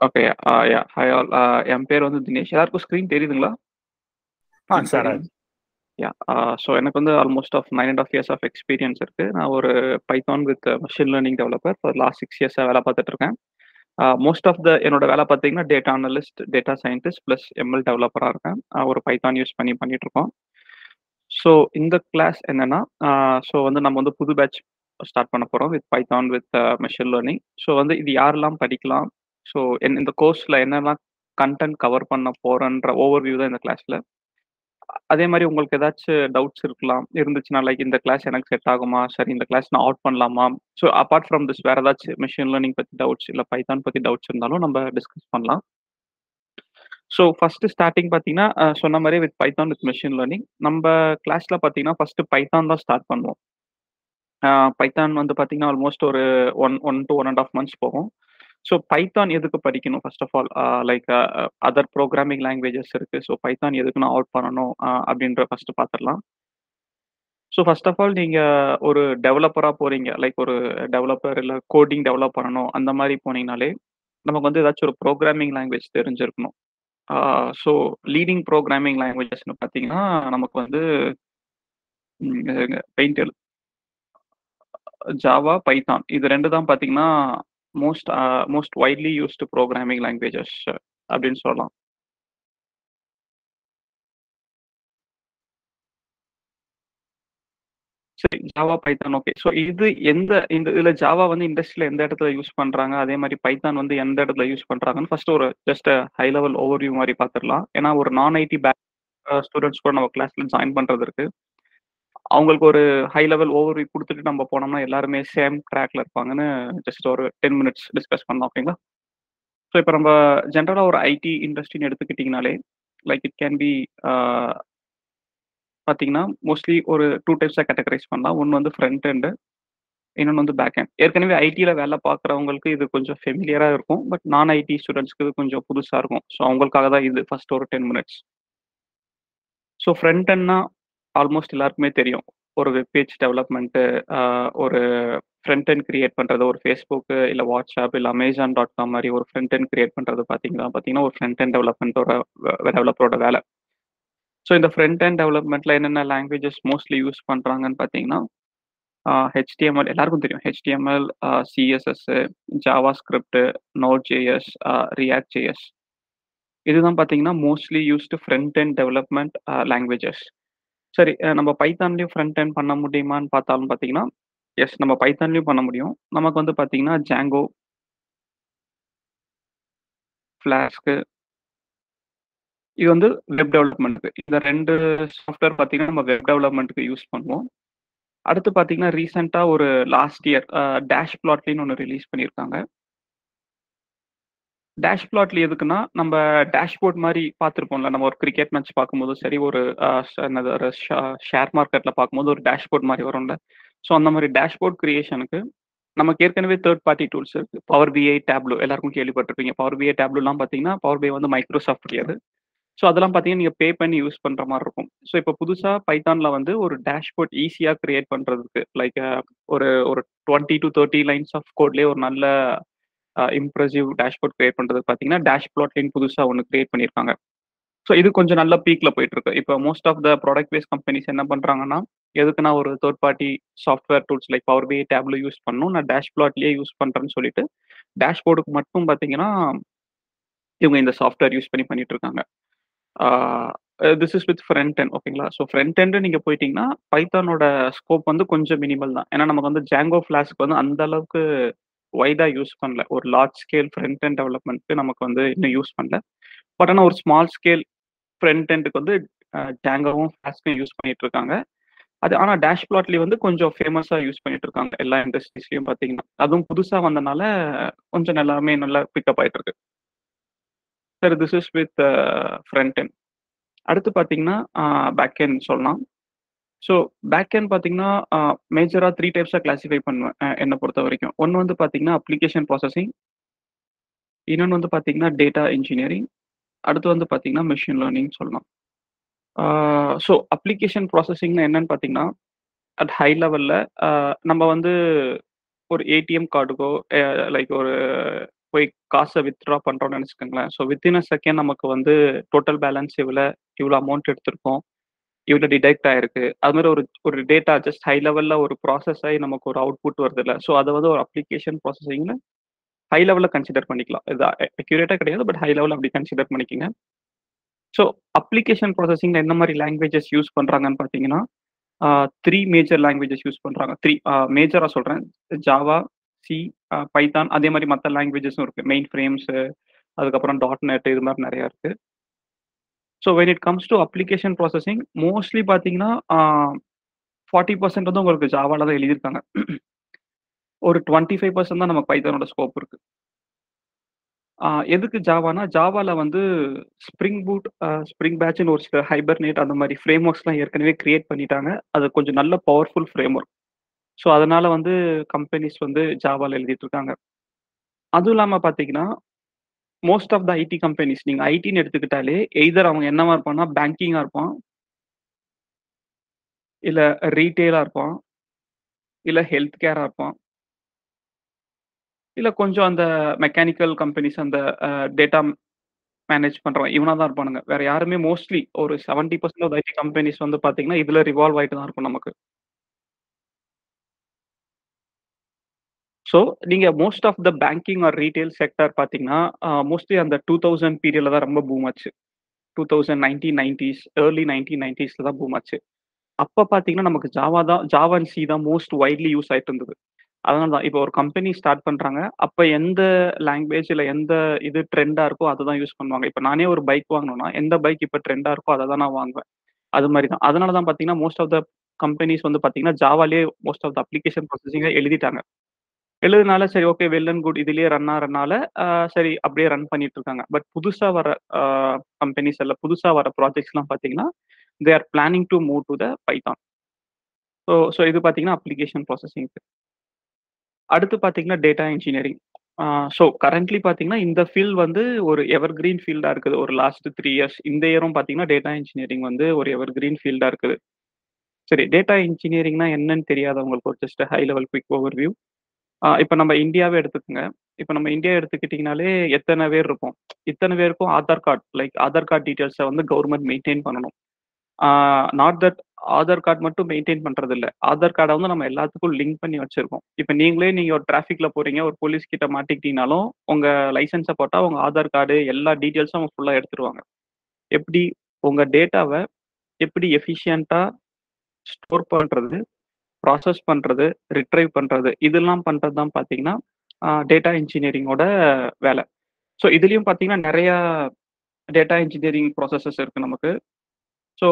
Okay. Yeah hi all. என் பேர் வந்து தினேஷ். எல்லாருக்கும் ஸ்க்ரீன் தெரியுதுங்களா? ஆ சார். யா. ஸோ எனக்கு வந்து almost of 9 1/2 years of experience இருக்கு. நான் ஒரு Python with machine learning developer for last 6 இயர்ஸா வேலை பார்த்துட்டு இருக்கேன். மோஸ்ட் ஆஃப் த என்னோட வேலை பார்த்தீங்கன்னா, data analyst, data scientist plus ML டெவலப்பரா இருக்கேன். ஒரு பைத்தான் யூஸ் பண்ணி பண்ணிட்டு இருக்கோம். ஸோ இந்த கிளாஸ் என்னன்னா, ஸோ வந்து நம்ம வந்து புது பேட்ச் ஸ்டார்ட் பண்ண போறோம் with Python with machine learning. So வந்து இது யாரெல்லாம் படிக்கலாம்? ஸோ என் இந்த கோர்ஸ்ல என்னெல்லாம் கன்டென்ட் கவர் பண்ண போற ஓவர் வியூ தான் இந்த கிளாஸ்ல. அதே மாதிரி உங்களுக்கு ஏதாச்சும் டவுட்ஸ் இருக்கலாம். இருந்துச்சுன்னா லைக் இந்த கிளாஸ் எனக்கு செட் ஆகுமா? சரி இந்த கிளாஸ் நான் அவுட் பண்ணலாமா? ஸோ அபார்ட் ஃப்ரம் திஸ் வேற ஏதாச்சும் மெஷின் லேர்னிங் பத்தி டவுட்ஸ் இல்லை பைத்தான் பற்றி டவுட்ஸ் இருந்தாலும் நம்ம டிஸ்கஸ் பண்ணலாம். ஸோ ஃபர்ஸ்ட் ஸ்டார்டிங் பார்த்தீங்கன்னா, சொன்ன மாதிரி with Python with machine learning. நம்ம கிளாஸில் பார்த்தீங்கன்னா, ஃபர்ஸ்ட் பைத்தான் தான் ஸ்டார்ட் பண்ணுவோம். பைத்தான் வந்து பார்த்தீங்கன்னா, ஆல்மோஸ்ட் ஒரு one one to one and half months போகும். ஸோ பைத்தான் எதுக்கு படிக்கணும்? First of all like other programming languages இருக்கு. ஸோ பைத்தான் எதுக்கு நான் அவுட் பண்ணணும்? Uh, அப்படின்ற ஃபர்ஸ்ட் பார்த்துடலாம். ஸோ ஃபர்ஸ்ட் ஆஃப் ஆல் நீங்க ஒரு டெவலப்பராக போறீங்க. லைக் ஒரு டெவலப்பர் இல்ல கோடிங் டெவலப் பண்ணணும். அந்த மாதிரி போனீங்கனாலே, நமக்கு வந்து ஏதாச்சும் ஒரு ப்ரோக்ராமிங் லாங்குவேஜ் தெரிஞ்சிருக்கணும். ஸோ லீடிங் ப்ரோக்ராமிங் லாங்குவேஜஸ்னு பார்த்தீங்கன்னா, நமக்கு வந்து ம் பெயிண்ட் ஜாவா, பைத்தான் இது ரெண்டு தான் பார்த்தீங்கன்னா, most most widely used programming languages அப்படின்னு சொல்லலாம். சரி. Java, Python okay. ஸோ இது எந்த இந்த இதுல ஜாவா வந்து இண்டஸ்ட்ரியில எந்த இடத்துல யூஸ் பண்றாங்க? அதே மாதிரி பைத்தான் வந்து எந்த இடத்துல யூஸ் பண்றாங்கன்னு ஃபர்ஸ்ட் ஒரு ஜஸ்ட் ஹை லெவல் ஓவர்வியூ மாதிரி பார்த்துடலாம். ஏன்னா ஒரு நான் ஐடி பேக் ஸ்டூடெண்ட்ஸ் ஸ்டூடண்ட்ஸ் கூட நம்ம கிளாஸ்ல ஜாயின் பண்றது இருக்கு. அவங்களுக்கு ஒரு ஹை லெவல் ஓவர் கொடுத்துட்டு நம்ம போனோம்னா, எல்லாருமே சேம் ட்ராக்ல இருப்பாங்கன்னு ஜஸ்ட் ஒரு 10 மினிட்ஸ் டிஸ்கஸ் பண்ணலாம். ஓகேங்களா? ஸோ இப்போ நம்ம ஜென்ரலாக ஒரு ஐடி இண்டஸ்ட்ரின்னு எடுத்துக்கிட்டிங்கனாலே லைக் இட் கேன் பி பார்த்தீங்கன்னா, மோஸ்ட்லி ஒரு டூ டைப்ஸா கேட்டகரைஸ் பண்ணலாம். ஒன்று வந்து ஃப்ரண்ட் எண்ட் இன்னொன்னு வந்து பேக் ஹேண்ட் ஏற்கனவே ஐடியில் வேலை பார்க்குறவங்களுக்கு இது கொஞ்சம் ஃபெமிலியராக இருக்கும். பட் நான் ஐடி ஸ்டூடண்ட்ஸ்க்கு இது கொஞ்சம் புதுசாக இருக்கும். ஸோ அவங்களுக்காக தான் இது ஃபர்ஸ்ட் ஒரு 10 மினிட்ஸ். ஸோ ஃப்ரண்ட் எண்ட்னா ஆல்மோஸ்ட் எல்லாருக்குமே தெரியும். ஒரு வெப் பேஜ் ஒரு ஃப்ரண்ட் அண்ட் கிரியேட் பண்றது ஒரு Facebook இல்ல அமேசான் இல்ல காம் மாதிரி ஒரு ஃப்ரண்ட் அண்ட் கிரியேட் பண்றது பார்த்தீங்கன்னா பார்த்தீங்கன்னா, ஒரு ஃப்ரண்ட் அண்ட் டெவலப்மெண்ட்டோட டெவலப்பரோட வேலை. ஸோ இந்த ஃப்ரண்ட் அண்ட் டெவலப்மென்ட்ல என்னென்ன லாங்குவேஜஸ் மோஸ்ட்லி யூஸ் பண்றாங்கன்னு பார்த்தீங்கன்னா, ஹெச்டிஎம்எல் எல்லாருக்கும் தெரியும். HTML CSS JavaScript Node JS React JS இதுதான் பார்த்தீங்கன்னா, mostly used front end development languages. சரி நம்ம பைத்தான்லயும் ஃப்ரண்ட் எண்ட் பண்ண முடியுமான்னு பார்த்தாலும் பார்த்தீங்கன்னா, எஸ் நம்ம பைத்தான்லயும் பண்ண முடியும். நமக்கு வந்து பார்த்தீங்கன்னா, Django ஃப்ளாஸ்க்கு இது வந்து வெப் டெவலப்மென்ட்க்கு. இந்த 2 சாஃப்ட்வேர் பார்த்தீங்கன்னா, நம்ம வெப் டெவலப்மெண்ட்க்கு யூஸ் பண்ணுவோம். அடுத்து பார்த்தீங்கன்னா, ரீசென்ட்டா ஒரு லாஸ்ட் இயர் அ டேஷ் பிளாட்லின்னு ஒண்ணு ரிலீஸ் பண்ணியிருக்காங்க. டேஷ் பிளாட்ல எதுக்குன்னா, நம்ம டேஷ்போர்ட் மாதிரி பார்த்துருப்போம்ல. நம்ம ஒரு கிரிக்கெட் மேட்ச் பார்க்கும்போது சரி, ஒரு என்னது ஒரு ஷேர் மார்க்கெட்ல பார்க்கும்போது ஒரு டேஷ்போர்ட் மாதிரி வரும்ல. ஸோ அந்த மாதிரி டேஷ்போர்ட் கிரியேஷனுக்கு நமக்கு ஏற்கனவே தேர்ட் பார்ட்டி டூல்ஸ் இருக்கு. பவர் பிஐ, டேப்லோ எல்லாருக்கும் கேள்விப்பட்டிருப்பீங்க. பவர் பிஐ, டேப்லோலாம் பார்த்தீங்கன்னா, பவர் பிஐ வந்து மைக்ரோசாஃப்ட்டையது. ஸோ அதெல்லாம் பார்த்தீங்கன்னா, நீங்கள் பே பண்ணி யூஸ் பண்ணுற மாதிரி இருக்கும். ஸோ இப்போ புதுசாக பைத்தானில் வந்து ஒரு டேஷ்போர்ட் ஈஸியாக கிரியேட் பண்ணுறதுக்கு லைக் ஒரு ஒரு 20 டூ 30 லைன்ஸ் ஆஃப் கோட்லேயே ஒரு நல்ல இம்ப்ரெசிவ் டேஷ்போர்ட் கிரியேட் பண்ணுறது பார்த்தீங்கன்னா, டேஷ் பிளாட்லின்னு புதுசாக ஒன்று கிரியேட் பண்ணியிருக்காங்க. ஸோ இது கொஞ்சம் நல்ல பீக்ல போயிட்டு இருக்கு. இப்போ most of the product base companies என்ன பண்றாங்கன்னா, எதுக்கு நான் ஒரு third party software tools like Power BI, Tableau use பண்ணணும். நான் டேஷ் பிளாட்லயே யூஸ் பண்றேன்னு சொல்லிட்டு, டேஷ்போர்டுக்கு மட்டும் பார்த்தீங்கன்னா, இவங்க இந்த சாஃப்ட்வேர் யூஸ் பண்ணி பண்ணிட்டு இருக்காங்க. This is with front end ஓகேங்களா? ஸோ ஃப்ரண்ட் எண்ட் நீங்கள் போயிட்டீங்கன்னா, பைத்தானோட ஸ்கோப் வந்து கொஞ்சம் மினிமல் தான். ஏன்னா நமக்கு வந்து ஜாங்கோ ஃபிளாஸ்க்கு வந்து அந்த அளவுக்கு வைடா யூஸ் பண்ணல. ஒரு லார்ஜ் ஸ்கேல் ஃப்ரண்ட் அண்ட் டெவலப்மெண்ட்க்கு நமக்கு வந்து இன்னும் யூஸ் பண்ணல. பட் ஆனா ஒரு ஸ்மால் ஸ்கேல் ஃப்ரண்ட் எண்டுக்கு வந்து டேங்காவும் Djangoவும், யூஸ் பண்ணிட்டு இருக்காங்க. அது ஆனா டேஷ் பிளாட்லி வந்து கொஞ்சம் ஃபேமஸாக யூஸ் பண்ணிட்டு இருக்காங்க. எல்லா இண்டஸ்ட்ரீஸ்லயும் பார்த்தீங்கன்னா. அதுவும் புதுசா வந்தனால கொஞ்சம் எல்லாமே நல்லா பிக்கப் ஆயிட்டு இருக்கு. Sir this is with front end. அடுத்து பார்த்தீங்கன்னா, பேக் எண்ட் சொல்லலாம். ஸோ பேக் எண்ட் பார்த்தீங்கன்னா, அ மேஜரா 3 டைப்ஸா பண்ணுவேன். என்னை பொறுத்த வரைக்கும் ஒன்று வந்து பார்த்தீங்கன்னா, அப்ளிகேஷன் ப்ராசஸிங். இன்னொன்னு வந்து பார்த்தீங்கன்னா, டேட்டா இன்ஜினியரிங். அடுத்து வந்து பார்த்தீங்கன்னா, மிஷின் லேர்னிங் சொல்லலாம். ஸோ அப்ளிகேஷன் ப்ராசஸிங்னா என்னன்னு பார்த்தீங்கன்னா, அட் ஹை லெவல்ல நம்ம வந்து ஒரு ஏடிஎம் கார்டுக்கோ, லைக் ஒரு போய் காசை வித்ட்ரா பண்ணுறோம்னு நினச்சிக்கோங்களேன் ஸோ வித்தின் அ செகண்ட் நமக்கு வந்து டோட்டல் பேலன்ஸ் இவ்வளோ இவ்வளோ அமௌண்ட் எடுத்திருக்கோம். இவ்வளோ டிடெக்ட் ஆயிருக்கு. அது மாதிரி ஒரு ஒரு டேட்டா ஜஸ்ட் ஹை லெவலில் ஒரு ப்ராசஸ் ஆகி நமக்கு ஒரு அவுட்புட் வருதுல்ல. ஸோ அதை வந்து ஒரு அப்ளிகேஷன் ப்ராசஸிங்னு ஹை லெவலில் கன்சிடர் பண்ணிக்கலாம். இது அக்யூரேட்டாக கிடையாது. பட் ஹை லெவலில் அப்படி கன்சிடர் பண்ணிக்கங்க. ஸோ அப்ளிகேஷன் ப்ராசஸிங்ல என்ன மாதிரி லாங்குவேஜஸ் யூஸ் பண்றாங்கன்னு பார்த்தீங்கன்னா, த்ரீ மேஜர் லாங்குவேஜஸ் யூஸ் பண்றாங்க. 3 ஆ மேஜரா சொல்றேன். ஜாவா, சி, பைத்தான் அதே மாதிரி மற்ற லாங்குவேஜஸும் இருக்கு. மெயின் ஃப்ரேம்ஸு அதுக்கப்புறம் டாட் நெட் இது மாதிரி நிறையா இருக்குது so when it comes to application processing mostly பார்த்தீங்கன்னா, ஃபார்ட்டி பர்சன்ட் வந்து உங்களுக்கு ஜாவால தான் எழுதியிருக்காங்க. ஒரு 25% தான் நமக்கு பைத்தானோட ஸ்கோப் இருக்கு. எதுக்கு ஜாவான்னா, ஜாவால வந்து ஸ்ப்ரிங் பூட், ஸ்ப்ரிங் பேட்ச்னு ஒரு சில ஹைபர்னேட் அந்த மாதிரி ஃப்ரேம் ஒர்க்ஸ்லாம் ஏற்கனவே கிரியேட் பண்ணிட்டாங்க. அது கொஞ்சம் நல்ல பவர்ஃபுல் ஃப்ரேம் ஒர்க். ஸோ அதனால வந்து கம்பெனிஸ் வந்து ஜாவால எழுதிட்டு இருக்காங்க. அதுவும் இல்லாமல் பார்த்தீங்கன்னா, most of the IT companies நீங்க ஐடின்னு எடுத்துக்கிட்டாலே எய்தர் அவங்க என்னவா இருப்பான்னா, பேங்கிங்கா இருப்பான். இல்ல ரீட்டெயிலா இருப்பான். இல்ல ஹெல்த் கேரா இருப்பான். இல்ல கொஞ்சம் அந்த மெக்கானிக்கல் கம்பெனிஸ் அந்த டேட்டா மேனேஜ் பண்றவன் இவனா தான் இருப்பானுங்க. வேற யாருமே மோஸ்ட்லி ஒரு 70% ஆஃப் ஐடி கம்பெனிஸ் வந்து பாத்தீங்கன்னா இதுல ரிவால்வ் ஆயிட்டு தான் இருக்கும் நமக்கு. ஸோ நீங்க most of the banking or retail sector பார்த்தீங்கன்னா, மோஸ்ட்லி அந்த 2000 பீரியட்ல தான் ரொம்ப பூம் ஆச்சு. 2000 1990ஸ் ஏர்லி 1990ஸ்ல தான் பூம் ஆச்சு. அப்போ பார்த்தீங்கன்னா, நமக்கு ஜாவா தான் ஜாவா அண்ட் சி தான் மோஸ்ட் வைட்லி யூஸ் ஆயிட்டு இருந்தது. அதனால தான் இப்போ ஒரு கம்பெனி ஸ்டார்ட் பண்றாங்க. அப்போ எந்த லாங்குவேஜ் இல்லை எந்த இது ட்ரெண்டாக இருக்கோ அதை தான் யூஸ் பண்ணுவாங்க. இப்போ நானே ஒரு பைக் வாங்கணும்னா, எந்த பைக் இப்போ ட்ரெண்டாக இருக்கோ அதை தான் நான் வாங்குவேன். அது மாதிரி தான். அதனால தான் பார்த்தீங்கன்னா, மோஸ்ட் ஆஃப் த கம்பெனிஸ் வந்து பார்த்தீங்கன்னா, ஜாவாலே மோஸ்ட் ஆஃப் த அப்ளிகேஷன் ப்ரொசஸிங்காக எழுதிட்டாங்க. எழுதுனால சரி ஓகே வெல் அண்ட் குட் இதுலயே ரன் ஆறனால, சரி அப்படியே ரன் பண்ணிட்டு இருக்காங்க. பட் புதுசா வர கம்பெனிஸ் எல்லாம் புதுசா வர ப்ராஜெக்ட்ஸ்லாம் பாத்தீங்கன்னா they are planning to move to the Python so so இது பார்த்தீங்கன்னா, அப்ளிகேஷன் ப்ராசஸிங்க்கு. அடுத்து பார்த்தீங்கன்னா, டேட்டா இன்ஜினியரிங். ஸோ கரண்ட்லி பார்த்தீங்கன்னா, இந்த ஃபீல்டு வந்து ஒரு எவர் கிரீன் ஃபீல்டா இருக்குது. ஒரு லாஸ்ட் த்ரீ இயர்ஸ். இந்த இயரும் பார்த்தீங்கன்னா, டேட்டா இன்ஜினியரிங் வந்து ஒரு எவர் கிரீன் ஃபீல்டா இருக்குது. சரி டேட்டா இன்ஜினியரிங்னா என்னன்னு தெரியாதவங்களுக்கு ஒரு just high level quick overview. ஆ இப்ப நம்ம இந்தியாவே எடுத்துக்கங்க. இப்ப நம்ம இந்தியா எடுத்துக்கிட்டீங்கனாலே எத்தன பேர் இருப்போம். இத்தன பேருக்கும் Aadhaar card like Aadhaar card டீட்டெயில்ஸ வந்து கவர்ன்மெண்ட் மெயின்டெயின் பண்ணணும். Uh not that Aadhaar card மட்டும் மெயின்டெயின் பண்றது ஆதார் கார்ட வந்து நம்ம எல்லாத்துக்கும் லிங்க் பண்ணி வச்சிருக்கோம். இப்ப நீங்களே நீங்க ஒரு டிராஃபிக்ல போறீங்க, ஒரு போலீஸ் கிட்ட மாட்டிக்கிட்டீங்கனாலும், உங்க லைசென்ஸ போட்டா உங்க ஆதார் கார்டு எல்லா டீட்டெயில்ஸும் அவங்க ஃபுல்லா எடுத்துருவாங்க. எப்படி உங்க டேட்டாவ எப்படி எஃபிஷியன்ட்டா ஸ்டோர் பண்றது, ப்ராசஸ் பண்றது, ரிட்ரைவ் பண்றது இதெல்லாம் பண்றது தான் பார்த்தீங்கன்னா, டேட்டா இன்ஜினியரிங்கோட வேலை ஸோ இதுலயும் பார்த்தீங்கன்னா, நிறையா டேட்டா இன்ஜினியரிங் ப்ராசஸஸ் இருக்கு நமக்கு. ஸோ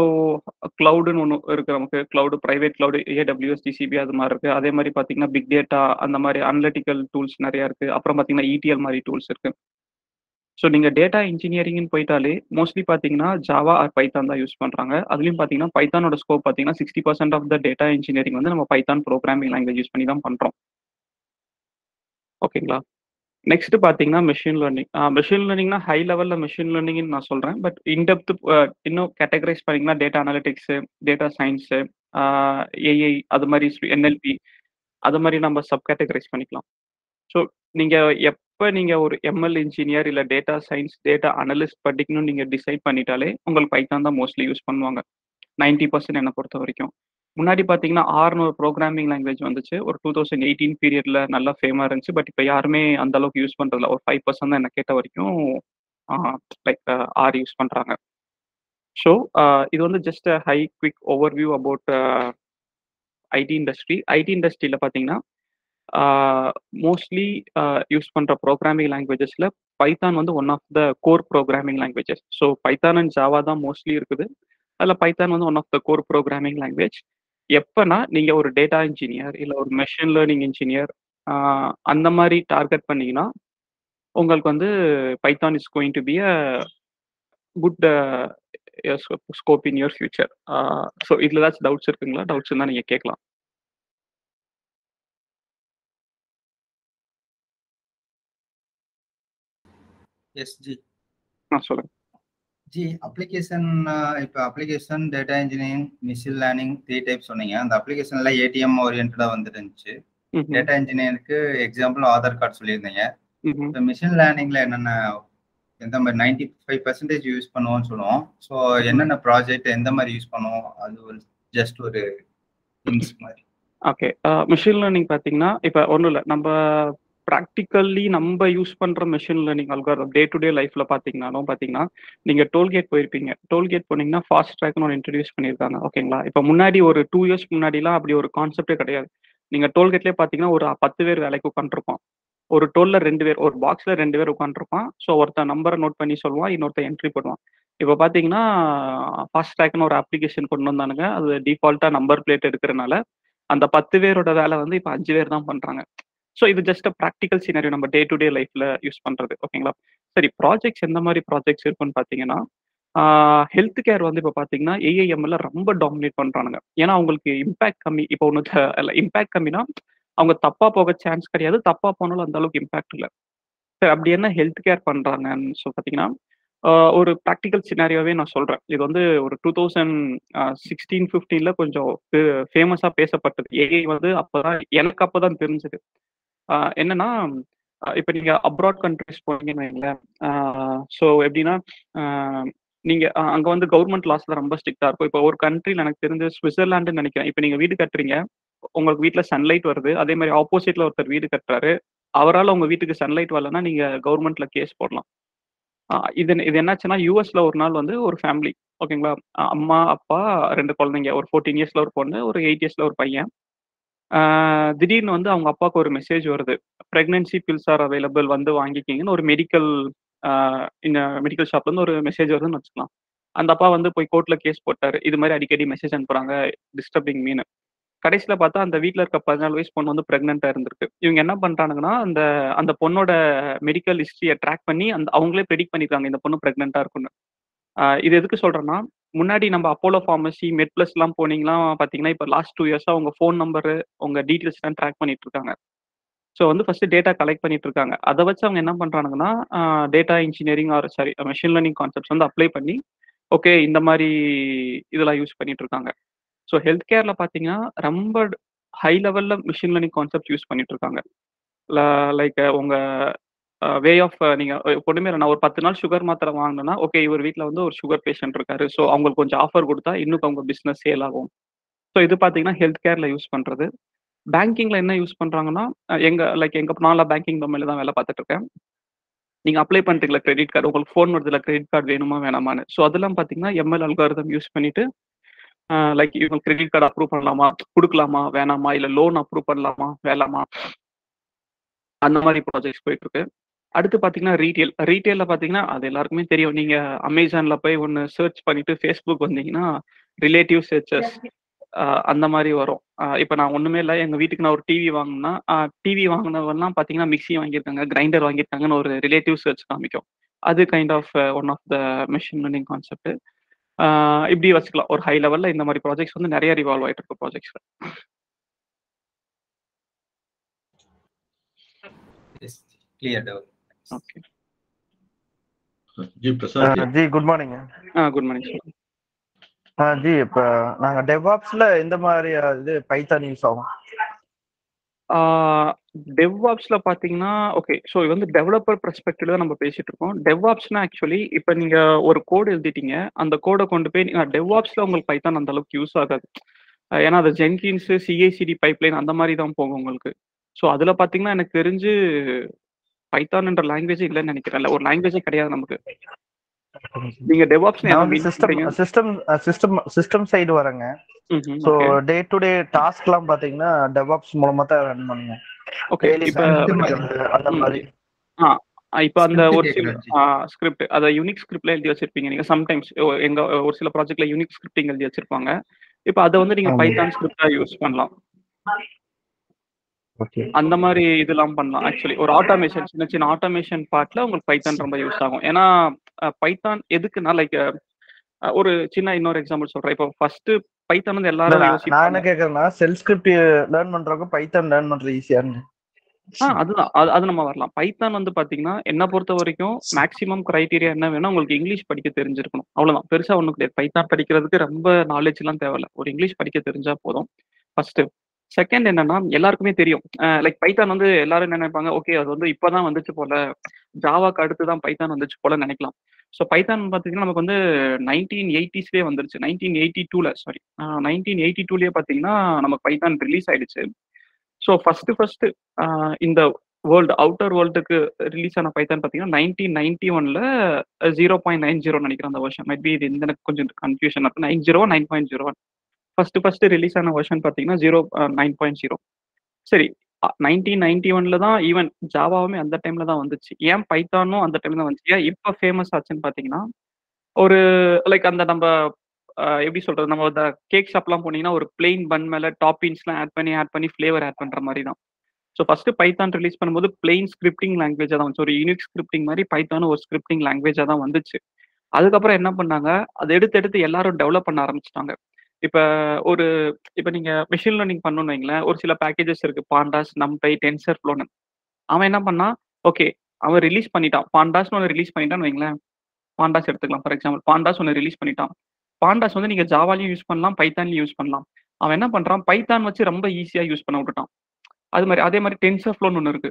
கிளவுடுன்னு ஒன்று இருக்கு நமக்கு. Cloud private cloud AWS, GCP அது மாதிரி இருக்கு. அதே மாதிரி பார்த்தீங்கன்னா, பிக் டேட்டா அந்த மாதிரி அனலிட்டிக்கல் டூல்ஸ் நிறையா இருக்கு. அப்புறம் பார்த்தீங்கன்னா, இடிஎல் மாதிரி டூல்ஸ் இருக்கு. ஸோ நீங்கள் டேட்டா இன்ஜினியரிங்னு போயிட்டாலே மோஸ்ட்லி பார்த்தீங்கன்னா, ஜாவா ஆர் பைத்தான் தான் யூஸ் பண்ணுறாங்க அதுலேயும் பார்த்தீங்கன்னா, பைத்தானோட ஸ்கோப் பார்த்தீங்கன்னா, 60% ஆஃப் த டேட்டா இன்ஜினியரிங் வந்து நம்ம பைத்தான் ப்ரோக்ராமிங் லாங்குவேஜ் யூஸ் பண்ணி தான் பண்ணுறோம் ஓகேங்களா? நெக்ஸ்ட் பார்த்தீங்கன்னா, மிஷின் லேர்னிங். மிஷின் லேர்னிங்னா ஹை லெவலில் மிஷின் லேர்னிங்னு நான் சொல்கிறேன் பட் இன்டெப்த் இன்னும் கேட்டகரைஸ் பண்ணீங்கன்னா, data analytics data science AI அது மாதிரி என்எல்பி அது மாதிரி நம்ம சப் கேட்டகரைஸ் பண்ணிக்கலாம். ஸோ நீங்க எப்ப நீங்க ஒரு எம்எல் இன்ஜினியர் இல்ல டேட்டா சயின்ஸ் டேட்டா அனலிஸ்ட் படிக்கணும்னு நீங்க டிசைட் பண்ணிட்டாலே, உங்களுக்கு பைத்தான் தான் மோஸ்ட்லி யூஸ் பண்ணுவாங்க. 90% என்ன பொறுத்தவரைக்கும். முன்னாடி பார்த்தீங்கன்னா, ஆர்ன்னு ஒரு புரோகிராமிங் லாங்குவேஜ் வந்துச்சு. ஒரு 2018 பீரியட்ல நல்லா ஃபேமாக இருந்துச்சு. பட் இப்போ யாருமே அந்த அளவுக்கு யூஸ் பண்ணுறதில்ல ஒரு ஃபைவ் பர்சன்ட் தான் என்ன கேட்ட வரைக்கும் ஆ லைக் ஆர் யூஸ் பண்றாங்க. ஸோ இது வந்து just high high over overview about IT industry. IT இண்டஸ்ட்ரியில் பார்த்தீங்கன்னா, மோஸ்ட்லி யூஸ் பண்ற ப்ரோக்ராமிங் லாங்குவேஜஸ்ல பைத்தான் வந்து one of the core programming languages. So Python and Java தான் மோஸ்ட்லி இருக்குது. அதுல பைத்தான் வந்து one of the core programming language. எப்போனா நீங்க ஒரு டேட்டா இன்ஜினியர் இல்ல ஒரு மெஷின் லேர்னிங் இன்ஜினியர் அந்த மாதிரி டார்கெட் பண்ணீங்கன்னா, உங்களுக்கு வந்து Python is going to be a good scope in your future. So இதில் ஏதாச்சும் டவுட்ஸ் இருக்குங்களா? டவுட்ஸ் இருந்தா நீங்க கேட்கலாம். எஸ் ஜி. சொல்லுங்க. ஜி அப்ளிகேஷன் இப்ப application, data engineering, machine learning 3 type சொன்னீங்க. அந்த அப்ளிகேஷன்ல ஏடிஎம் ஓரியன்டடா வந்துருந்துச்சு. டேட்டா இன்ஜினியருக்கு எக்ஸாம்பிள் ஆதார் கார்ட் சொல்லியிருந்தீங்க. இந்த மிஷின் லேர்னிங்ல என்னென்ன எந்த மாதிரி நைன்டி ஃபைவ் பர்சன்டேஜ் யூஸ் பண்ணுவோம்னு சொல்லுவோம் ஸோ என்னென்ன ப்ராஜெக்ட் எந்த மாதிரி யூஸ் பண்ணுவோம் அது ஒரு ஜஸ்ட் ஒரு மாதிரி ஓகே. மெஷின் லேர்னிங் பார்த்தீங்கன்னா, இப்ப ஒண்ணும் இல்ல. நம்ப ப்ராக்டிக்கல்லி நம்ம யூஸ் பண்ற machine learning algorithm day to day லைஃப்ல பார்த்தீங்கனாலும் பார்த்தீங்கன்னா, நீங்க டோல்கேட் போயிருப்பீங்க. டோல்கேட் போனீங்கன்னா, ஃபாஸ்ட் ட்ராக்ன்னு ஒன்று இன்ட்ரடியூஸ் பண்ணியிருக்காங்க. ஓகேங்களா? இப்போ முன்னாடி ஒரு டூ இயர்ஸ் முன்னாடிலாம் அப்படி ஒரு கான்செப்ட்டே கிடையாது. நீங்க டோல்கேட்லேயே பார்த்தீங்கன்னா, ஒரு 10 பேர் வேலைக்கு உட்காந்துருப்போம். ஒரு டோல்ல ரெண்டு பேர், ஒரு பாக்ஸ்ல ரெண்டு பேர் உட்காந்துருப்பான். ஸோ ஒருத்தன் நம்பரை நோட் பண்ணி சொல்லுவான். இன்னொருத்தன் என்ட்ரி பண்ணுவான் இப்போ பார்த்தீங்கன்னா, ஃபாஸ்ட் ட்ராக்னு ஒரு அப்ளிகேஷன் கொண்டு வந்தானுங்க. அது டிஃபால்ட்டாக நம்பர் பிளேட் எடுக்கிறனால, அந்த 10 பேரோட வேலை வந்து இப்போ அஞ்சு பேர் தான் பண்றாங்க. ஸோ இது ஜஸ்ட் ப்ராக்டிக்கல் சீனரி நம்ம டே டு டே லைஃப்ல யூஸ் பண்றது. ஓகேங்களா? சரி ப்ராஜெக்ட்ஸ் எந்த மாதிரி ப்ராஜெக்ட்ஸ் இருக்குன்னு பார்த்தீங்கன்னா, ஹெல்த் கேர் வந்து இப்போ பார்த்தீங்கன்னா, ஏஐஎம்எல்ல ரொம்ப டாமினேட் பண்றானுங்க. ஏன்னா அவங்களுக்கு இம்பாக்ட் கம்மி. இப்போ ஒண்ணு இல்ல இம்பாக்ட் கம்மினா, அவங்க தப்பா போக சான்ஸ் கிடையாது. தப்பா போனாலும் அந்த அளவுக்கு இம்பாக்ட் இல்ல. சரி அப்படி என்ன ஹெல்த் கேர் பண்றாங்கன்னு ஸோ பார்த்தீங்கன்னா, ஒரு ப்ராக்டிக்கல் சினாரியாவே நான் சொல்றேன். இது வந்து ஒரு 2016, 15ல கொஞ்சம் ஃபே ஃபேமஸா பேசப்பட்டது. ஏஐ வந்து அப்பதான் எனக்கு அப்பதான் தெரிஞ்சது. என்னன்னா, அ இப்ப நீங்க அப்ராட் கண்ட்ரிஸ் போனீங்கன்னு வைங்களேன். ஸோ எப்படின்னா, நீங்க அங்க வந்து கவர்மெண்ட் லாஸ்லாம் ரொம்ப ஸ்ட்ரிக்டா இருக்கும். இப்போ ஒரு கண்ட்ரியில் எனக்கு தெரிஞ்சு சுவிட்சர்லாண்டுன்னு நினைக்கிறேன் இப்ப நீங்க வீடு கட்டுறீங்க. உங்களுக்கு வீட்டுல சன்லைட் வருது. அதே மாதிரி ஆப்போசிட்ல ஒருத்தர் வீடு கட்டுறாரு. அவரால் உங்க வீட்டுக்கு சன்லைட் வரலன்னா, நீங்க கவர்மெண்ட்ல கேஸ் போடலாம். இது இது என்னாச்சுன்னா, யூஎஸ்ல ஒரு நாள் வந்து ஒரு ஃபேமிலி ஓகேங்களா? அம்மா, அப்பா, ரெண்டு குழந்தைங்க. ஒரு 14 இயர்ஸ்ல ஒரு பொண்ணு, ஒரு எயிட் இயர்ஸ்ல ஒரு பையன். திடீர்னு வந்து அவங்க அப்பாவுக்கு ஒரு மெசேஜ் வருது. ப்ரெக்னன்சி பில்ஸ் ஆர் அவைலபிள் வந்து வாங்கிக்கிங்கன்னு ஒரு மெடிக்கல் இந்த மெடிக்கல் ஷாப்லேருந்து ஒரு மெசேஜ் வருதுன்னு வச்சுக்கலாம். அந்த அப்பா வந்து போய் கோர்ட்ல கேஸ் போட்டார் இது மாதிரி அடிக்கடி மெசேஜ் அனுப்புறாங்க. டிஸ்டர்பிங் மீன் கடைசியில் பார்த்தா அந்த வீட்டில் இருக்க 14 வயசு பொண்ணு வந்து பிரெக்னன்ட்டா இருந்திருக்கு. இவங்க என்ன பண்றாங்கன்னா அந்த அந்த பொண்ணோட மெடிக்கல் ஹிஸ்ட்ரியை ட்ராக் பண்ணி அந்த அவங்களே பிரெடிக்ட் பண்ணிக்கிறாங்க இந்த பொண்ணு பிரெக்னன்ட்டா இருக்கும்னு. இது எதுக்கு சொல்றேன்னா, முன்னாடி நம்ம அப்போலோ ஃபார்மசி மெட் பிளஸ்லாம் போனீங்கன்னா பார்த்தீங்கன்னா, இப்ப லாஸ்ட் டூ இயர்ஸா உங்க ஃபோன் நம்பரு, உங்க டீட்டெயில்ஸ்லாம் ட்ராக் பண்ணிட்டு இருக்காங்க. ஸோ வந்து ஃபர்ஸ்ட்டு டேட்டா கலெக்ட் பண்ணிட்டு இருக்காங்க. அதை வச்சு அவங்க என்ன பண்றாங்கன்னா data engineering or sorry machine learning concepts வந்து அப்ளை பண்ணி, ஓகே இந்த மாதிரி இதெல்லாம் யூஸ் பண்ணிட்டு இருக்காங்க. ஸோ ஹெல்த் கேர்ல பார்த்தீங்கன்னா, ரொம்ப ஹை லெவல்ல மிஷின் லேர்னிங் கான்செப்ட் யூஸ் பண்ணிட்டு இருக்காங்க. லைக் உங்க வே ஆஃப் நீங்க பொண்ணுமே நான் ஒரு 10 நாள் சுகர் மாத்திரை வாங்குனேன்னா, ஓகே இவர் வீட்ல வந்து ஒரு சுகர் பேஷண்ட் இருக்காரு. ஸோ அவங்களுக்கு கொஞ்சம் ஆஃபர் குடுத்தா இன்னும் அவங்க பிசினஸ் சேல் ஆகும். ஸோ இது பார்த்தீங்கன்னா, ஹெல்த் கேர்ல யூஸ் பண்றது. பேங்கிங்ல என்ன யூஸ் பண்றாங்கன்னா, எங்க லைக் எங்க நான்லாம் பேங்கிங் டொமைன்ல தான் வேலை பார்த்துட்டு இருக்கேன். நீங்க அப்ளை பண்றீங்கல்ல கிரெடிட் கார்டு. உங்களுக்கு ஃபோன் வருதுல கிரெடிட் கார்டு வேணுமா வேணாமான்னு. ஸோ அதெல்லாம் பார்த்தீங்கன்னா, எம்எல் அல்காரதம் யூஸ் பண்ணிட்டு, லைக் இவங்க கிரெடிட் கார்டு அப்ரூவ் பண்ணலாமா? குடுக்கலாமா? வேணாமா? இல்ல லோன் அப்ரூவ் பண்ணலாமா? வேணாமா? அந்த மாதிரி ப்ராஜெக்ட்ஸ் போயிட்டு இருக்கு. அடுத்து பார்த்தீங்கன்னா, ரீட்டெயில். ரீட்டெயில்ல பார்த்தீங்கன்னா, அது எல்லாருக்குமே தெரியும். நீங்க Amazonல போய் ஒண்ணு சர்ச் பண்ணிட்டு Facebook வந்தீங்கன்னா, ரிலேட்டிவ் சர்ச்சஸ் அந்த மாரி வரும். இப்ப நான் ஒண்ணுமே இல்ல. எங்க வீட்டுக்கு நான் ஒரு டிவி வாங்கணும்னா, அ டிவி வாங்குனவன்லாம் பார்த்தீங்கன்னா, மிக்ஸி வாங்கியிருக்காங்க, கிரைண்டர் வாங்கியிருக்காங்கன்னு ஒரு ரிலேட்டிவ் சர்ச் காமிக்கும். அது kind of one of the machine learning concept. இப்படி வச்சுக்கலாம். ஒரு ஹை லெவல்ல இந்த மாரி ப்ராஜெக்ட்ஸ் வந்து நெறைய ரிவால்வ் ஆயிட்டு இருக்கு ப்ராஜெக்ட்ஸ்ல. Clear doubt. Okay. Ji Prasad ji. Uh ji good morning. Ah good morning sir. Ah ji இப்ப நாங்க டெவாப்ஸ்ல எந்த மாரி இது பைத்தான் யூஸ் ஆகும்? ஆ டெவ்ஆப்ஸ்ல பார்த்தீங்கன்னா, ஓகே. ஸோ இது வந்து டெவலப்பர் பெர்ஸ்பெக்டிவ்ல தான் நம்ம பேசிட்டு இருக்கோம். டெவ்ஆப்ஸ்னா ஆக்சுவலி இப்ப நீங்க ஒரு கோட் எழுதிட்டீங்க. அந்த கோட கொண்டு போய் டெவ்ஆப்ஸ்ல உங்களுக்கு பைத்தான் அந்த அளவுக்கு யூஸ் ஆகாது. அ ஏன்னா அது ஜென்கின்ஸ், சிஐசிடி பைப்லைன் அந்த மாரி தான் போகும் உங்களுக்கு. ஸோ அதுல பார்த்தீங்கன்னா, எனக்கு தெரிஞ்சு பைத்தான்ன்ற லாங்குவேஜே இல்லன்னு நெனைக்கிறேன். ஒரு லாங்குவேஜே கிடையாது நமக்கு. நீங்க mean system? System system system side வரேங்க. ஓகே. டே டு டே டாஸ்க்லாம் பார்த்தீங்கன்னா, டெவாப்ஸ் மூலமா தான் ரன் பண்ணுவோம். ஓகே. ஸ்கிரிப்ட் அந்த ம். மாரி. ஆ இப்ப அந்த ஸ்கிரிப்ட் ஒரு சில ஸ்கிரிப்ட் அத யூனிக் ஸ்கிரிப்ட்ல எழுதி வச்சிருப்பீங்க நீங்க. சம்டைம்ஸ் எங்க ஒரு சில ப்ராஜெக்ட்ல யூனிக் ஸ்கிரிப்டிங் எழுதி வச்சிருப்பாங்க. இப்ப அத வந்து நீங்க. பைத்தான் ஸ்கிரிப்ட்டா யூஸ் பண்ணலாம். அந்த மாரி இதெல்லாம் பண்ணலாம். ஆக்சுவலி ஒரு ஆட்டோமேஷன் சின்ன சின்ன ஆட்டோமேஷன் பார்ட்ல உங்களுக்கு பைத்தான் ரொம்ப யூஸ் ஆகும். ஏன்னா பைத்தான் எதுக்குன்னா லைக் ஒரு சின்ன இன்னொரு எக்ஸாம்பிள் சொல்றேன். இப்போ ஃபர்ஸ்ட்டு பைத்தான் வந்து எல்லாரும் நான். என்ன கேட்கறேன்னா, செல் ஸ்கிரிப்ட் லேர்ன் பண்றவங்க பைத்தான் லேர்ன் பண்றது ஈஸியான்னு. ஆ அதுதான். அது அது நம்ம வரலாம். பைத்தான் வந்து பார்த்தீங்கன்னா, என்ன பொறுத்தவரைக்கும் மேக்ஸிமம் கிரைட்டீரியா என்ன வேணும்னா, உங்களுக்கு இங்கிலீஷ் படிக்க தெரிஞ்சிருக்கணும். அவ்வளோதான். பெருசா ஒண்ணும் கிடையாது. பைத்தான் படிக்கிறதுக்கு ரொம்ப நாலேட்ஜ்லாம் தேவையில்ல. ஒரு இங்கிலீஷ் படிக்க தெரிஞ்சா போதும். ஃபர்ஸ்ட்டு. செகண்ட் என்னன்னா எல்லாருக்குமே தெரியும். லைக் பைத்தான் வந்து எல்லாரும் நினைப்பாங்க? ஓகே அது வந்து இப்பதான் வந்துச்சு போல. ஜாவாக்கு அடுத்து தான் பைத்தான் வந்துச்சு போல நினைக்கலாம். ஸோ பைத்தான் பார்த்தீங்கன்னா நமக்கு வந்து நைன்டீன் எயிட்டிஸ்லேயே வந்துருச்சு. நைன்டீன் எயிட்டி டூல சாரி நைன்டீன் எயிட்டி டூலயே பார்த்தீங்கன்னா நமக்கு பைத்தான் ரிலீஸ் ஆயிடுச்சு. ஸோ ஃபர்ஸ்ட் ஃபர்ஸ்ட் இந்த வேர்ல்டு அவுட்டர் வேர்ல்டுக்கு ரிலீஸ் ஆன பைத்தான் பார்த்தீங்கன்னா நைன்டீன் நைன்டி ஒன்ல ஜீரோ பாயிண்ட் நைன் ஜீரோ நினைக்கிறேன் அந்த வருஷன் மேபி இது எனக்கு கொஞ்சம் கன்ஃபியூஷன் இருக்கு nine zero nine point zero one first first release ஆன வெர்ஷன் பார்த்தீங்கன்னா ஜீரோ நைன் பாயிண்ட் ஜீரோ சரி நைன்டீன் நைன்டி ஒன்ல தான் ஈவன் ஜாவாவுமே அந்த டைம்ல தான் வந்துச்சு. ஏன் பைத்தானும் அந்த டைம்ல தான் வந்துச்சு? ஏன் இப்போ ஃபேமஸ் ஆச்சுன்னு பார்த்தீங்கன்னா ஒரு லைக் அந்த நம்ம uh, எப்படி சொல்றது? நம்ம அந்த கேக் ஷாப்லாம் போனீங்கன்னா ஒரு பிளெயின் பன் மேல டாப்பிங்ஸ்லாம் ஆட் பண்ணி ஆட் பண்ணி ஃப்ளேவர் ஆட் பண்ற மாதிரி தான். ஸோ ஃபர்ஸ்ட் பைத்தான் ரிலீஸ் பண்ணும்போது பிளெயின் ஸ்கிரிப்டிங் லாங்குவேஜாக தான் வந்துச்சு. ஒரு யூனிக் ஸ்கிரிப்டிங் மாதிரி பைத்தானும் ஒரு ஸ்கிரிப்டிங் லாங்குவேஜாக தான் வந்துச்சு. அதுக்கப்புறம் என்ன பண்ணாங்க? அதை எடுத்து எடுத்து எல்லாரும் டெவலப் பண்ண ஆரம்பிச்சிட்டாங்க. இப்போ ஒரு இப்போ நீங்க மிஷின் லேர்னிங் பண்ணணும்னு வைங்களேன் ஒரு சில பேக்கேஜஸ் இருக்கு. பாண்டாஸ் நம்பை டென்சர் ஃப்ளோன்னு அவன் என்ன பண்ணா ஓகே அவன் ரிலீஸ் பண்ணிட்டான். பாண்டாஸ்னு ஒன்று ரிலீஸ் பண்ணிட்டான்னு வைங்களேன். பாண்டாஸ் எடுத்துக்கலாம். ஃபார் எக்ஸாம்பிள் பாண்டாஸ் ஒன்று ரிலீஸ் பண்ணிட்டான். பாண்டாஸ் வந்து நீங்க ஜாவாலையும் யூஸ் பண்ணலாம் பைத்தான்லையும் யூஸ் பண்ணலாம். அவன் என்ன பண்றான்? பைத்தான் வச்சு ரொம்ப ஈஸியா யூஸ் பண்ண விட்டுட்டான். அது மாதிரி அதே மாதிரி டென்சர் ஃப்ளோன்னு ஒன்று இருக்கு.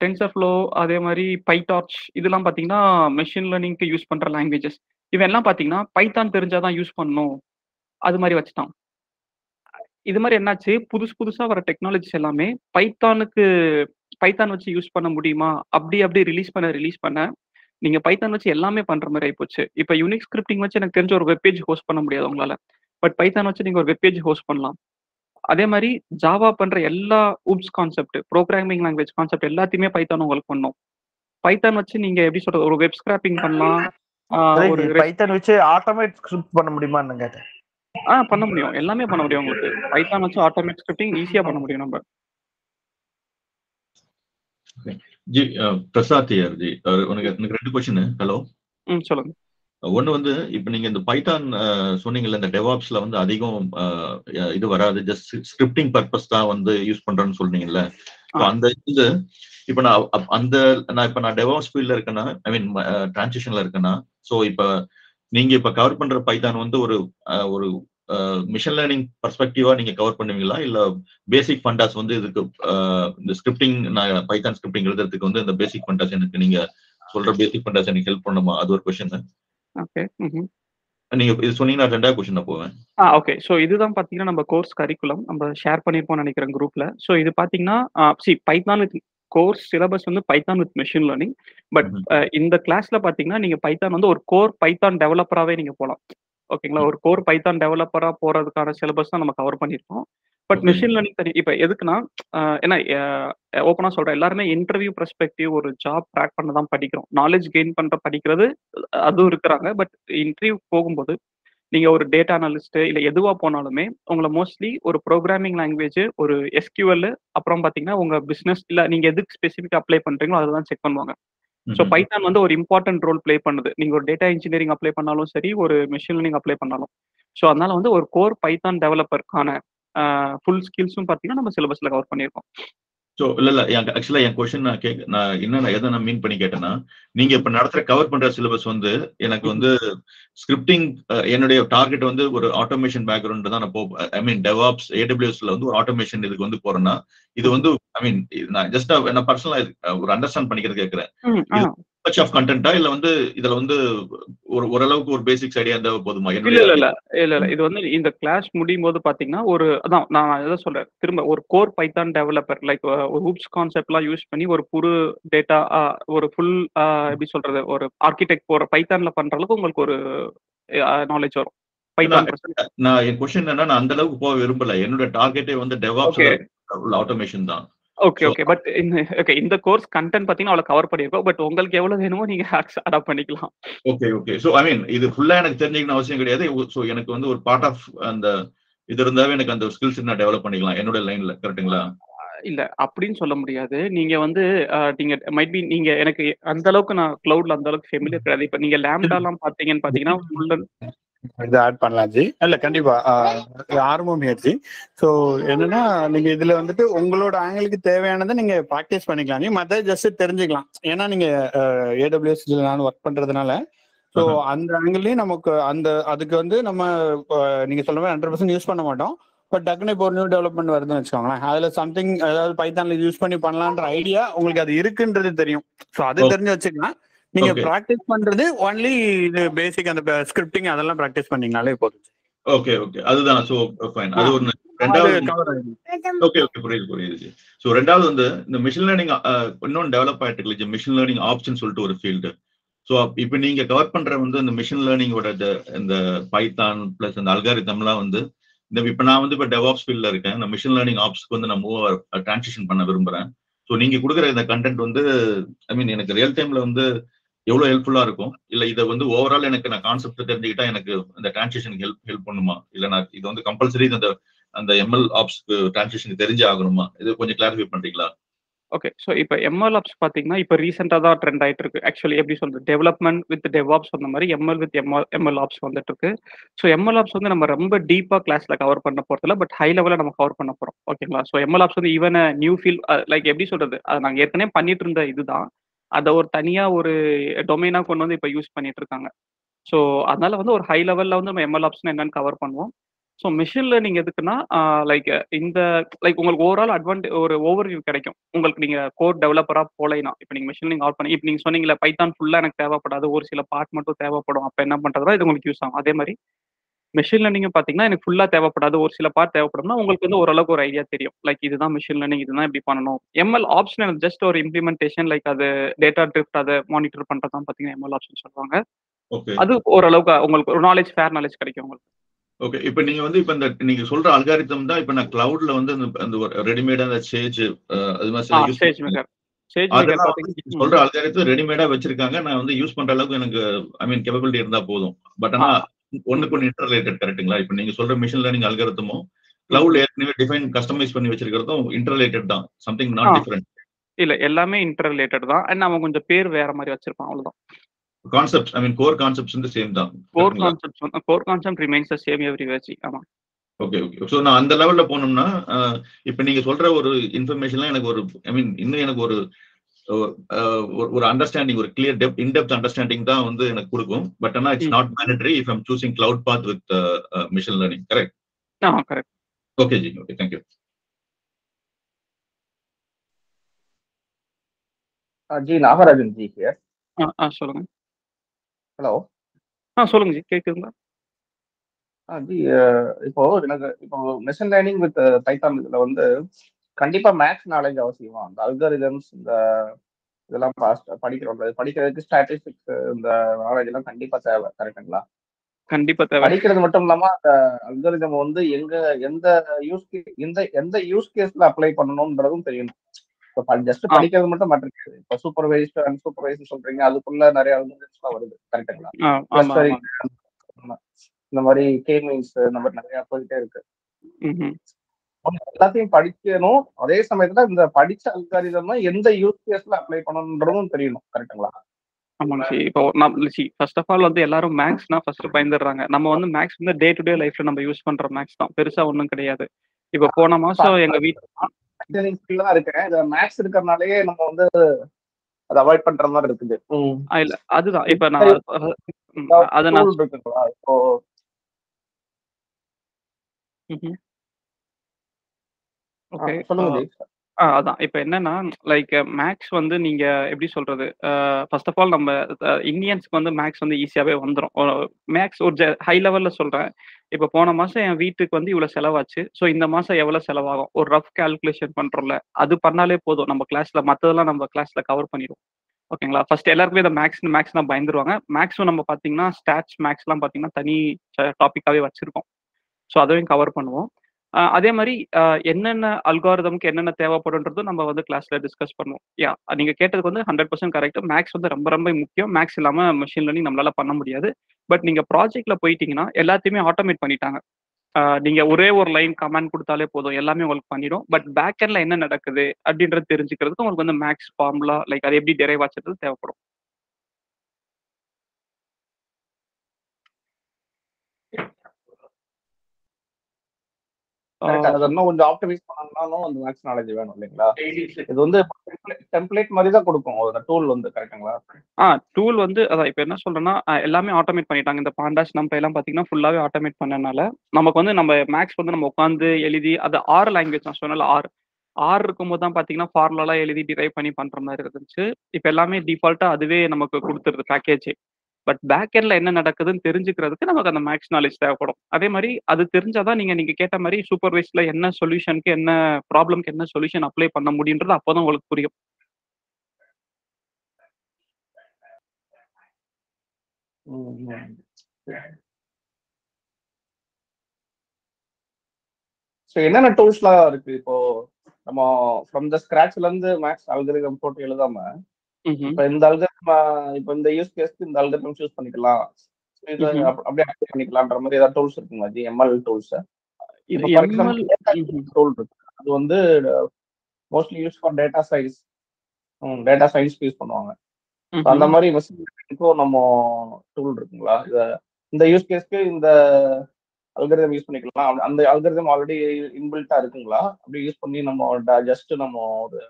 டென்சர் ஃப்ளோ அதே மாதிரி பைடார்ச் இதெல்லாம் பார்த்தீங்கன்னா மெஷின் லேர்னிங்க்கு யூஸ் பண்ணுற லாங்குவேஜஸ் இவெல்லாம் பார்த்தீங்கன்னா பைத்தான் தெரிஞ்சாதான் யூஸ் பண்ணணும் அது மாதிரி வச்சுட்டான். இது மாதிரி என்னாச்சு? புதுசு புதுசா வர டெக்னாலஜிஸ் எல்லாமே பைத்தானுக்கு பைத்தான் வச்சு யூஸ் பண்ண முடியுமா? அப்படி அப்படி ரிலீஸ் பண்ண ரிலீஸ் பண்ண. நீங்க பைத்தான் வச்சு எல்லாமே பண்ற மாதிரி ஆயிப்போச்சு. இப்போ யூனிக் ஸ்கிரிப்டிங் வச்சு எனக்கு தெரிஞ்ச ஒரு வெப்பேஜ் ஹோஸ்ட் பண்ண முடியாது உங்களால. பட் பைத்தான் வச்சு நீங்க ஒரு வெப்பேஜ் ஹோஸ்ட் பண்ணலாம். அதே மாதிரி ஜாவா பண்ற எல்லா OOPs concept programming language concept எல்லாத்தையுமே பைத்தான் உங்களுக்கு பண்ணும். பைத்தான் வச்சு நீங்க எப்படி சொல்றது? ஒரு வெப் ஸ்கிராப்பிங் பண்ணலாம். ஒரு பைத்தான் வச்சு ஆட்டோமேட் ஸ்கிரிப்ட் பண்ண முடியுமான்னு கேட்டேன். ஆ பண்ண முடியும். எல்லாமே பண்ண முடியும் உங்களுக்கு. பைத்தான் வச்சு ஆட்டோமேட் ஸ்கிரிப்டிங் ஈஸியா பண்ண முடியும் நம்ம. ஜி பிரசாத் ஐயர் ஜி உனக்கு எனக்கு ரெண்டு கொஸ்டின் ஹலோ ம் சொல்லுங்க. ஒன்னு வந்து இப்ப நீங்க இந்த பைத்தான் சொன்னீங்கல்ல இந்த டெவாப்ஸ்ல வந்து அதிகம் இது வராது. ஜஸ்ட் ஸ்கிரிப்டிங் பர்பஸ் தான் வந்து யூஸ் பண்றேன்னு சொல்றீங்கல்ல. அந்த இது இப்ப நான் அந்த நான் இப்ப நான் டெவாப்ஸ் ஃபீல்ட்ல இருக்கேன்னா ஐ மீன் டிரான்சிஷன்ல இருக்கேன்னா ஸோ இப்ப நீங்க இப்ப கவர் பண்ற பைத்தான் வந்து ஒரு ஒரு மிஷின் லேர்னிங் பர்ஸ்பெக்டிவா நீங்க கவர் பண்ணுவீங்களா? இல்ல பேசிக் ஃபண்டாஸ் வந்து இதுக்கு இந்த ஸ்கிரிப்டிங் நான் பைத்தான் ஸ்கிரிப்டிங் எழுதுறதுக்கு வந்து இந்த பேசிக் ஃபண்டாஸ் எனக்கு நீங்க சொல்ற பேசிக் ஃபண்டாஸ் எனக்கு ஹெல்ப் பண்ணுமா? அது ஒரு கொஸ்டின் ஓகே ம் நீங்க இது சொன்னீங்கன்னா ரெண்டாவது கொஸ்டின் போவேன். ஆ ஓகே ஸோ இதுதான் பார்த்தீங்கன்னா நம்ம கோர்ஸ் கரிக்குலம் நம்ம ஷேர் பண்ணியிருப்போம்னு நினைக்கிறேன் குரூப்ல ஸோ இது பார்த்தீங்கன்னா சி பைத்தான் கோர்ஸ் சிலபஸ் வந்து Python with machine learning but. இந்த கிளாஸ்ல பார்த்தீங்கன்னா நீங்க பைத்தான் வந்து ஒரு கோர் பைத்தான் டெவலப்பராகவே நீங்க போகலாம் ஓகேங்களா ஒரு கோர் பைத்தான் டெவலப்பரா போறதுக்கான சிலபஸ் தான் நம்ம கவர் பண்ணியிருக்கோம். பட். மெஷின் லேர்னிங் தனி இப்போ எதுக்குன்னா ஏன்னா ஓப்பனா சொல்றேன் எல்லாருமே இன்டர்வியூ பெர்ஸ்பெக்டிவ் ஒரு ஜாப் ட்ராக் பண்ண தான் படிக்கிறோம். நாலேஜ் கெயின் பண்ற படிக்கிறது அதுவும் இருக்கிறாங்க. பட் இன்டர்வியூ போகும்போது நீங்க ஒரு டேட்டா அனலிஸ்ட் இல்ல எதுவா போனாலுமே உங்களை மோஸ்ட்லி ஒரு ப்ரோக்ராமிங் லாங்குவேஜ் ஒரு எஸ்கியூஎல் அப்புறம் பாத்தீங்கன்னா உங்க பிசினஸ் இல்ல நீங்க எதுக்கு ஸ்பெசிஃபிக் அப்ளை பண்றீங்களோ அதை தான் செக் பண்ணுவாங்க. ஸோ. பைத்தான் வந்து ஒரு இம்பார்ட்டன்ட் ரோல் ப்ளே பண்ணுது. நீங்க ஒரு டேட்டா இன்ஜினியரிங் அப்ளை பண்ணாலும் சரி ஒரு மிஷின் லேர்னிங் அப்ளை பண்ணாலும். ஸோ அதனால வந்து ஒரு கோர் பைத்தான் டெவலப்பருக்கான ஃபுல் ஸ்கில்ஸும் பார்த்தீங்கன்னா நம்ம சிலபஸ்ல கவர் பண்ணியிருக்கோம். ஸோ இல்ல இல்ல. ஆக்சுவலா என் கொஸ்டின் நான் கேட்க நான் என்ன எதை நான் மீன் பண்ணி கேட்டேன்னா நீங்க இப்ப நடத்துற கவர் பண்ற சிலபஸ் வந்து எனக்கு வந்து ஸ்கிரிப்டிங் என்னுடைய டார்கெட் வந்து ஒரு ஆட்டோமேஷன் பேக்ரவுண்ட் தான் நான் போ ஐ மீன் டெவாப்ஸ் ஏடபிள்யூஎஸ்ல வந்து ஒரு ஆட்டோமேஷன் இதுக்கு வந்து போறேன்னா இது வந்து ஐ மீன் நான் ஜஸ்ட் நான் பர்சனலா ஒரு அண்டர்ஸ்டாண்ட் பண்ணிக்கிறது கேட்கறேன். மச் ஆஃப் கண்டென்ட்டா இல்ல வந்து இதுல வந்து ஒரு ஓரளவுக்கு ஒரு பேசிக்ஸ் ஐடியா இருந்தா போதுமா? இல்ல இல்ல இல்ல. இல்ல இல்ல. இது வந்து இந்த கிளாஸ் முடியும் போது பாத்தீங்கன்னா ஒரு அதான் நான் எதை சொல்றேன். திரும்ப ஒரு கோர் பைத்தான் டெவலப்பர் லைக் ஒரு ஹூப்ஸ் கான்செப்ட்லாம் யூஸ் பண்ணி ஒரு புது டேட்டா ஒரு ஃபுல் எப்படி சொல்றது? ஒரு ஆர்கிடெக்ட் போற பைத்தான்ல பண்ற அளவுக்கு உங்களுக்கு ஒரு நாலேஜ் வரும். நான் என் கொஸ்டின் என்னன்னா நான் அந்த அளவுக்கு போக விரும்பல. என்னோட டார்கெட்டே வந்து டெவாப்ஸ் ஆட்டோமேஷன் தான். ஓகே ஓகே பட் இந்த ஓகே இந்த கோர்ஸ் கண்டென்ட் பாத்தீங்கன்னா அவ்வளவு கவர் பண்ணியிருக்கோம். பட் உங்களுக்கு எவ்வளவு வேணுமோ நீங்க அடாப்ட் பண்ணிக்கலாம். Okay okay so I mean இது ஃபுல்லா எனக்கு தெரிஞ்சுக்கணும் அவசியம் கிடையாது. சோ எனக்கு வந்து ஒரு பார்ட் ஆஃப் அந்த இது இருந்தாவே எனக்கு அந்த ஸ்கில்ஸ் நான் டெவலப் பண்ணிக்கலாம். என்னோட லைன்ல கரெக்ட்டுங்களா இல்ல அப்படின்னு சொல்ல முடியாது. நீங்க வந்து நீங்க மைட் பி நீங்க எனக்கு அந்த அளவுக்கு நான் கிளவுட்ல அந்த அளவுக்கு ஃபெமிலியர் கிடையாது. இப்ப நீங்க லேம்டாலாம் பாத்தீங்கன்னு பாத்தீங்கன்னா and- இது ஆட் பண்ணலாம் ஜி. இல்ல கண்டிப்பா. ஆர்வம் முயற்சி ஸோ என்னன்னா நீங்க இதுல வந்துட்டு உங்களோட ஆங்கிளுக்கு தேவையானதை நீங்க ப்ராக்டிஸ் பண்ணிக்கலாம் ஜி. மற்ற ஜஸ்ட் தெரிஞ்சுக்கலாம். ஏன்னா நீங்க ஏடபிள்யூஎஸ் நான் ஒர்க் பண்றதுனால. ஸோ. அந்த ஆங்கிள்லயும் நமக்கு அந்த அதுக்கு வந்து நம்ம நீங்க சொல்ற மாதிரி ஹண்ட்ரட் பர்சன்ட் யூஸ் பண்ண மாட்டோம். இப்போ டக்குனு இப்போ ஒரு நியூ டெவலப்மெண்ட் வருதுன்னு வச்சுக்கோங்களேன். அதுல சம்திங் அதாவது பைத்தான்ல யூஸ் பண்ணி பண்ணலான்ற ஐடியா உங்களுக்கு அது இருக்குன்றது தெரியும். ஸோ அது. தெரிஞ்சு வச்சுக்கலாம். நீங்க Okay. ப்ராக்டிஸ் பண்றது ஒன்லி இது பேசிக் அந்த ஸ்கிரிப்டிங் அதெல்லாம் ப்ராக்டிஸ் பண்ணீங்கனாலே போதும். ஓகே ஓகே அதுதான் ஸோ ஃபைன் அது அது ரெண்டாவது. ஓகே ஓகே புரியுது புரியுது. ஸோ ரெண்டாவது வந்து இந்த மிஷின் லேர்னிங் இன்னொன்று டெவலப் ஆயிட்டு இருக்கு மிஷின் லேர்னிங் ஆப்ஷன் சொல்லிட்டு ஒரு ஃபீல்டு ஸோ இப்போ நீங்க கவர் பண்ற வந்து இந்த மிஷின் லேர்னிங்கோட இந்த பைத்தான் பிளஸ் இந்த அல்காரிதம்லாம் வந்து இந்த இப்போ நான் வந்து இப்போ டெவாப்ஸ் ஃபீல்டில் இருக்கேன். இந்த மிஷின் லேர்னிங் ஆப்ஸ்க்கு வந்து நான் மூவ் டிரான்சிஷன் பண்ண விரும்புறேன். ஸோ நீங்க கொடுக்குற இந்த கண்டென்ட் வந்து ஐ மீன் எனக்கு ரியல் டைம்ல வந்து எவ்வளவு ஹெல்ப்ஃபுல்லா இருக்கும்? இல்ல இதை வந்து ஓவரால் எனக்கு நான் கான்செப்ட் தெரிஞ்சுக்கிட்டா எனக்கு இந்த டிரான்சிஷனுக்கு ஹெல்ப் ஹெல்ப் பண்ணுமா? இல்ல நான் இது வந்து கம்பல்சரி அந்த அந்த எம்எல் ஆப்ஸ்க்கு டிரான்சிஷனுக்கு தெரிஞ்சு ஆகணுமா? இது கொஞ்சம் கிளாரிஃபை பண்றீங்களா? ஓகே ஸோ இப்போ எம்எல் ஆப்ஸ் பார்த்தீங்கன்னா இப்போ ரீசெண்டாக தான் ட்ரெண்ட் ஆகிட்டு இருக்கு. ஆக்சுவலி எப்படி சொல்றது? டெவலப்மெண்ட் வித் டெவாப்ஸ் அந்த மாதிரி ML with ML ML ops வந்துட்டு இருக்கு. ஸோ எம்எல் ஆப்ஸ் வந்து நம்ம ரொம்ப டீப்பாக கிளாஸ்ல கவர் பண்ண போகிறதில்ல பட் ஹை லெவலில் நம்ம கவர் பண்ண போறோம். ஓகேங்களா ஸோ எம்எல் ஆப்ஸ் வந்து ஈவன் நியூ ஃபீல் லைக் எப்படி சொல்றது? அது நாங்கள் ஏற்கனவே பண்ணிட்டு இருந்த இதுதான். அதை ஒரு தனியாக ஒரு டொமைனாக கொண்டு வந்து இப்போ யூஸ் பண்ணிட்டு இருக்காங்க. ஸோ அதனால வந்து ஒரு ஹை லெவலில் வந்து நம்ம எம்எல் ஆப்ஷன் என்னன்னு கவர் பண்ணுவோம். ஸோ மிஷின் லேர்னிங் எதுக்குன்னா லைக் இந்த லைக் உங்களுக்கு ஓவரால் அட்வான்டே ஒரு ஓவர் வியூ கிடைக்கும். உங்களுக்கு நீங்கள் கோட் டெவலப்பராக போலைனா இப்போ நீங்கள் மிஷின் லேர்னிங் ஆட் பண்ணி இப்போ நீங்க சொன்னீங்களே பைத்தான் ஃபுல்லா எனக்கு தேவைப்படாது ஒரு சில பார்ட் மட்டும் தேவைப்படும். அப்போ என்ன பண்ணுறதுனா இது உங்களுக்கு யூஸ் ஆகும். அதே மாதிரி மிஷின் லேர்னிங் பார்த்தீங்கன்னா எனக்கு ஃபுல்லா தேவைப்படாது. ஒரு சில பார்ட் தேவைப்படும்னா உங்களுக்கு வந்து ஓரளவுக்கு ஒரு ஐடியா தெரியும். லைக் இதுதான் மிஷின் லேர்னிங் இதுதான் இப்படி பண்ணணும். எம்எல் ஆப்ஷன் ஜஸ்ட் ஒரு இம்ப்ளிமெண்டேஷன் லைக் அது டேட்டா ட்ரிஃப்ட் அதை மானிட்டர் பண்றதான் பார்த்தீங்கன்னா எம்எல் ஆப்ஷன் சொல்லுவாங்க. ஓகே அது ஓரளவுக்கு உங்களுக்கு ஒரு நாலேஜ் ஃபேர் நாலேஜ் கிடைக்கும் உங்களுக்கு. ஓகே இப்போ நீங்க வந்து இப்போ இந்த நீங்க சொல்ற அல்காரிதம் தான் இப்போ நான் கிளவுட்ல வந்து அந்த- ரெடிமேடா அந்த சேஜ் அது மாதிரி சேஜ். மேக்கர் சொல்ற அல்காரிதம் ரெடிமேடா வச்சிருக்காங்க. நான் வந்து யூஸ் பண்ற அளவுக்கு எனக்கு ஐ மீன் கேப்பபிலிட்டி இருந்தா போதும். பட் ஆனா ஒண்ணுக்கு ஒன்று இன்டர்லேட்டட் கரெக்ட்டுங்களா இப்போ நீங்க சொல்ற மிஷின் லேர்னிங் அல்காரிதமும் கிளவுட்ல ஏற்கனவே டிஃபைன் கஸ்டமைஸ் பண்ணி வச்சிருக்கிறதும் இன்டர்லேட்டட் தான். சம்திங். நாட் டிஃபரெண்ட் இல்ல எல்லாமே இன்டர் ரிலேட்டட் தான். அண்ட் அவன் கொஞ்சம் பேர் வேற மாதிரி வச்சிருப்பான் அவ்வளவுதான். Concept I mean core concepts வந்து சேம் தான். கோர் கான்செப்ட் வந்து core concept remains the same every வேச்சி ஆமா. ஓகே ஓகே ஸோ நான் அந்த லெவல்ல போனோம்னா இப்ப நீங்க சொல்ற ஒரு இன்ஃபர்மேஷன்லாம் எனக்கு ஒரு ஐ மீன் இன்னும் எனக்கு ஒரு ஒரு- ஒரு அண்டர்ஸ்டாண்டிங் ஒரு கிளியர் டெப் இன்டெப்த் அண்டர்ஸ்டாண்டிங் தான் வந்து எனக்கு கொடுக்கும் பட் ஆனா it's. Not mandatory if I'm choosing cloud both with machine learning correct ah correct okay ji okay thank you G. Nagarajan G here. ஆ ஆ சொல்லுங்க Hello. ஆ சொல்லுங்க ஜி கேக்குதுங்களா Uh, G, uh, இப்போ எனக்கு இப்போ மெஷின் லேர்னிங் வித் பைத்தான் இதுல வந்து கண்டிப்பா மேக்ஸ் நாலேஜ் அவசியமா. அந்த அல்காரிதம்ஸ் இந்த இதெல்லாம் படிக்கிறோம். படிக்கிறதுக்கு ஸ்டாட்டிஸ்டிக்ஸ் இந்த நாலேஜ் எல்லாம் கண்டிப்பா தேவை. கரெக்டுங்களா கண்டிப்பா தேவை. படிக்கிறது மட்டும் இல்லாம அந்த அல்காரிதம் வந்து எங்க எந்த யூஸ் எந்த எந்த யூஸ் கேஸ்ல அப்ளை பண்ணணும்ன்றதும் தெரியணும். இப்போ ஜஸ்ட். படிக்கிறது மட்டும் மட்டும் கிடையாது. இப்போ சூப்பர்வைஸ்டு அன்சூப்பர்வைஸ்டு சொல்றீங்க அதுக்குள்ள நிறைய அல்காரிதம்ஸ்லாம் வருது. கரெக்டுங்களா இந்த மாதிரி கே மீன்ஸ் இந்த மாதிரி நிறைய போயிட்டே இருக்கு. எல்லாத்தையும் படிக்கணும். அதே சமயத்துல இந்த படிச்ச அல்காரிதம் எந்த யூஸ் கேஸ்ல அப்ளை பண்ணணுன்றதும் தெரியணும். கரெக்டுங்களா ஆமாங்க சி. இப்போ நம்ம சி ஃபர்ஸ்ட் ஆஃப் ஆல் வந்து எல்லாரும் மேக்ஸ்னா ஃபர்ஸ்ட் பயந்துடுறாங்க. நம்ம வந்து மேக்ஸ் வந்து டே டு டே லைஃப்ல நம்ம யூஸ் பண்ற மேக்ஸ் தான். பெருசா ஒன்றும் கிடையாது. இப்போ போன மாசம் எங்க வீட் இன்ஜினியரிங் ஃபீல்ட் தான் இருக்கேன். மேக்ஸ் இருக்கிறனாலயே நம்ம வந்து அதை அவாய்ட் பண்ற மாதிரி இருக்குது. இல்ல அதுதான். இப்ப நான் அதை நான் Tool இருக்குங்களா? இப்போ ஓகே. சொல்லுங்க அதான். இப்போ என்னன்னா லைக் மேக்ஸ் வந்து நீங்க எப்படி சொல்றது? ஃபர்ஸ்ட் ஆஃப் ஆல் நம்ம இந்தியன்ஸ்க்கு வந்து மேக்ஸ் வந்து ஈஸியாவே வந்துடும் மேக்ஸ் ஒரு ஹை லெவல்ல சொல்றேன். இப்போ போன மாசம் என் வீட்டுக்கு வந்து இவ்வளவு செலவாச்சு. ஸோ இந்த மாசம் எவ்வளவு செலவாகும்? ஒரு ரஃப் கால்குலேஷன் பண்றோம்ல அது பண்ணாலே போதும். நம்ம கிளாஸ்ல மத்ததெல்லாம் நம்ம கிளாஸ்ல கவர் பண்ணிடுவோம். ஓகேங்களா? ஃபர்ஸ்ட் எல்லாருக்குமே இந்த மேக்ஸ் மேக்ஸ் தான் பயந்துருவாங்க. மேக்ஸும் நம்ம பாத்தீங்கன்னா ஸ்டாட்ஸ் மேக்ஸ்லாம் பாத்தீங்கன்னா தனி டாபிக்காவே வச்சிருக்கோம். ஸோ அதையும் கவர் பண்ணுவோம். அதே மாதிரி என்னென்ன அல்காரிதம்க்கு என்னென்ன தேவைப்படுன்றதும் நம்ம வந்து கிளாஸ்ல டிஸ்கஸ் பண்ணுவோம். யா நீங்க கேட்டதுக்கு வந்து ஹண்ட்ரட் பர்சன்ட் கரெக்ட் மேக்ஸ் வந்து ரொம்ப ரொம்ப முக்கியம். மேக்ஸ் இல்லாம மிஷின் லேர்னிங் நம்மளால பண்ண முடியாது. பட் நீங்க ப்ராஜெக்ட்ல போயிட்டீங்கன்னா எல்லாத்தையுமே ஆட்டோமேட் பண்ணிட்டாங்க. நீங்க ஒரே ஒரு லைன் கமெண்ட் கொடுத்தாலே போதும். எல்லாமே உங்களுக்கு பண்ணிடும். பட் பேக் எண்ட்ல என்ன நடக்குது அப்படின்றது தெரிஞ்சுக்கிறதுக்கு உங்களுக்கு வந்து மேக்ஸ் ஃபார்முலா லைக் அது எப்படி டெரைவ் ஆச்சுறது தேவைப்படும். இன்னும் கொஞ்சம் ஆப்டிமைஸ் பண்ணணும்னாலும் அந்த மேக்ஸ் நாலேஜ் வேணும் இல்லைங்களா? இது வந்து டெம்ப்ளேட் மாதிரி தான் கொடுக்கும். அந்த டூல் வந்து கரெக்டுங்களா ஆ டூல் வந்து அதான் இப்போ என்ன சொல்றேன்னா எல்லாமே ஆட்டோமேட் பண்ணிட்டாங்க. இந்த பாண்டாஸ் நம்ம எல்லாம் பார்த்தீங்கன்னா ஃபுல்லாகவே ஆட்டோமேட் பண்ணனால நமக்கு வந்து நம்ம மேக்ஸ் வந்து நம்ம உட்காந்து எழுதி அது ஆறு லாங்குவேஜ் நான் சொன்னல ஆறு ஆறு இருக்கும்போது தான் பார்த்தீங்கன்னா ஃபார்முலாலாம் எழுதி டிரைவ் பண்ணி பண்ற மாதிரி இருந்துச்சு. இப்போ எல்லாமே டிஃபால்ட்டாக அதுவே நமக்கு கொடுத்துருது பேக்கேஜ் பட் பேக் எண்ட்ல என்ன நடக்குதுன்னு தெரிஞ்சுக்கிறதுக்கு நமக்கு அந்த மேக்ஸ் நாலேஜ் தேவைப்படும். அதே மாதிரி அது தெரிஞ்சாதான் நீங்க நீங்க கேட்ட மாதிரி சூப்பர்வைஸ்ல என்ன சொல்யூஷனுக்கு என்ன ப்ராப்ளம்க்கு என்ன சொல்யூஷன் அப்ளை பண்ண முடியுன்றது அப்போதான் உங்களுக்கு புரியும். ஸோ என்னென்ன டூல்ஸ்லாம் இருக்கு? இப்போ நம்ம ஃப்ரம் த ஸ்கிராச்ல இருந்து மேக்ஸ் அல்கரிதம் போட்டு எழுதாம இப்போ இந்த அல்கரிதம் இப்போ இந்த யூஸ் கேஸ்க்கு இந்த அல்கரிதம் சூஸ் பண்ணிக்கலாம். அப்படியே அப்ளை பண்ணிக்கலாம்ன்ற மாதிரி ஏதாவது டூல்ஸ் இருக்குங்களா? G ML tools. டூல் இருக்கு. அது வந்து mostly use for data science data சயின்ஸ்க்கு use பண்ணுவாங்க. அந்த. மாதிரி மெஷின் நம்ம டூல் இருக்குங்களா? இத இந்த யூஸ் கேஸ்க்கு இந்த அல்கரிதம் யூஸ் பண்ணிக்கலாம். அந்த அல்கரிதம் ஆல்ரெடி இன்பில்ட்டா இருக்குங்களா? அப்படி யூஸ் பண்ணி நம்ம ஜஸ்ட் நம்ம ஒரு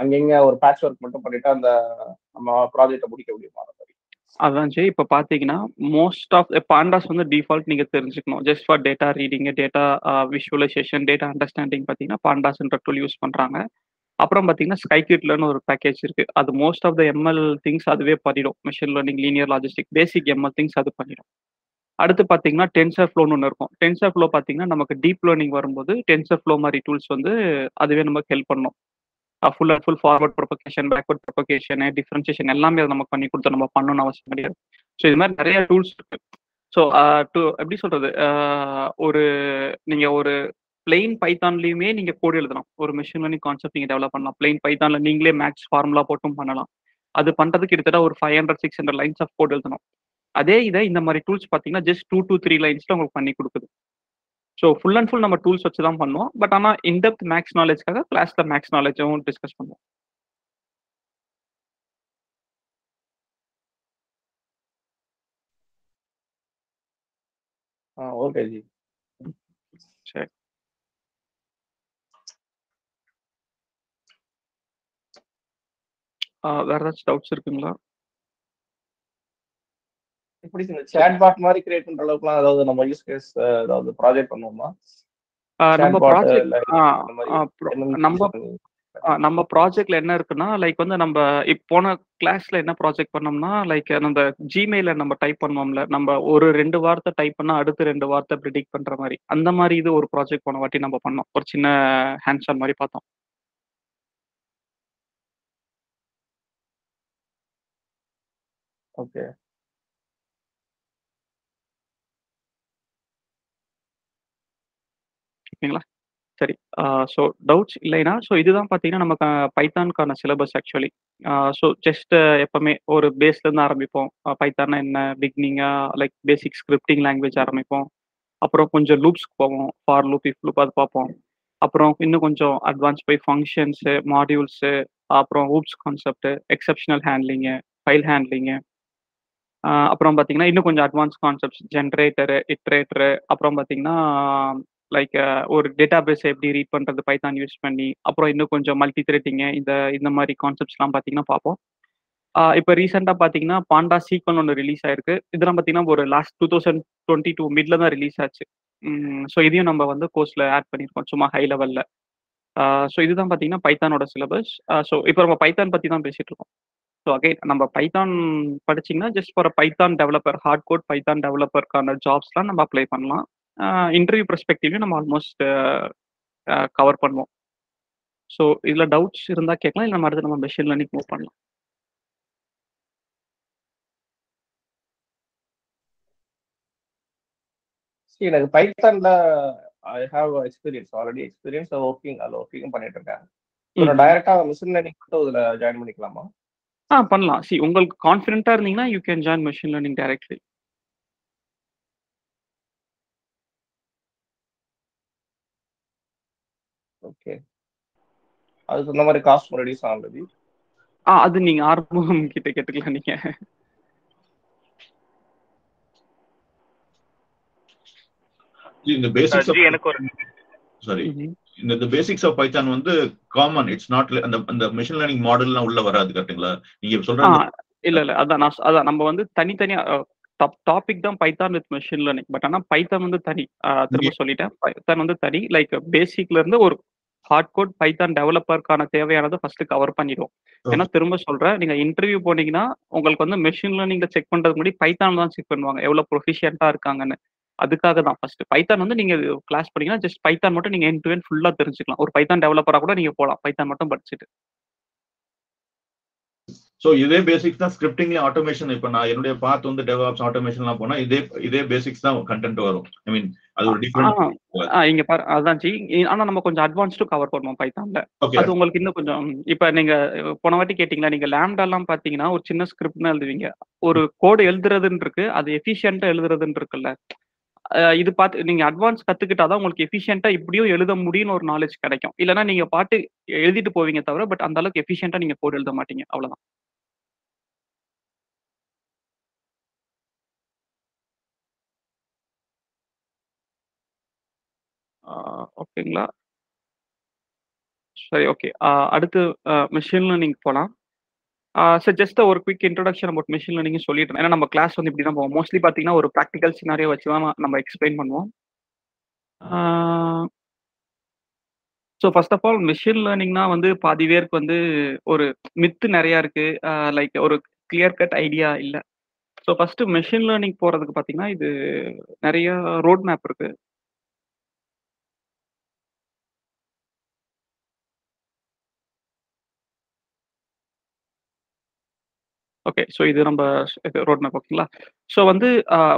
அங்கங்க ஒரு பேட்ச் ஒர்க் மட்டும் பண்ணிட்டு அந்த நம்ம ப்ராஜெக்டை முடிக்க முடியுமா அதான் சரி இப்போ பார்த்தீங்கன்னா மோஸ்ட் ஆஃப் பாண்டாஸ் வந்து டிஃபால்ட் நீங்கள் தெரிஞ்சுக்கணும். Just for data reading data visualisation data understanding பார்த்தீங்கன்னா பாண்டாஸ்ன்ற டூல் யூஸ் பண்ணுறாங்க அப்புறம் பார்த்தீங்கன்னா ஸ்கைகிட்லன்னு ஒரு பேக்கேஜ் இருக்கு. அது most of the ML things அதுவே பண்ணிடும். Machine learning linear logistic basic ML things அது பண்ணிடும். அடுத்து பார்த்தீங்கன்னா டென்சர் ஃப்ளோன்னு ஒன்று இருக்கும். டென்சர் ஃப்ளோ பார்த்தீங்கன்னா நமக்கு டீப் லேர்னிங் வரும்போது டென்சர் ஃப்ளோ மாதிரி டூல்ஸ் வந்து அதுவே நமக்கு ஹெல்ப் பண்ணும். Full and full forward propagation backward propagation differentiation எல்லாமே அது நமக்கு பண்ணி கொடுத்து நம்ம பண்ணணும்னு அவசியம் கிடையாது. ஸோ இது மாதிரி நிறைய டூல்ஸ் இருக்கு. ஸோ டு எப்படி சொல்றது? ஆஹ் ஒரு நீங்க ஒரு பிளெயின் பைத்தான்லயுமே நீங்க கோடு எழுதலாம். ஒரு மிஷின் லேர்னிங் கான்செப்ட் நீங்க டெவலப் பண்ணலாம். பிளெயின் பைத்தான்ல நீங்களே மேக்ஸ் ஃபார்முலா போட்டும் பண்ணலாம். அது பண்றதுக்கு கிட்டத்தட்ட ஒரு five hundred six hundred lines of code எழுதணும். அதே இதை இந்த மாதிரி டூல்ஸ் பார்த்தீங்கன்னா ஜஸ்ட் டூ டூ த்ரீ லைன்ஸ்ல உங்களுக்கு பண்ணி கொடுக்குது. ஸோ ஃபுல் அண்ட் ஃபுல் நம்ம டூல்ஸ் வச்சு தான் பண்ணுவோம் பட் ஆனால் இன்டெப்த் மேக்ஸ் நாலேஜ்க்காக கிளாஸ்ல மேக்ஸ் நாலேஜும் டிஸ்கஸ் பண்ணுவோம். ஓகே ஜி சரி. வேற ஏதாச்சும் டவுட்ஸ் இருக்குங்களா? எப்படி இந்த சேட் பாட் மாதிரி கிரியேட் பண்ற அளவுக்குலாம் ஏதாவது நம்ம யூஸ் கேஸ் ஏதாவது ப்ராஜெக்ட் பண்ணுவோமா? நம்ம ப்ராஜெக்ட் நம்ம நம்ம ப்ராஜெக்ட்ல என்ன இருக்குன்னா லைக் வந்து நம்ம இப்போ போன கிளாஸ்ல என்ன ப்ராஜெக்ட் பண்ணோம்னா லைக் நம்ம ஜிமெயில நம்ம டைப் பண்ணுவோம்ல நம்ம ஒரு ரெண்டு வார்த்தை டைப் பண்ணா அடுத்து ரெண்டு வார்த்தை ப்ரிடிக்ட் பண்ற மாதிரி. அந்த மாதிரி இது ஒரு ப்ராஜெக்ட் போன வாட்டி நம்ம பண்ணோம். ஒரு சின்ன ஹேண்ட்ஸ் ஆன் மாதிரி பார்த்தோம். ஓகே ஓகேங்களா? சரி. ஸோ டவுட்ஸ் இல்லைன்னா ஸோ இதுதான் பார்த்தீங்கன்னா நமக்கு பைத்தானுக்கான சிலபஸ் ஆக்சுவலி ஸோ ஜஸ்ட் எப்பவுமே ஒரு பேஸ்ல இருந்து ஆரம்பிப்போம். பைத்தானா என்ன? பிகினிங்காக லைக் பேசிக் ஸ்கிரிப்டிங் லாங்குவேஜ் ஆரம்பிப்போம். அப்புறம் கொஞ்சம் லூப்ஸ்க்கு போவோம். ஃபார் லூப் இஃப் லூப் அது பார்ப்போம். அப்புறம் இன்னும் கொஞ்சம் அட்வான்ஸ் போய் ஃபங்க்ஷன்ஸு மாடியூல்ஸு அப்புறம் OOPs concept exceptional handling file handling அப்புறம் பார்த்தீங்கன்னா இன்னும் கொஞ்சம் அட்வான்ஸ் கான்செப்ட்ஸ் ஜென்ரேட்டரு இட்ரேட்டரு அப்புறம் பார்த்தீங்கன்னா லைக் uh, ஒரு டேட்டா பேஸை எப்படி ரீட் பண்ணுறது பைத்தான் யூஸ் பண்ணி அப்புறம் இன்னும் கொஞ்சம் மல்டி த்ரெட்டிங்கு இந்த இந்த மாதிரி கான்செப்ட்ஸ்லாம் பார்த்தீங்கன்னா பார்ப்போம் இப்போ ரீசெண்டாக பார்த்தீங்கன்னா பாண்டா சீக்வல் ஒன்று ரிலீஸ் ஆயிருக்கு. இதெல்லாம் பார்த்தீங்கன்னா ஒரு last two thousand twenty two மிட்ல தான் ரிலீஸ் ஆச்சு. ஸோ இதையும் நம்ம வந்து கோர்ஸில் ஆட் பண்ணியிருக்கோம் சும்மா ஹை லெவலில் ஸோ இதுதான் பார்த்தீங்கன்னா பைத்தானோட சிலபஸ் ஸோ இப்போ நம்ம பைத்தான் பற்றி தான் பேசிட்டு இருக்கோம். ஸோ அகைன் நம்ம பைத்தான் படிச்சிங்கன்னா just for Python developer hard code Python டெவலப்பருக்கான ஜாப்ஸ்லாம் நம்ம அப்ளை பண்ணலாம். இன்டர்வியூ பெர்ஸ்பெக்டிவ்லையும் நம்ம ஆல்மோஸ்ட் கவர் பண்ணுவோம். ஸோ இதில் டவுட்ஸ் இருந்தால் கேட்கலாம் இல்லை நம்ம அடுத்து நம்ம மெஷின் லேர்னிங் மூவ் பண்ணலாம். See, எனக்கு பைத்தான்ல I have experience already experience working அதில் ஒர்க்கிங் பண்ணிட்டு இருக்கேன். நான் டைரக்டா மிஷின் லேர்னிங் மட்டும் இதுல ஜாயின் பண்ணிக்கலாமா? ஆ பண்ணலாம். சி உங்களுக்கு கான்ஃபிடென்ட்டாக இருந்தீங்கன்னா you can join machine learning directly okay. அதுக்கு இந்த மாதிரி காஸ்ட் ரெடியூஸ் ஆகுது ஆ அது நீங்கள் ஆரம்பம் கிட்ட கேட்டுக்கலாம் நீங்கள் இந்த பேசிக்ஸ் எனக்கு ஒரு சாரி. இந்த பேசிக்ஸ் ஆஃப் பைத்தான் வந்து காமன் இட்ஸ் நாட் அந்த அந்த மிஷின் லேர்னிங் மாடல்லாம் உள்ள வராது கரெக்ட்டுங்களா நீங்க சொல்ற அந்த- இல்ல இல்ல. அதான் நான் அதான் நம்ம வந்து தனித்தனியா டாபிக் தான் Python with machine learning but ஆனா பைத்தான் வந்து தனி. திரும்ப சொல்லிட்டேன். பைத்தான் வந்து தனி. லைக் பேசிக்ல இருந்து ஒரு ஹார்ட் கோட் பைத்தான் டெவலப்பருக்கான தேவையானதை ஃபர்ஸ்ட் கவர் பண்ணிடும். ஏன்னா திரும்ப சொல்றேன் நீங்க இன்டர்வியூ போனீங்கன்னா உங்களுக்கு வந்து மெஷின் லேர்னிங்ல செக் பண்றதுக்கு முன்னாடி பைத்தான் தான் செக் பண்ணுவாங்க. எவ்வளவு ப்ரொஃபிஷியன்ட்டா இருக்காங்கன்னு. அதுக்காக தான் ஃபர்ஸ்ட் பைத்தான் வந்து நீங்க கிளாஸ் பண்ணீங்கன்னா ஜஸ்ட் பைத்தான் மட்டும் நீங்க என் டு என் ஃபுல்லா தெரிஞ்சுக்கலாம். ஒரு பைத்தான் டெவலப்பரா கூட நீங்க போலாம் பைத்தான் மட்டும் படிச்சுட்டு. சோ இதே பேசிக்ஸ் தான் ஸ்கிரிப்டிங்ல ஆட்டோமேஷன் இப்ப நான் என்னுடைய பாத் வந்து டெவலப்ஸ் ஆட்டோமேஷன்லாம் போனா இதே இதே பேசிக்ஸ் தான் கண்டென்ட் வரும். ஐ மீன் அது ஒரு டிஃபரெண்ட் இங்க பாரு அதான் ஜி. ஆனா நம்ம கொஞ்சம் அட்வான்ஸ்டு கவர் பண்ணுவோம் பைத்தான்ல அது உங்களுக்கு இன்னும் கொஞ்சம் இப்ப நீங்க போன வாட்டி கேட்டீங்களா நீங்க லேம்டா எல்லாம் பாத்தீங்கன்னா ஒரு சின்ன ஸ்கிரிப்ட்னு எழுதுவீங்க. ஒரு கோடு எழுதுறதுன்னு இருக்கு அது எஃபிஷியன்ட்டா எழுதுறதுன்னு இருக்குல்ல. இது பார்த்து நீங்க அட்வான்ஸ் கத்துக்கிட்டாதான் உங்களுக்கு எஃபிஷியன்ட்டா இப்படியும் எழுத முடியும்னு ஒரு நாலேஜ் கிடைக்கும். இல்லைன்னா நீங்க பாட்டு எழுதிட்டு போவீங்க தவிர பட் அந்த அளவுக்கு எஃபிஷியன்ட்டா நீங்க கோடு எழுத மாட்டீங்க. அவ்வளவுதான். ஓகேங்களா? சரி ஓகே. அடுத்து மிஷின் லேர்னிங் போகலாம் சார் ஜஸ்ட் ஒரு quick introduction about machine learning சொல்லிட்டு ஏன்னா நம்ம கிளாஸ் வந்து இப்படி தான் போவோம். மோஸ்ட்லி பார்த்தீங்கன்னா ஒரு ப்ராக்டிக்கல் சினாரியோ வச்சு தான் நம்ம எக்ஸ்பிளைன் பண்ணுவோம். So first of all machine லேர்னிங்னா வந்து பாதி பேருக்கு வந்து ஒரு மித்து நிறையா இருக்கு. லைக் ஒரு கிளியர் கட் ஐடியா இல்லை. ஸோ ஃபர்ஸ்ட் மெஷின் லேர்னிங் போகிறதுக்கு பார்த்தீங்கன்னா இது நிறைய ரோட் மேப் இருக்கு. ஓகே ஸோ இது நம்ம ரோட் மேப் ஓகேங்களா ஸோ வந்து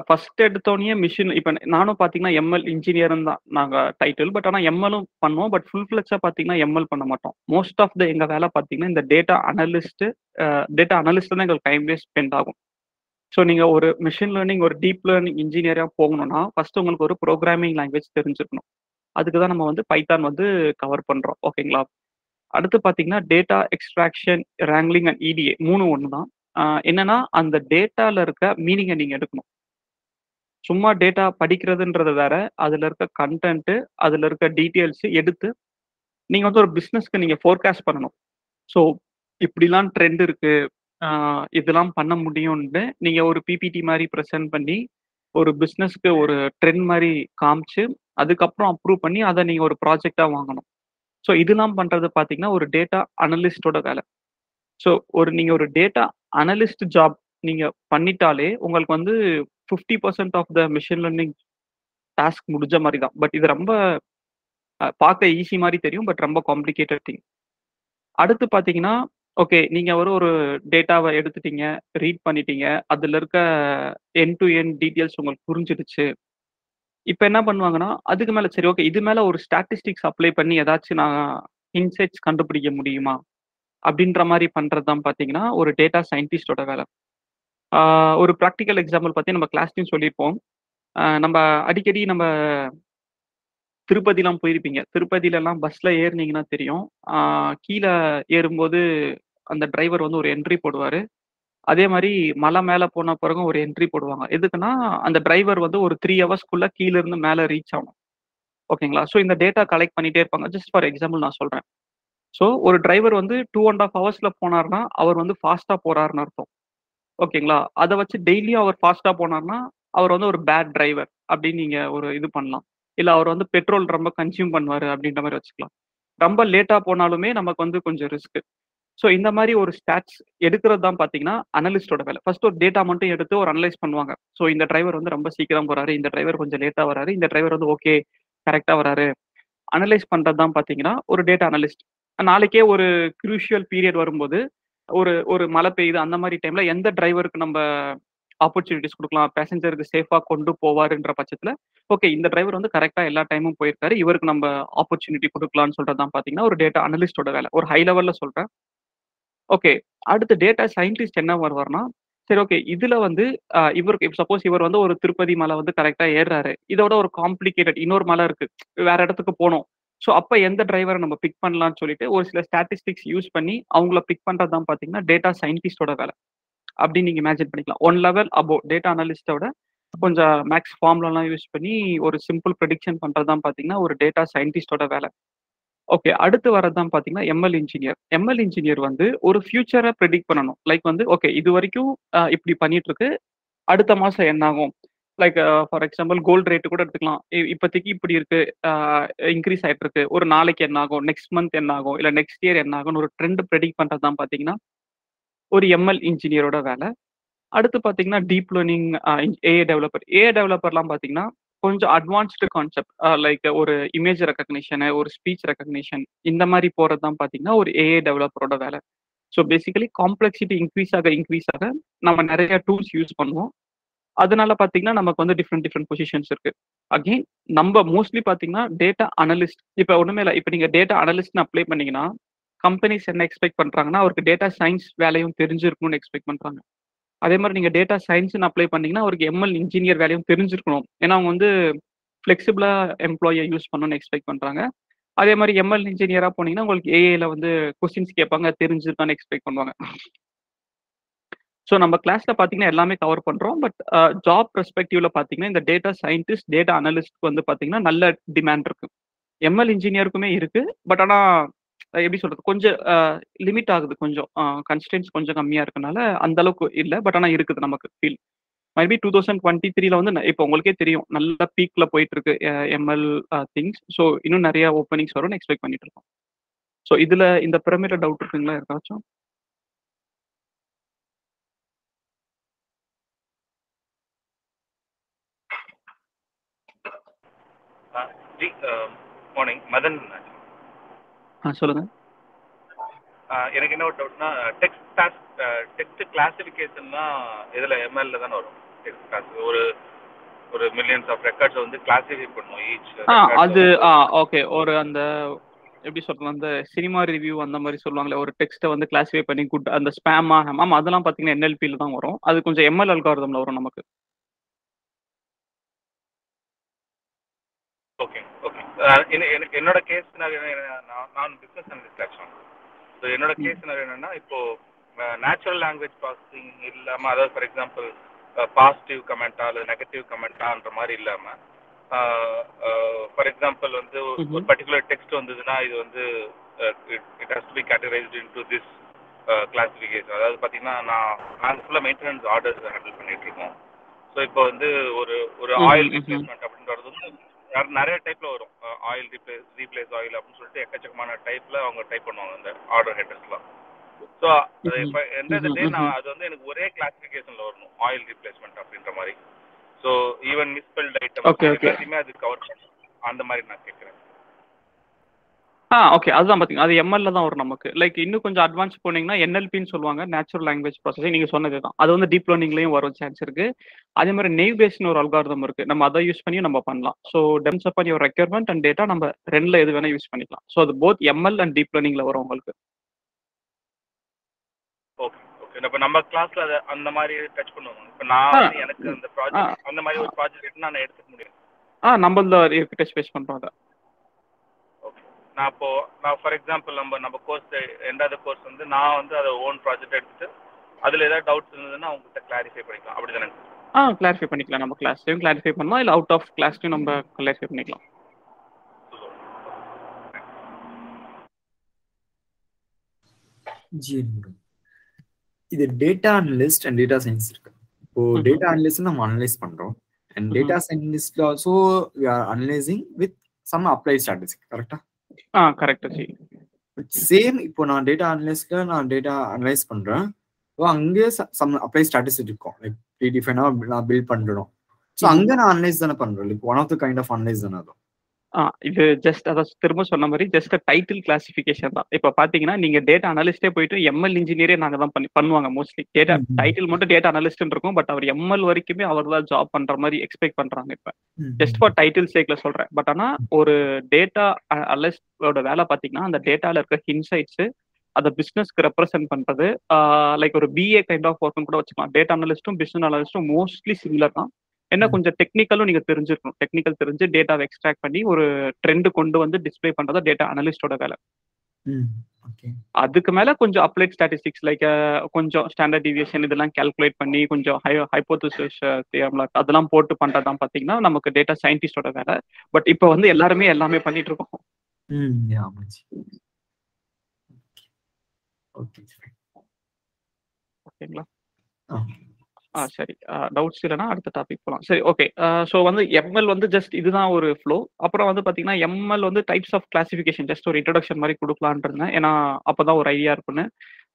ஃபர்ஸ்ட் எடுத்தோடனே மிஷின் இப்போ நானும் பார்த்தீங்கன்னா எம்எல் இன்ஜினியர்னு தான் நாங்கள் டைட்டில் பட் ஆனால் எம்எல்லும் பண்ணுவோம் பட் ஃபுல் ஃபிளெக்ஸாக பார்த்தீங்கன்னா எம்எல் பண்ண மாட்டோம். மோஸ்ட் ஆஃப் த எங்கள் வேலை பார்த்தீங்கன்னா இந்த டேட்டா அனலிஸ்ட்டு டேட்டா அனலிஸ்ட் தான் எங்களுக்கு டைம் வேஸ்ட் ஸ்பெண்ட் ஆகும். ஸோ நீங்கள் ஒரு மிஷின் லேர்னிங் ஒரு டீப் லேர்னிங் இன்ஜினியராக போகணும்னா ஃபர்ஸ்ட் உங்களுக்கு ஒரு ப்ரோக்ராமிங் லாங்குவேஜ் தெரிஞ்சிருக்கணும். அதுக்கு தான் நம்ம வந்து பைத்தான் வந்து கவர் பண்ணுறோம் ஓகேங்களா அடுத்து பார்த்தீங்கன்னா data extraction wrangling and EDA மூணு ஒன்று தான் என்னன்னா அந்த டேட்டால இருக்க மீனிங்கை நீங்க எடுக்கணும். சும்மா டேட்டா படிக்கிறதுன்றது வேற அதுல இருக்க கண்டென்ட் அதுல இருக்க டீட்டெயில்ஸ் எடுத்து நீங்க வந்து ஒரு பிஸ்னஸ்க்கு நீங்க ஃபோர்காஸ்ட் பண்ணணும். ஸோ இப்படிலாம் ட்ரெண்ட் இருக்கு. இதெல்லாம் பண்ண முடியும்னு நீங்க ஒரு பிபிடி மாதிரி ப்ரெசென்ட் பண்ணி ஒரு பிஸ்னஸ்க்கு ஒரு ட்ரெண்ட் மாதிரி காமிச்சு அதுக்கப்புறம் அப்ரூவ் பண்ணி அதை நீங்க ஒரு ப்ராஜெக்டா வாங்கணும். ஸோ இதெல்லாம் பண்றது பாத்தீங்கன்னா ஒரு டேட்டா அனலிஸ்டோட வேலை. ஸோ ஒரு நீங்க ஒரு டேட்டா அனலிஸ்ட் ஜாப் நீங்க பண்ணிட்டாலே உங்களுக்கு வந்து fifty percent of the machine learning task முடிஞ்ச மாதிரி தான். பட் இது ரொம்ப பார்க்க ஈஸி மாதிரி தெரியும் பட் ரொம்ப காம்ப்ளிகேட்டட் திங் அடுத்து பார்த்தீங்கன்னா ஓகே நீங்க ஒரு ஒரு டேட்டாவை எடுத்துட்டீங்க ரீட் பண்ணிட்டீங்க அதுல இருக்க என் டு என் டீட்டெயில்ஸ் உங்களுக்கு புரிஞ்சிடுச்சு. இப்போ என்ன பண்ணுவாங்கன்னா அதுக்கு மேல சரி ஓகே இது மேல ஒரு ஸ்டாட்டிஸ்டிக்ஸ் அப்ளை பண்ணி ஏதாச்சும் நான் இன்சைட்ஸ் கண்டுபிடிக்க முடியுமா? அப்படின்ற மாதிரி பண்றது தான் பார்த்தீங்கன்னா ஒரு டேட்டா சயின்டிஸ்டோட வேலை. ஒரு ப்ராக்டிக்கல் எக்ஸாம்பிள் பற்றி நம்ம கிளாஸ்லையும் சொல்லியிருப்போம். நம்ம அடிக்கடி நம்ம திருப்பதிலாம் போயிருப்பீங்க. திருப்பதியிலலாம் பஸ்ல ஏறுனீங்கன்னா தெரியும். கீழே ஏறும்போது அந்த டிரைவர் வந்து ஒரு என்ட்ரி போடுவார். அதே மாதிரி மலை மேலே போன பிறகு ஒரு என்ட்ரி போடுவாங்க. எதுக்குன்னா அந்த டிரைவர் வந்து ஒரு த்ரீ ஹவர்ஸ்க்குள்ளே கீழேருந்து இருந்து ரீச் ஆகணும். ஓகேங்களா ஸோ இந்த டேட்டா கலெக்ட் பண்ணிகிட்டே இருப்பாங்க. ஜஸ்ட் ஃபார் எக்ஸாம்பிள் நான் சொல்கிறேன் ஸோ ஒரு டிரைவர் வந்து டூ அண்ட் ஆஃப் ஹவர்ஸ்ல போனார்னா அவர் வந்து ஃபாஸ்டா போறாருன்னு அர்த்தம். ஓகேங்களா? அதை வச்சு டெய்லியும் அவர் ஃபாஸ்டா போனார்னா அவர் வந்து ஒரு பேட் டிரைவர் அப்படின்னு நீங்க ஒரு இது பண்ணலாம். இல்ல அவர் வந்து பெட்ரோல் ரொம்ப கன்சியூம் பண்ணுவாரு அப்படின்ற மாதிரி வச்சுக்கலாம். ரொம்ப லேட்டா போனாலுமே நமக்கு வந்து கொஞ்சம் ரிஸ்க் ஸோ இந்த மாதிரி ஒரு ஸ்டாட்ஸ் எடுக்கிறது தான் பார்த்தீங்கன்னா அனலிஸ்டோட வேலை. ஃபர்ஸ்ட் ஒரு டேட்டா மட்டும் எடுத்து ஒரு அனலைஸ் பண்ணுவாங்க. ஸோ இந்த டிரைவர் வந்து ரொம்ப சீக்கிரம் போறாரு இந்த டிரைவர் கொஞ்சம் லேட்டா வராரு இந்த டிரைவர் வந்து ஓகே கரெக்டா வராரு. அனலைஸ் பண்றது தான் பார்த்தீங்கன்னா ஒரு டேட்டா அனலிஸ்ட் நாளைக்கே ஒரு க்ரூஷியல் பீரியட் வரும்போது ஒரு ஒரு மழை பெய்யுது அந்த மாதிரி டைம்ல எந்த டிரைவருக்கு நம்ம ஆப்பர்ச்சுனிட்டிஸ் கொடுக்கலாம்? பேசஞ்சருக்கு சேஃபாக கொண்டு போவாருன்ற பட்சத்தில் ஓகே இந்த டிரைவர் வந்து கரெக்டாக எல்லா டைமும் போயிருக்காரு இவருக்கு நம்ம ஆப்பர்ச்சுனிட்டி கொடுக்கலாம்னு சொல்றது தான் பார்த்தீங்கன்னா ஒரு டேட்டா அனலிஸ்டோட வேலை. ஒரு ஹை லெவலில் சொல்கிறேன் ஓகே அடுத்து டேட்டா சயின்டிஸ்ட் என்ன வருவார்னா சரி ஓகே இதில் வந்து இவருக்கு சப்போஸ் இவர் வந்து ஒரு திருப்பதி மலை வந்து கரெக்டாக ஏறுறாரு. இதோட ஒரு காம்ப்ளிகேட்டட் இன்னொரு மலை இருக்கு. வேற இடத்துக்கு போனோம் ஸோ அப்போ எந்த டிரைவரை நம்ம பிக் பண்ணலாம்னு சொல்லிட்டு ஒரு சில ஸ்டாட்டிஸ்டிக்ஸ் யூஸ் பண்ணி அவங்கள பிக் பண்ணுறது தான் பார்த்தீங்கன்னா டேட்டா சயின்டிஸ்டோட வேலை. அப்படின்னு நீங்கள் இமேஜின் பண்ணிக்கலாம். ஒன் லெவல் அபோ டேட்டா அனாலிஸ்டோட கொஞ்சம் மேக்ஸ் ஃபார்ம்லாம் யூஸ் பண்ணி ஒரு சிம்பிள் ப்ரெடிக்ஷன் பண்ணுறது தான் பார்த்தீங்கன்னா ஒரு டேட்டா சயின்டிஸ்டோட வேலை. ஓகே அடுத்து வரது தான் பார்த்தீங்கன்னா எம்எல் இன்ஜினியர் எம்எல் இன்ஜினியர் வந்து ஒரு ஃபியூச்சரை ப்ரெடிக்ட் பண்ணணும். லைக் வந்து ஓகே இது வரைக்கும் இப்படி பண்ணிட்டு இருக்கு. அடுத்த மாதம் என்ன ஆகும் like for example gold rate கூட எடுத்துக்கலாம். இப்போதைக்கு இப்படி இருக்கு. இன்க்ரீஸ் ஆகிட்டு இருக்கு ஒரு நாளைக்கு என்ன ஆகும்? நெக்ஸ்ட் மந்த் என்ன ஆகும்? இல்லை நெக்ஸ்ட் இயர் என்ன ஆகும்னு ஒரு ட்ரெண்ட் ப்ரெடிக்ட் பண்ணுறது தான் பாத்தீங்கன்னா ஒரு எம்எல் இன்ஜினியரோட வேலை. அடுத்து பார்த்தீங்கன்னா deep learning AI developer AI டெவலப்பர்லாம் பார்த்தீங்கன்னா கொஞ்சம் அட்வான்ஸ்டு கான்செப்ட் லைக் ஒரு இமேஜ் ரெக்கக்னிஷனு ஒரு ஸ்பீச் ரெக்கக்னிஷன் இந்த மாதிரி போகிறது தான் பார்த்தீங்கன்னா ஒரு ஏஏ டெவலப்பரோட வேலை. ஸோ பேசிக்கலி காம்ப்ளெக்சிட்டி இன்க்ரீஸ் ஆக இன்க்ரீஸ் ஆக நம்ம நிறைய டூல்ஸ் யூஸ் பண்ணுவோம். அதனால பாத்தீங்கன்னா நமக்கு வந்து டிஃப்ரெண்ட் டிஃப்ரெண்ட் பொசிஷன்ஸ் இருக்கு. அகெயின் நம்ம மோஸ்ட்லி பாத்தீங்கன்னா டேட்டா அனலிஸ்ட் இப்போ ஒண்ணுமே இல்லை. இப்போ நீங்க டேட்டா அனலிஸ்ட்னு அப்ளை பண்ணீங்கன்னா கம்பெனிஸ் என்ன எக்ஸ்பெக்ட் பண்றாங்கன்னா அவருக்கு டேட்டா சயின்ஸ் வேலையும் தெரிஞ்சிருக்கணும்னு எக்ஸ்பெக்ட் பண்றாங்க. அதே மாதிரி நீங்க டேட்டா சயின்ஸ்னு அப்ளை பண்ணீங்கன்னா அவருக்கு எம்எல் இன்ஜினியர் வேலையும் தெரிஞ்சிருக்கணும். ஏன்னா அவங்க வந்து ஃபிளெக்சிபிளா எம்ப்ளாயை யூஸ் பண்ணணும்னு எக்ஸ்பெக்ட் பண்றாங்க. அதே மாதிரி எம்எல் இன்ஜினியரா போனீங்கன்னா உங்களுக்கு ஏஏல வந்து கொஸ்டின்ஸ் கேட்பாங்க தெரிஞ்சிருக்கான்னு எக்ஸ்பெக்ட் பண்ணுவாங்க. ஸோ நம்ம கிளாஸ்ல பாத்தீங்கன்னா எல்லாமே கவர் பண்றோம். பட் ஜாப் பெர்ஸ்பெக்டிவ்ல பாத்தீங்கன்னா இந்த டேட்டா சயின்டிஸ்ட் டேட்டா அனலிஸ்ட்க்கு வந்து பாத்தீங்கன்னா நல்ல டிமாண்ட் இருக்கு. எம்எல் இன்ஜினியருக்குமே இருக்கு. பட் ஆனா எப்படி சொல்றது? கொஞ்சம் லிமிட் ஆகுது கொஞ்சம். கன்ஸ்டன்ஸ் கொஞ்சம் கம்மியா இருக்கனால அந்த அளவுக்கு இல்லை. பட் ஆனா இருக்குது நமக்கு feel maybe two thousand twenty த்ரீல வந்து இப்போ உங்களுக்கே தெரியும். நல்ல பீக்ல போயிட்டு இருக்கு எம்எல் திங்ஸ் ஸோ இன்னும் நிறைய ஓப்பனிங்ஸ் வரும்னு எக்ஸ்பெக்ட் பண்ணிட்டு இருக்கோம் ஸோ இதுல இந்த பிரமிட டவுட் இருக்குங்களா? யாருக்காச்சும்? ஜி மார்னிங் மதன் ஆ சொல்லுங்க. எனக்கு என்ன ஒரு டவுட்னா டெக்ஸ்ட் கிளாஸ் டெக்ஸ்ட் கிளாசிஃபிகேஷன்லாம் இதில் எம்எல்ல தானே வரும். டெக்ஸ்ட் கிளாஸ் ஒரு ஒரு மில்லியன்ஸ் ஆஃப் ரெக்கார்ட்ஸ் வந்து கிளாசிஃபை பண்ணும் ஈச் ஆ அது ஆ ஓகே ஒரு அந்த எப்படி சொல்றது அந்த சினிமா ரிவ்யூ அந்த மாதிரி சொல்லுவாங்களே ஒரு டெக்ஸ்ட்டை வந்து கிளாஸிஃபை பண்ணி குட் அந்த ஸ்பேமா ஆமாம் அதெல்லாம் பார்த்தீங்கன்னா என்எல்பியில் தான் வரும். அது கொஞ்சம் எம்எல் அல்காரதம்ல வரும் நமக்கு ஓகே ஓகே எனக்கு என்னோட கேஸ் நான் நான் பிஸ்னஸ் அனலிஸ்ட் ஆக்சுவலாக ஸோ என்னோட கேஸ் என்னன்னா இப்போ நேச்சுரல் லாங்குவேஜ் ப்ராசஸிங் இல்லாமல் அதாவது ஃபார் எக்ஸாம்பிள் பாசிட்டிவ் கமெண்ட்டா அல்லது நெகட்டிவ் கமெண்ட்டான்ற மாதிரி இல்லாமல் ஃபார் எக்ஸாம்பிள் வந்து ஒரு. பர்டிகுலர் டெக்ஸ்ட் வந்ததுன்னா இது வந்து it has to be categorised into this classification அதாவது பார்த்தீங்கன்னா நான் நாங்கள் ஃபுல்லாக மெயின்டெனன்ஸ் ஆர்டர்ஸ் ஹேண்டில் பண்ணிட்டு இருக்கோம் ஸோ இப்போ வந்து ஒரு ஒரு ஆயில். ரீப்ளேஸ்மெண்ட் அப்படின்றது வந்து நிறைய- டைப்ல வரும் ஆயில் ரீப்ளேஸ் ரீப்ளேஸ் ஆயில் அப்படின்னு சொல்லிட்டு எக்கச்சக்கமான டைப்ல அவங்க டைப் பண்ணுவாங்க அந்த ஆர்டர் ஹெட்டர்ஸ்லாம் ஸோ ம்ஹும். இப்போ எந்த டே ம்ஹும், நான். அது வந்து எனக்கு ஒரே கிளாசிஃபிகேஷன்ல வரணும் ஆயில் ரீப்ளேஸ்மெண்ட் அப்படின்ற மாதிரி ஸோ ஈவன் மிஸ்பெல்ட் ஐட்டம். எல்லாத்தையுமே அது கவர் பண்ணும் அந்த மாதிரி நான் கேட்குறேன் ஆ ஓகே அதுதான் பார்த்தீங்க அது எம்எல்ல தான் வரும் நமக்கு. லைக் இன்னும் கொஞ்சம் அட்வான்ஸ் போனீங்கன்னா என்எல்பின்னு சொல்லுவாங்க நேச்சுரல் லாங்குவேஜ் ப்ராசஸிங் நீங்கள் சொன்னது தான். அது வந்து டீப் லேர்னிங்லேயும் வரும் சான்ஸ் இருக்கு. அதே மாதிரி நெய் பேஸ்னு ஒரு அல்காரதம் இருக்கு. நம்ம அதை யூஸ் பண்ணி நம்ம பண்ணலாம். So depends up your requirement and data நம்ம ரெண்டுல எது வேணா யூஸ் பண்ணிக்கலாம். ஸோ அது போத் எம்எல் அண்ட் டீப் லேர்னிங்ல வரும் உங்களுக்கு. ஓகே ஓகே இப்போ நம்ம கிளாஸ்ல அந்த மாதிரி டச் பண்ணுவோம்? இப்போ நான் எனக்கு அந்த ப்ராஜெக்ட் அந்த மாதிரி ஒரு ப்ராஜெக்ட் நான் எடுத்துக்க முடியும். ஆ இருக்கு டெஸ்ட் பேஸ் பண்ணுறோம் அதை. நான் இப்போ நான் ஃபார் எக்ஸாம்பிள் நம்ம நம்ம கோர்ஸ் ரெண்டாவது கோர்ஸ் வந்து நான் வந்து அதை ஓன் ப்ராஜெக்ட் எடுத்துட்டு அதில் ஏதாவது டவுட்ஸ் இருந்ததுன்னா அவங்ககிட்ட கிளாரிஃபை பண்ணிக்கலாம். அப்படி தானே? ஆ கிளாரிஃபை பண்ணிக்கலாம். நம்ம கிளாஸ்லையும் கிளாரிஃபை பண்ணலாம் இல்லை அவுட் ஆஃப் கிளாஸ்லையும் நம்ம கிளாரிஃபை பண்ணிக்கலாம்? ஜி. இது data analyst and data science இருக்கு. இப்போ. டேட்டா அனலிஸ்ட் நம்ம அனலைஸ் பண்றோம். And. Data சயின்டிஸ்ட்ல also we are analysing with some apply statistic கரெக்டா ஆ கரெக்ட் ஜி சேம் இப்போ நான் டேட்டா அனலிஸ்ட்ல நான் டேட்டா அனலைஸ் பண்றேன். ஸோ அங்கே சம் அப்ளை ஸ்டாட்டிஸ்டிக் இருக்கும். லைக் ப்ரீ டிஃபைனா நான் பில்ட் பண்றோம். ஸோ. அங்க நான் அனலைஸ் தானே பண்றேன் like one of the kind of analyse தானே அதுவும் இது ஜஸ்ட் அதான் திரும்ப சொன்ன மாதிரி ஜஸ்ட் டைட்டில் கிளாசிஃபிகேஷன் தான். இப்போ பார்த்தீங்கன்னா நீங்க டேட்டா அனலிஸ்டே போயிட்டு எம்எல் இன்ஜினியரே நாங்க தான் பண்ணி பண்ணுவாங்க மோஸ்ட்லி டேட்டா. டைட்டில் மட்டும் டேட்டா அனலிஸ்ட் இருக்கும் பட் அவர் எம்எல் வரைக்குமே அவர் தான் ஜாப் பண்ற மாதிரி எக்ஸ்பெக்ட் பண்றாங்க இப்போ. ஜஸ்ட் ஃபார் டைட்டில் சேக்ல சொல்றேன். பட் ஆனா ஒரு டேட்டா அனலிஸ்டோட வேலை பார்த்தீங்கன்னா அந்த டேட்டால இருக்க இன்சைட்ஸ் அதை பிசினஸ்க்கு ரெப்ரசென்ட் பண்றது லைக் ஒரு பிஏ கைண்ட் ஆஃப் ஒர்க்னு கூட வச்சுக்கலாம். டேட்டா அனலிஸ்ட்டும் பிசினஸ் அனலிஸ்ட்டும் மோஸ்ட்லி சிமிலர் தான். என்ன. கொஞ்சம் டெக்னிக்கலும் நீங்க தெரிஞ்சிருக்கணும். டெக்னிக்கல் தெரிஞ்சு டேட்டாவை எக்ஸ்ட்ராக்ட் பண்ணி ஒரு ட்ரெண்ட் கொண்டு வந்து டிஸ்ப்ளே பண்றதா டேட்டா அனலிஸ்டோட வேலை. அதுக்கு மேல கொஞ்சம் அப்ளைட் ஸ்டாட்டிஸ்டிக்ஸ் லைக் கொஞ்சம் ஸ்டாண்டர்ட் டிவியேஷன் இதெல்லாம் கால்குலேட் பண்ணி கொஞ்சம் ஹை ஹைப்போதிசிஸ் அதெல்லாம் போட்டு பண்றதுதான் பாத்தீங்கன்னா நமக்கு டேட்டா சயின்டிஸ்டோட வேலை. பட் இப்போ வந்து எல்லாருமே எல்லாமே பண்ணிட்டு இருக்கோம். ஓகேங்களா? ஆ ஆ சரி டவுட்ஸ் இல்லைன்னா அடுத்த டாபிக் போகலாம் சரி ஓகே ஸோ வந்து எம்எல் வந்து ஜஸ்ட் இதுதான் ஒரு ஃப்ளோ அப்புறம் வந்து பார்த்தீங்கன்னா எம்எல் வந்து டைப்ஸ் ஆஃப் கிளாசிஃபிகேஷன் ஜஸ்ட் ஒரு இன்ட்ரடக்ஷன் மாதிரி கொடுக்கலான் இருந்தேன் ஏன்னா அப்போதான் ஒரு ஐடியா இருக்குன்னு.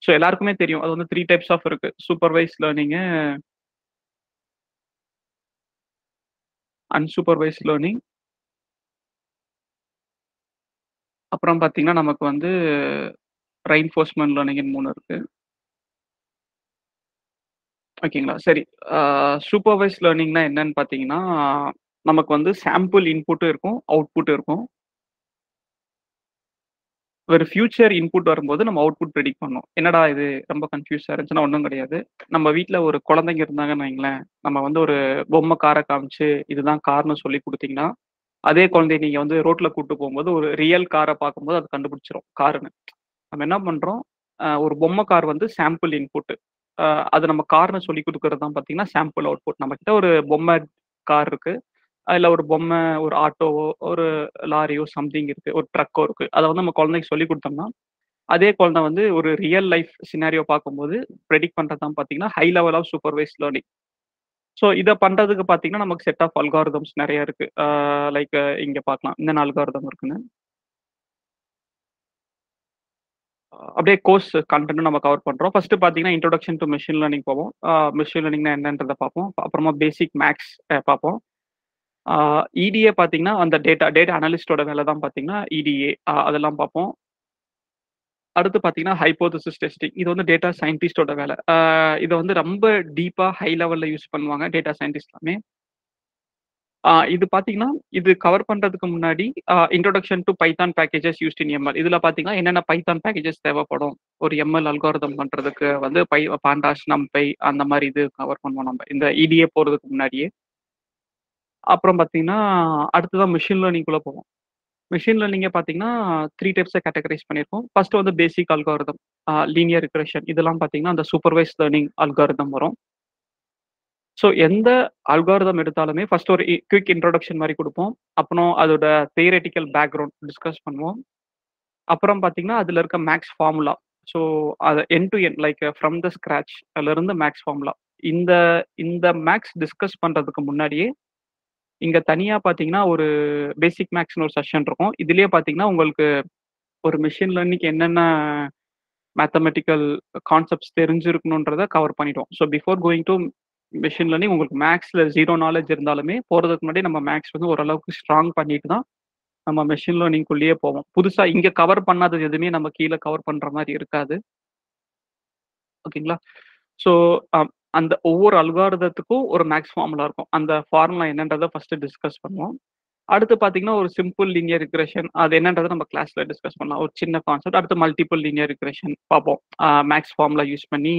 ஸோ எல்லாருக்குமே தெரியும். அது வந்து த்ரீ டைப்ஸ் ஆஃப் இருக்கு. சூப்பர்வைஸ் லேர்னிங்கு அன்சூப்பர்வைஸ் லேர்னிங் அப்புறம் பார்த்தீங்கன்னா நமக்கு வந்து ரெயின்ஃபோர்ஸ்மெண்ட் லேர்னிங்னு மூணு இருக்குது ஓகேங்களா? சரி. சூப்பர்வைஸ் லேர்னிங்னா என்னன்னு பார்த்தீங்கன்னா நமக்கு வந்து சாம்பிள் இன்புட்டும் இருக்கும் அவுட்புட் இருக்கும். ஒரு ஃபியூச்சர் இன்புட் வரும்போது நம்ம அவுட்புட் ப்ரெடிக்ட் பண்ணோம். என்னடா இது? ரொம்ப கன்ஃபியூஸாக இருந்துச்சுன்னா ஒன்றும் கிடையாது. நம்ம வீட்டில் ஒரு குழந்தைங்க இருந்தாங்கன்னு வைங்களேன் நம்ம வந்து ஒரு பொம்மை காரை காமிச்சு இதுதான் கார்னு சொல்லி கொடுத்தீங்கன்னா அதே குழந்தைய நீங்கள் வந்து ரோட்டில் கூப்பிட்டு போகும்போது ஒரு ரியல் காரை பார்க்கும்போது அது கண்டுபிடிச்சிரும் காருன்னு நம்ம என்ன பண்ணுறோம் ஒரு பொம்மை கார் வந்து சாம்பிள் இன்புட் அது நம்ம கார்னு சொல்லி கொடுக்கறது தான் பார்த்தீங்கன்னா சாம்பிள் அவுட்புட் நம்ம கிட்ட ஒரு பொம்மை கார் இருக்கு. அதில் ஒரு பொம்மை ஒரு ஆட்டோவோ ஒரு லாரியோ சம்திங் இருக்கு. ஒரு ட்ரக்கோ இருக்கு. அதை வந்து நம்ம குழந்தைக்கு சொல்லி கொடுத்தோம்னா அதே குழந்தை வந்து ஒரு ரியல் லைஃப் சினாரியோ பார்க்கும்போது ப்ரெடிக்ட் பண்ணுறது தான் பார்த்தீங்கன்னா high level of supervise learning so இதை பண்ணுறதுக்கு பார்த்தீங்கன்னா நமக்கு செட் ஆஃப் அல்காரிதம்ஸ் நிறைய இருக்கு. லைக் இங்கே பார்க்கலாம். இந்த அல்காரிதம் இருக்குன்னு. அப்படியே கோர்ஸ் கண்டென்ட் நம்ம கவர் பண்றோம். ஃபர்ஸ்ட் பாத்தீங்கன்னா இன்ட்ரோடக்ஷன் டு மிஷின் லேர்னிங் போவோம் மிஷின் லேர்னிங்னா என்னன்றதை பார்ப்போம். அப்புறமா பேசிக் மேக்ஸ் பார்ப்போம். இடிஏ பார்த்தீங்கன்னா அந்த டேட்டா டேட்டா அனலிஸ்டோட வேலை தான் பார்த்தீங்கன்னா இடிஏ அதெல்லாம் பார்ப்போம். அடுத்து பார்த்தீங்கன்னா ஹைப்போதிசிஸ் டெஸ்டிங் இது வந்து டேட்டா சயின்டிஸ்டோட வேலை. இதை வந்து ரொம்ப டீப்பாக ஹை லெவலில் யூஸ் பண்ணுவாங்க டேட்டா சயின்டிஸ்ட் எல்லாமே. இது பார்த்தீங்கன்னா இது கவர் பண்ணுறதுக்கு முன்னாடி introduction to Python packages used in ML இதில் பார்த்தீங்கன்னா என்னென்ன பைத்தான் பேக்கேஜஸ் தேவைப்படும்? ஒரு எம்எல் அல்காரதம் பண்ணுறதுக்கு வந்து பை பாண்டாஸ் நம்பை அந்த மாதிரி இது கவர் பண்ணுவோம் நம்ம. இந்த இடிஏ போகிறதுக்கு முன்னாடியே. அப்புறம் பார்த்தீங்கன்னா அடுத்ததான் மிஷின் லேர்னிங்குள்ளே போவோம். மிஷின் லேர்னிங்கை பார்த்தீங்கன்னா த்ரீ டைப்ஸை கேட்டகரைஸ் பண்ணியிருக்கோம். ஃபர்ஸ்ட் வந்து பேசிக் அல்காரதம் லீனியர் ரிக்ரெஷன் இதெல்லாம் பார்த்தீங்கன்னா அந்த சூப்பர்வைஸ் லேர்னிங் அல்காரதம் வரும். ஸோ எந்த அல்காரதம் எடுத்தாலுமே ஃபர்ஸ்ட் ஒரு குயிக் இன்ட்ரோடக்ஷன் மாதிரி கொடுப்போம். அப்புறம் அதோட தியரட்டிக்கல் பேக்ரவுண்ட் டிஸ்கஸ் பண்ணுவோம். அப்புறம் பார்த்தீங்கன்னா அதில் இருக்க மேக்ஸ் ஃபார்முலா ஸோ அதை end to end like from the scratch அதுலேருந்து மேக்ஸ் ஃபார்முலா இந்த இந்த மேக்ஸ் டிஸ்கஸ் பண்ணுறதுக்கு முன்னாடியே இங்கே தனியாக பார்த்தீங்கன்னா ஒரு பேசிக் மேக்ஸ்னு ஒரு செஷன் இருக்கும். இதுலேயே பார்த்தீங்கன்னா உங்களுக்கு ஒரு மிஷின் லேர்னிங் என்னென்ன மேத்தமெட்டிக்கல் கான்செப்ட்ஸ் தெரிஞ்சிருக்கணுன்றதை கவர் பண்ணிட்டோம் so before going to machine learning உங்களுக்கு மேக்ஸில் ஜீரோ நாலேஜ் இருந்தாலுமே போகிறதுக்கு முன்னாடி நம்ம மேக்ஸ் வந்து ஓரளவுக்கு ஸ்ட்ராங் பண்ணிட்டு தான் நம்ம மெஷின் லேர்னிங்குள்ளேயே போவோம். புதுசாக இங்கே கவர் பண்ணாதது எதுவுமே நம்ம கீழே கவர் பண்ணுற மாதிரி இருக்காது. ஓகேங்களா? ஸோ அந்த ஒவ்வொரு அல்காரதத்துக்கும் ஒரு மேக்ஸ் ஃபார்முலா இருக்கும். அந்த ஃபார்முலா என்னன்றதை ஃபர்ஸ்ட் டிஸ்கஸ் பண்ணுவோம். அடுத்து பார்த்தீங்கன்னா ஒரு சிம்பிள் லீனியர் ரிக்ரெஷன் அது என்னன்றதை நம்ம கிளாஸ்ல டிஸ்கஸ் பண்ணலாம். ஒரு சின்ன கான்செப்ட் அடுத்து மல்டிபிள் லீனியர் ரிக்ரெஷன் பார்ப்போம். மேக்ஸ் ஃபார்முலா யூஸ் பண்ணி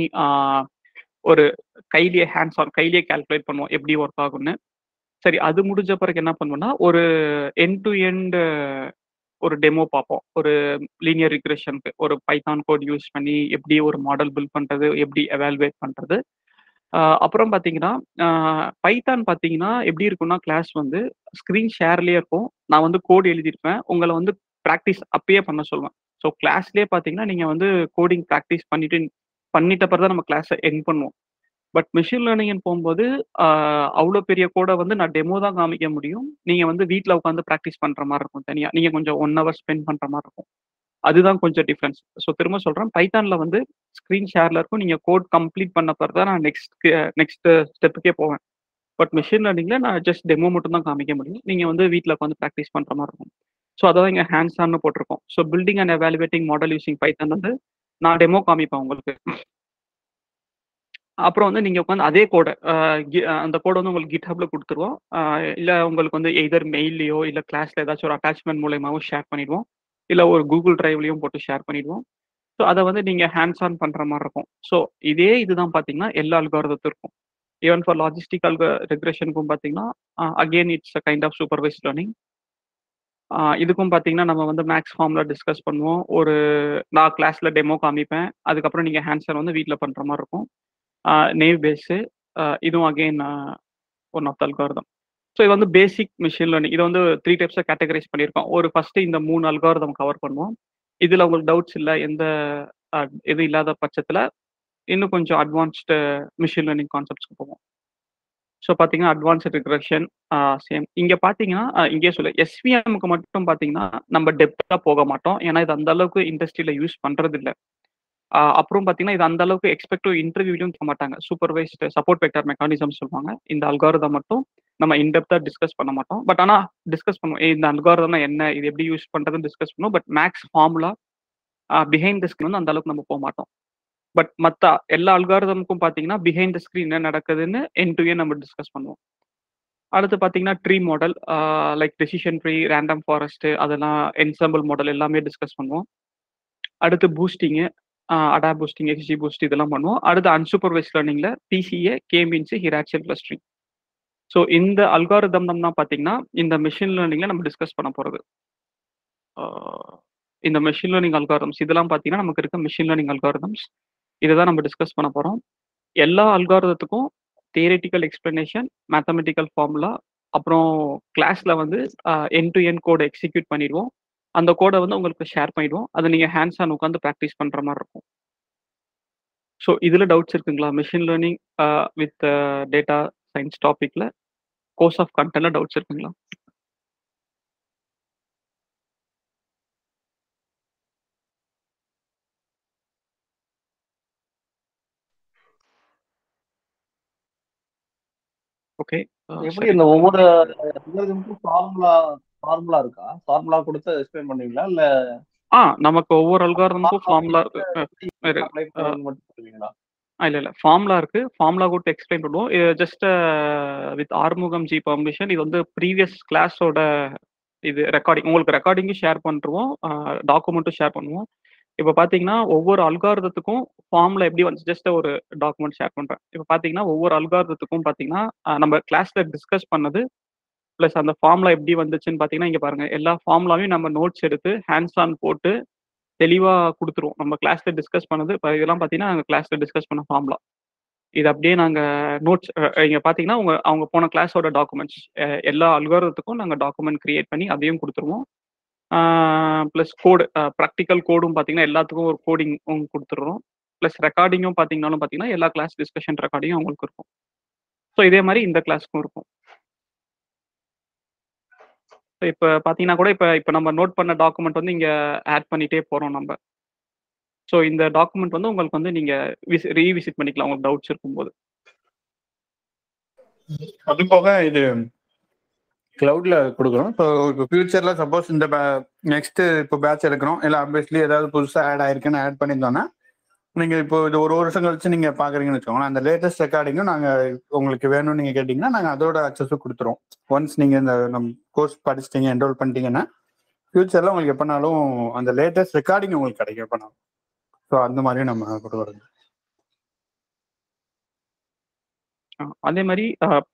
ஒரு கையிலேயே ஹேண்ட்ஸ் ஆன் கையிலேயே கால்குலேட் பண்ணுவோம் எப்படி ஒர்க் ஆகும்னு. சரி அது முடிஞ்ச பிறகு என்ன பண்ணுவோம்னா ஒரு என் டு எண்ட் ஒரு டெமோ பார்ப்போம். ஒரு லீனியர் ரிக்ரெஷனுக்கு ஒரு பைத்தான் கோட் யூஸ் பண்ணி எப்படி ஒரு மாடல் பில்ட் பண்ணுறது எப்படி எவால்வேட் பண்ணுறது அப்புறம் பார்த்தீங்கன்னா பைத்தான் பார்த்தீங்கன்னா எப்படி இருக்கும்னா கிளாஸ் வந்து ஸ்க்ரீன் ஷேர்லேயே இருக்கும். நான் வந்து கோட் எழுதியிருப்பேன். உங்களை வந்து ப்ராக்டிஸ் அப்பயே பண்ண சொல்லுவேன். ஸோ கிளாஸ்லேயே பார்த்தீங்கன்னா நீங்கள் வந்து கோடிங் ப்ராக்டிஸ் பண்ணிட்டு பண்ணிட்ட பிறகு தான் நம்ம கிளாஸை எங் பண்ணுவோம். பட் மிஷின் லேர்னிங்னு போகும்போது அவ்வளோ பெரிய கோடை வந்து நான் டெமோ தான் காமிக்க முடியும். நீங்கள் வந்து வீட்டில் உட்காந்து ப்ராக்டிஸ் பண்ணுற மாதிரி இருக்கும் தனியாக நீங்கள் கொஞ்சம் ஒன் ஹவர் ஸ்பெண்ட் பண்ணுற மாதிரி இருக்கும். அதுதான் கொஞ்சம் டிஃப்ரென்ஸ் ஸோ திரும்ப சொல்கிறேன் பைத்தானில் வந்து ஸ்க்ரீன் ஷேரில் இருக்கும். நீங்கள் கோட் கம்ப்ளீட் பண்ண பிறகு தான் நான் நெக்ஸ்ட் நெக்ஸ்ட் ஸ்டெப்புக்கே போவேன். பட் மிஷின் லேர்னிங்கில் நான் ஜஸ்ட் டெமோ மட்டும் தான் காமிக்க முடியும். நீங்கள் வந்து வீட்டில் உட்காந்து ப்ராக்டிஸ் பண்ணுற மாதிரி இருக்கும். ஸோ அதான் இங்கே ஹேண்ட்ஸ் ஆன்னு போட்டிருக்கோம். So building and evaluating model using Python வந்து நான் டெமோ காமிப்பேன் உங்களுக்கு. அப்புறம் வந்து நீங்கள் உட்காந்து அதே கோடை அந்த கோடை வந்து உங்களுக்கு கிட்ஹப்ல கொடுத்துருவோம். இல்லை உங்களுக்கு வந்து எதர் மெயிலையோ இல்லை கிளாஸில் ஏதாச்சும் ஒரு அட்டாச்மெண்ட் மூலயமாவும் ஷேர் பண்ணிடுவோம். இல்லை ஒரு கூகுள் டிரைவ்லையும் போட்டு ஷேர் பண்ணிடுவோம். ஸோ அதை வந்து நீங்கள் ஹேண்ட்ஸ் ஆன் பண்ணுற மாதிரி இருக்கும். ஸோ இதே இதுதான் பார்த்தீங்கன்னா எல்லா அல்காரதத்திற்கும் ஈவன் ஃபார் லாஜிஸ்டிக் அல்க ரெக்ரெஷனுக்கும் பார்த்தீங்கன்னா again it's a kind of supervise learning இதுக்கும் பார்த்தீங்கன்னா நம்ம வந்து மேக்ஸ் ஃபார்ம்ல டிஸ்கஸ் பண்ணுவோம். ஒரு நான் கிளாஸ்ல டெமோ காமிப்பேன். அதுக்கப்புறம் நீங்க ஹேண்ட்ஸர் வந்து வீட்டில் பண்ற மாதிரி இருக்கும். நேவ் பேஸு இதுவும் again one of the algorithm so இது வந்து பேசிக் மிஷின் லேர்னிங் இது வந்து த்ரீ டைப்ஸாக கேட்டகரைஸ் பண்ணியிருக்கோம். ஒரு ஃபர்ஸ்ட் இந்த மூணு அல்காரதம் கவர் பண்ணுவோம். இதில் உங்களுக்கு டவுட்ஸ் இல்லை எந்த ஆஹ், இது இல்லாத பட்சத்தில் இன்னும் கொஞ்சம் அட்வான்ஸ்டு மிஷின் லேர்னிங் கான்செப்ட்ஸ்க்கு போவோம். ஸோ பார்த்தீங்கன்னா அட்வான்ஸ்ட் ரிக்ரெஷன் சேம் இங்கே பார்த்தீங்கன்னா இங்கே இங்கேயே சொல்ல. எஸ்விஎம்க்கு மட்டும் பார்த்தீங்கன்னா நம்ம டெப்த்தாக போக மாட்டோம். ஏன்னா இது அந்த அளவுக்கு இண்டஸ்ட்ரியில் யூஸ் பண்ணுறது இல்லை அப்புறம் பார்த்தீங்கன்னா இது அந்த அளவுக்கு எக்ஸ்பெக்டிவ் இன்டர்வியூலையும் கேட்க மாட்டாங்க. சூப்பர்வைஸ்டு சப்போர்ட் வெக்டர் மெக்கானிசம் சொல்லுவாங்க. இந்த அல்காரதம் மட்டும் நம்ம இன்டெப்த்தாக டிஸ்கஸ் பண்ண மாட்டோம். பட் ஆனால் டிஸ்கஸ் பண்ணுவோம். இந்த அல்காரதம்னா என்ன? இது எப்படி யூஸ் பண்ணுறதுன்னு டிஸ்கஸ் பண்ணுவோம். But maths formula behind disk வந்து அந்த அளவுக்கு நம்ம போக மாட்டோம். பட் மற்ற எல்லா அல்காரதமுக்கும் பார்த்தீங்கன்னா பிஹைண்ட் த ஸ்க்ரீன் என்ன நடக்குதுன்னு என் டு நம்ம டிஸ்கஸ் பண்ணுவோம். அடுத்து பார்த்தீங்கன்னா tree model like decision tree random forest அதெல்லாம் என்சம்பிள் மாடல் எல்லாமே டிஸ்கஸ் பண்ணுவோம். அடுத்து பூஸ்டிங்கு அடா பூஸ்டிங் எக்ஸி பூஸ்ட் இதெல்லாம் பண்ணுவோம். அடுத்து unsupervise லேர்னிங்ல PCA K means hierarchical clustering so இந்த அல்காரிதம் தான் பார்த்தீங்கன்னா இந்த மிஷின் லேர்னிங்ல நம்ம டிஸ்கஸ் பண்ண போகிறது இந்த மெஷின் லேர்னிங் அல்காரதம்ஸ் இதெல்லாம் பார்த்தீங்கன்னா நமக்கு இருக்க மிஷின் லேர்னிங் அல்காரதம்ஸ் இதை தான் நம்ம டிஸ்கஸ் பண்ண போகிறோம் எல்லா அல்காரதத்துக்கும் தியரிட்டிக்கல் எக்ஸ்பிளனேஷன் மேத்தமெட்டிக்கல் ஃபார்முலா அப்புறம் கிளாஸில் வந்து என் டு என் கோடை எக்ஸிக்யூட் பண்ணிடுவோம். அந்த கோடை வந்து உங்களுக்கு ஷேர் பண்ணிடுவோம். அதை நீங்கள் ஹேண்ட்ஸ் ஆன் உட்காந்து ப்ராக்டிஸ் பண்ணுற மாதிரி இருக்கும். ஸோ இதில் டவுட்ஸ் இருக்குங்களா? Machine learning with data science டாப்பிக்கில் கோர்ஸ் ஆஃப் கண்டென்ட்டில் டவுட்ஸ் இருக்குங்களா? ஓகே. எப்படி இந்த ஒவ்வொரு ஃபார்முலா ஃபார்முலா இருக்கா? ஃபார்முலா கொடுத்து எக்ஸ்பிளைன் பண்ணுவீங்களா? இல்ல ஆ நமக்கு ஒவ்வொரு அல்காரதமுக்கும் ஃபார்முலா இல்ல இல்ல. ஃபார்முலா இருக்கு. ஃபார்முலா கொடுத்து எக்ஸ்பிளைன் பண்ணுவோம். இது just with Arumugam ji permission இது வந்து ப்ரீவியஸ் கிளாஸோட இது ரெக்கார்டிங் உங்களுக்கு ரெக்கார்டிங்கும் ஷேர் பண்ணுறோம் டாக்குமெண்ட்டும் ஷேர் பண்ணுவோம். இப்போ பார்த்தீங்கன்னா ஒவ்வொரு அல்காரதத்துக்கும் ஃபார்மில் எப்படி வந்து ஜஸ்ட் ஒரு டாக்குமெண்ட் ஷேர் பண்ணுறேன் இப்போ பார்த்தீங்கன்னா ஒவ்வொரு அல்காரதத்துக்கும் பார்த்தீங்கன்னா நம்ம கிளாஸில் டிஸ்கஸ் பண்ணது ப்ளஸ் அந்த ஃபார்ம்ல எப்படி வந்துச்சுன்னு பார்த்தீங்கன்னா இங்கே பாருங்க. எல்லா ஃபார்ம்லாவையும் நம்ம நோட்ஸ் எடுத்து ஹேண்ட்ஸ் ஆன் போட்டு தெளிவாக கொடுத்துருவோம். நம்ம கிளாஸில் டிஸ்கஸ் பண்ணது இப்போ இதெல்லாம் பார்த்தீங்கன்னா நாங்கள் கிளாஸில் டிஸ்கஸ் பண்ண ஃபார்ம்லா இது அப்படியே நாங்கள் நோட்ஸ் இங்கே பார்த்தீங்கன்னா அவங்க அவங்க போன கிளாஸோட டாக்குமெண்ட்ஸ் எல்லா அல்காரத்துக்கும் நாங்கள் டாக்குமெண்ட் கிரியேட் பண்ணி அதையும் கொடுத்துருவோம். ப்ளஸ் கோடு ப்ராக்டிக்கல் கோடும் பார்த்தீங்கன்னா எல்லாத்துக்கும் ஒரு கோடிங் கொடுத்துட்றோம். ப்ளஸ் ரெக்கார்டிங்கும் பார்த்தீங்கன்னாலும் பார்த்தீங்கன்னா எல்லா கிளாஸ் டிஸ்கஷன் ரெக்கார்டிங்கும் உங்களுக்கு இருக்கும். ஸோ இதே மாதிரி இந்த கிளாஸ்க்கும் இருக்கும். ஸோ இப்போ பார்த்தீங்கன்னா கூட இப்போ இப்போ நம்ம நோட் பண்ண டாக்குமெண்ட் வந்து இங்கே ஆட் பண்ணிட்டே போகிறோம் நம்ம. ஸோ இந்த டாக்குமெண்ட் வந்து உங்களுக்கு வந்து நீங்கள் விசி ரீவிசிட் பண்ணிக்கலாம். உங்களுக்கு டவுட்ஸ் இருக்கும்போது. அது போக இது கிளவுட்ல கொடுக்குறோம் ஸோ இப்போ ஃபியூச்சர்ல சப்போஸ் இந்த நெக்ஸ்ட் இப்போ பேட்ச் எடுக்கிறோம் இல்லை ஆப்வியஸ்லி ஏதாவது புதுசாக ஆட் ஆயிருக்குன்னு ஆட் பண்ணியிருந்தோம்னா நீங்க இப்போ இது ஒரு வருஷம் கழிச்சு நீங்க பாக்குறீங்கன்னு வச்சுக்கோங்களேன். அந்த லேட்டஸ்ட் ரெக்கார்டிங்கும் நாங்க உங்களுக்கு வேணும்னு நீங்க கேட்டீங்கன்னா நாங்க அதோட அக்சஸும் கொடுத்துருவோம். ஒன்ஸ் நீங்க இந்த நம்ம கோர்ஸ் படிச்சிட்டீங்க என்ரோல் பண்ணிட்டீங்கன்னா ஃபியூச்சர்ல உங்களுக்கு எப்பனாலும் அந்த லேட்டஸ்ட் ரெக்கார்டிங் உங்களுக்கு கிடைக்கும் எப்பனாலும் ஸோ அந்த மாதிரியும் நம்ம கொடுக்குறோம் அதே மாதிரி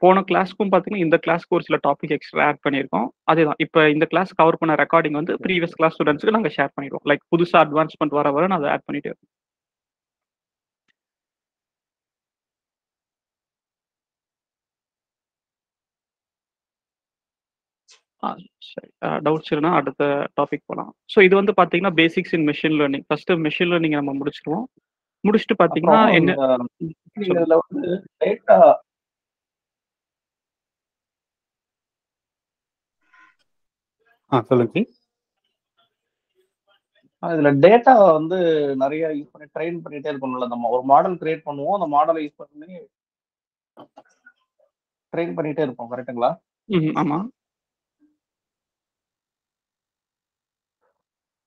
போன கிளாஸ்க்கும் பார்த்தீங்கன்னா இந்த கிளாஸ்க்கு ஒரு சில டாபிக் எக்ஸ்ட்ரா ஆட் பண்ணியிருக்கோம். அதேதான். இப்போ இந்த கிளாஸ் கவர் பண்ண ரெக்கார்டிங் வந்து ப்ரீவியஸ் கிளாஸ் ஸ்டூடெண்ட்ஸ்க்கு நாங்கள் ஷேர் பண்ணிடுவோம். லைக் புதுசாக அட்வான்ஸ்மெண்ட் வர வர நான் அதை ஆட் பண்ணிட்டே இருக்கோம் ஆ சரி. டவுட்ஸ் இருந்தால் அடுத்த டாபிக் போகலாம் ஸோ இது வந்து பார்த்தீங்கன்னா basics in machine learning first machine learning நம்ம முடிச்சிருவோம். முடிச்சுட்டு பார்த்தீங்கன்னா அப்புறம் என்ன வந்து டேட்டா ஆ சொல்லுங்க இதுல டேட்டா வந்து நிறைய யூஸ் பண்ணி ட்ரெயின் பண்ணிட்டே இருக்கணும்ல. நம்ம ஒரு மாடல் கிரியேட் பண்ணுவோம். அந்த மாடலை யூஸ் பண்ணி ட்ரெயின் பண்ணிட்டே இருப்போம். கரெக்ட்டுங்களா ம் ஆமாம்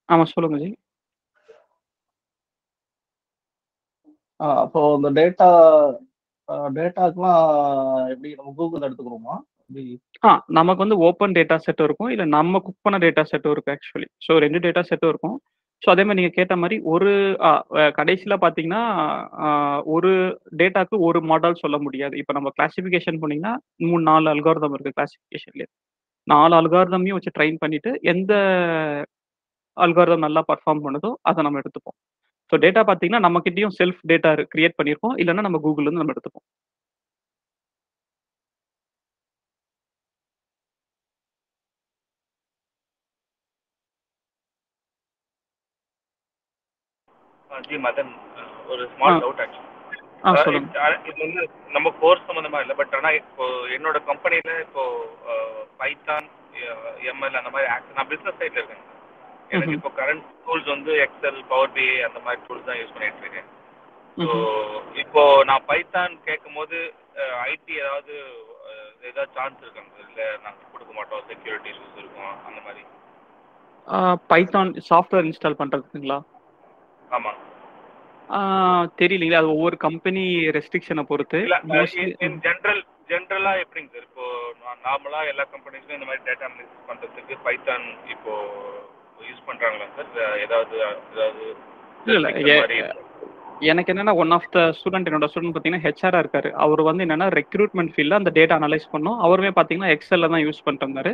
ஆமாம் சொல்லுங்க ஜி அப்போ அந்த டேட்டா டேட்டாக்கெல்லாம் எப்படி நம்ம கூகுள் எடுத்துக்கிறோமா ஆ நமக்கு வந்து ஓப்பன் டேட்டா செட்டும் இருக்கும். இல்லை நம்ம குக் பண்ண டேட்டா செட்டும் இருக்கும் ஆக்சுவலி ஸோ ரெண்டு டேட்டா செட்டும் இருக்கும். ஸோ அதே மாதிரி நீங்கள் கேட்ட மாதிரி ஒரு கடைசியில் பார்த்தீங்கன்னா ஒரு டேட்டாக்கு ஒரு மாடல் சொல்ல முடியாது. இப்போ நம்ம கிளாசிஃபிகேஷன் போனீங்கன்னா மூணு நாலு அல்காரதம் இருக்குது கிளாசிஃபிகேஷன்லேயே நாலு அல்காரதமையும் வச்சு ட்ரெயின் பண்ணிட்டு எந்த அல்காரதம் நல்லா பர்ஃபார்ம் பண்ணுதோ அதை நம்ம எடுத்துப்போம். ஸோ டேட்டா பார்த்தீங்கன்னா நம்மக்கிட்டயும் செல்ஃப் டேட்டா கிரியேட் பண்ணியிருப்போம் இல்லைன்னா நம்ம கூகுள்லேருந்து நம்ம எடுத்துப்போம். ஜி மதன் ஒரு ஸ்மால். டவுட் ஆக்சுவலி இது வந்து நம்ம கோர்ஸ் சம்மந்தமா இல்லை பட் ஆனால் இப்போ என்னோட கம்பெனியில் இப்போ பைத்தான் எம்எல் அந்த மாதிரி நான் பிஸ்னஸ் சைடில் இருக்கேன். எனக்கு. இப்போ கரண்ட் டூல்ஸ் வந்து எக்ஸல் பவர் பிஐ அந்த மாதிரி டூல்ஸ் தான் யூஸ் பண்ணிட்டு இருக்கேன். ஸோ. இப்போ நான் பைத்தான் கேட்கும் போது ஐடி ஏதாவது ஏதாவது சான்ஸ் இருக்காங்க இல்லை நாங்கள் கொடுக்க மாட்டோம். செக்யூரிட்டி இஷ்யூஸ் இருக்கும் அந்த மாதிரி. பைத்தான் சாஃப்ட்வேர் இன்ஸ்டால் பண்ணுறதுக்குங்களா ஆமாம் தெரியலீங்களா அது ஒவ்வொரு கம்பெனி ரெஸ்ட்ரிக்ஷனை பொறுத்து. ஜென்ரல் ஜென்ரலா எப்படிங்க சார் இப்போ நார்மலா எல்லா கம்பெனிஸ்லயும் இந்த மாதிரி டேட்டா அனலிசிஸ் பண்றதுக்கு பைத்தான் இப்போ யூஸ் பண்றாங்களா சார் ஏதாவது ஏதாவது இல்ல எனக்கு என்னன்னா ஒன் ஆஃப் த ஸ்டூடெண்ட் என்னோட ஸ்டூடெண்ட் பார்த்தீங்கன்னா ஹெச்ஆரா இருக்காரு. அவர் வந்து என்னன்னா ரெக்ரூட்மெண்ட் ஃபீல்டில் அந்த டேட்டா அனலைஸ் பண்ணோம். அவருமே பார்த்தீங்கன்னா எக்ஸல்ல தான் யூஸ் பண்ணிட்டு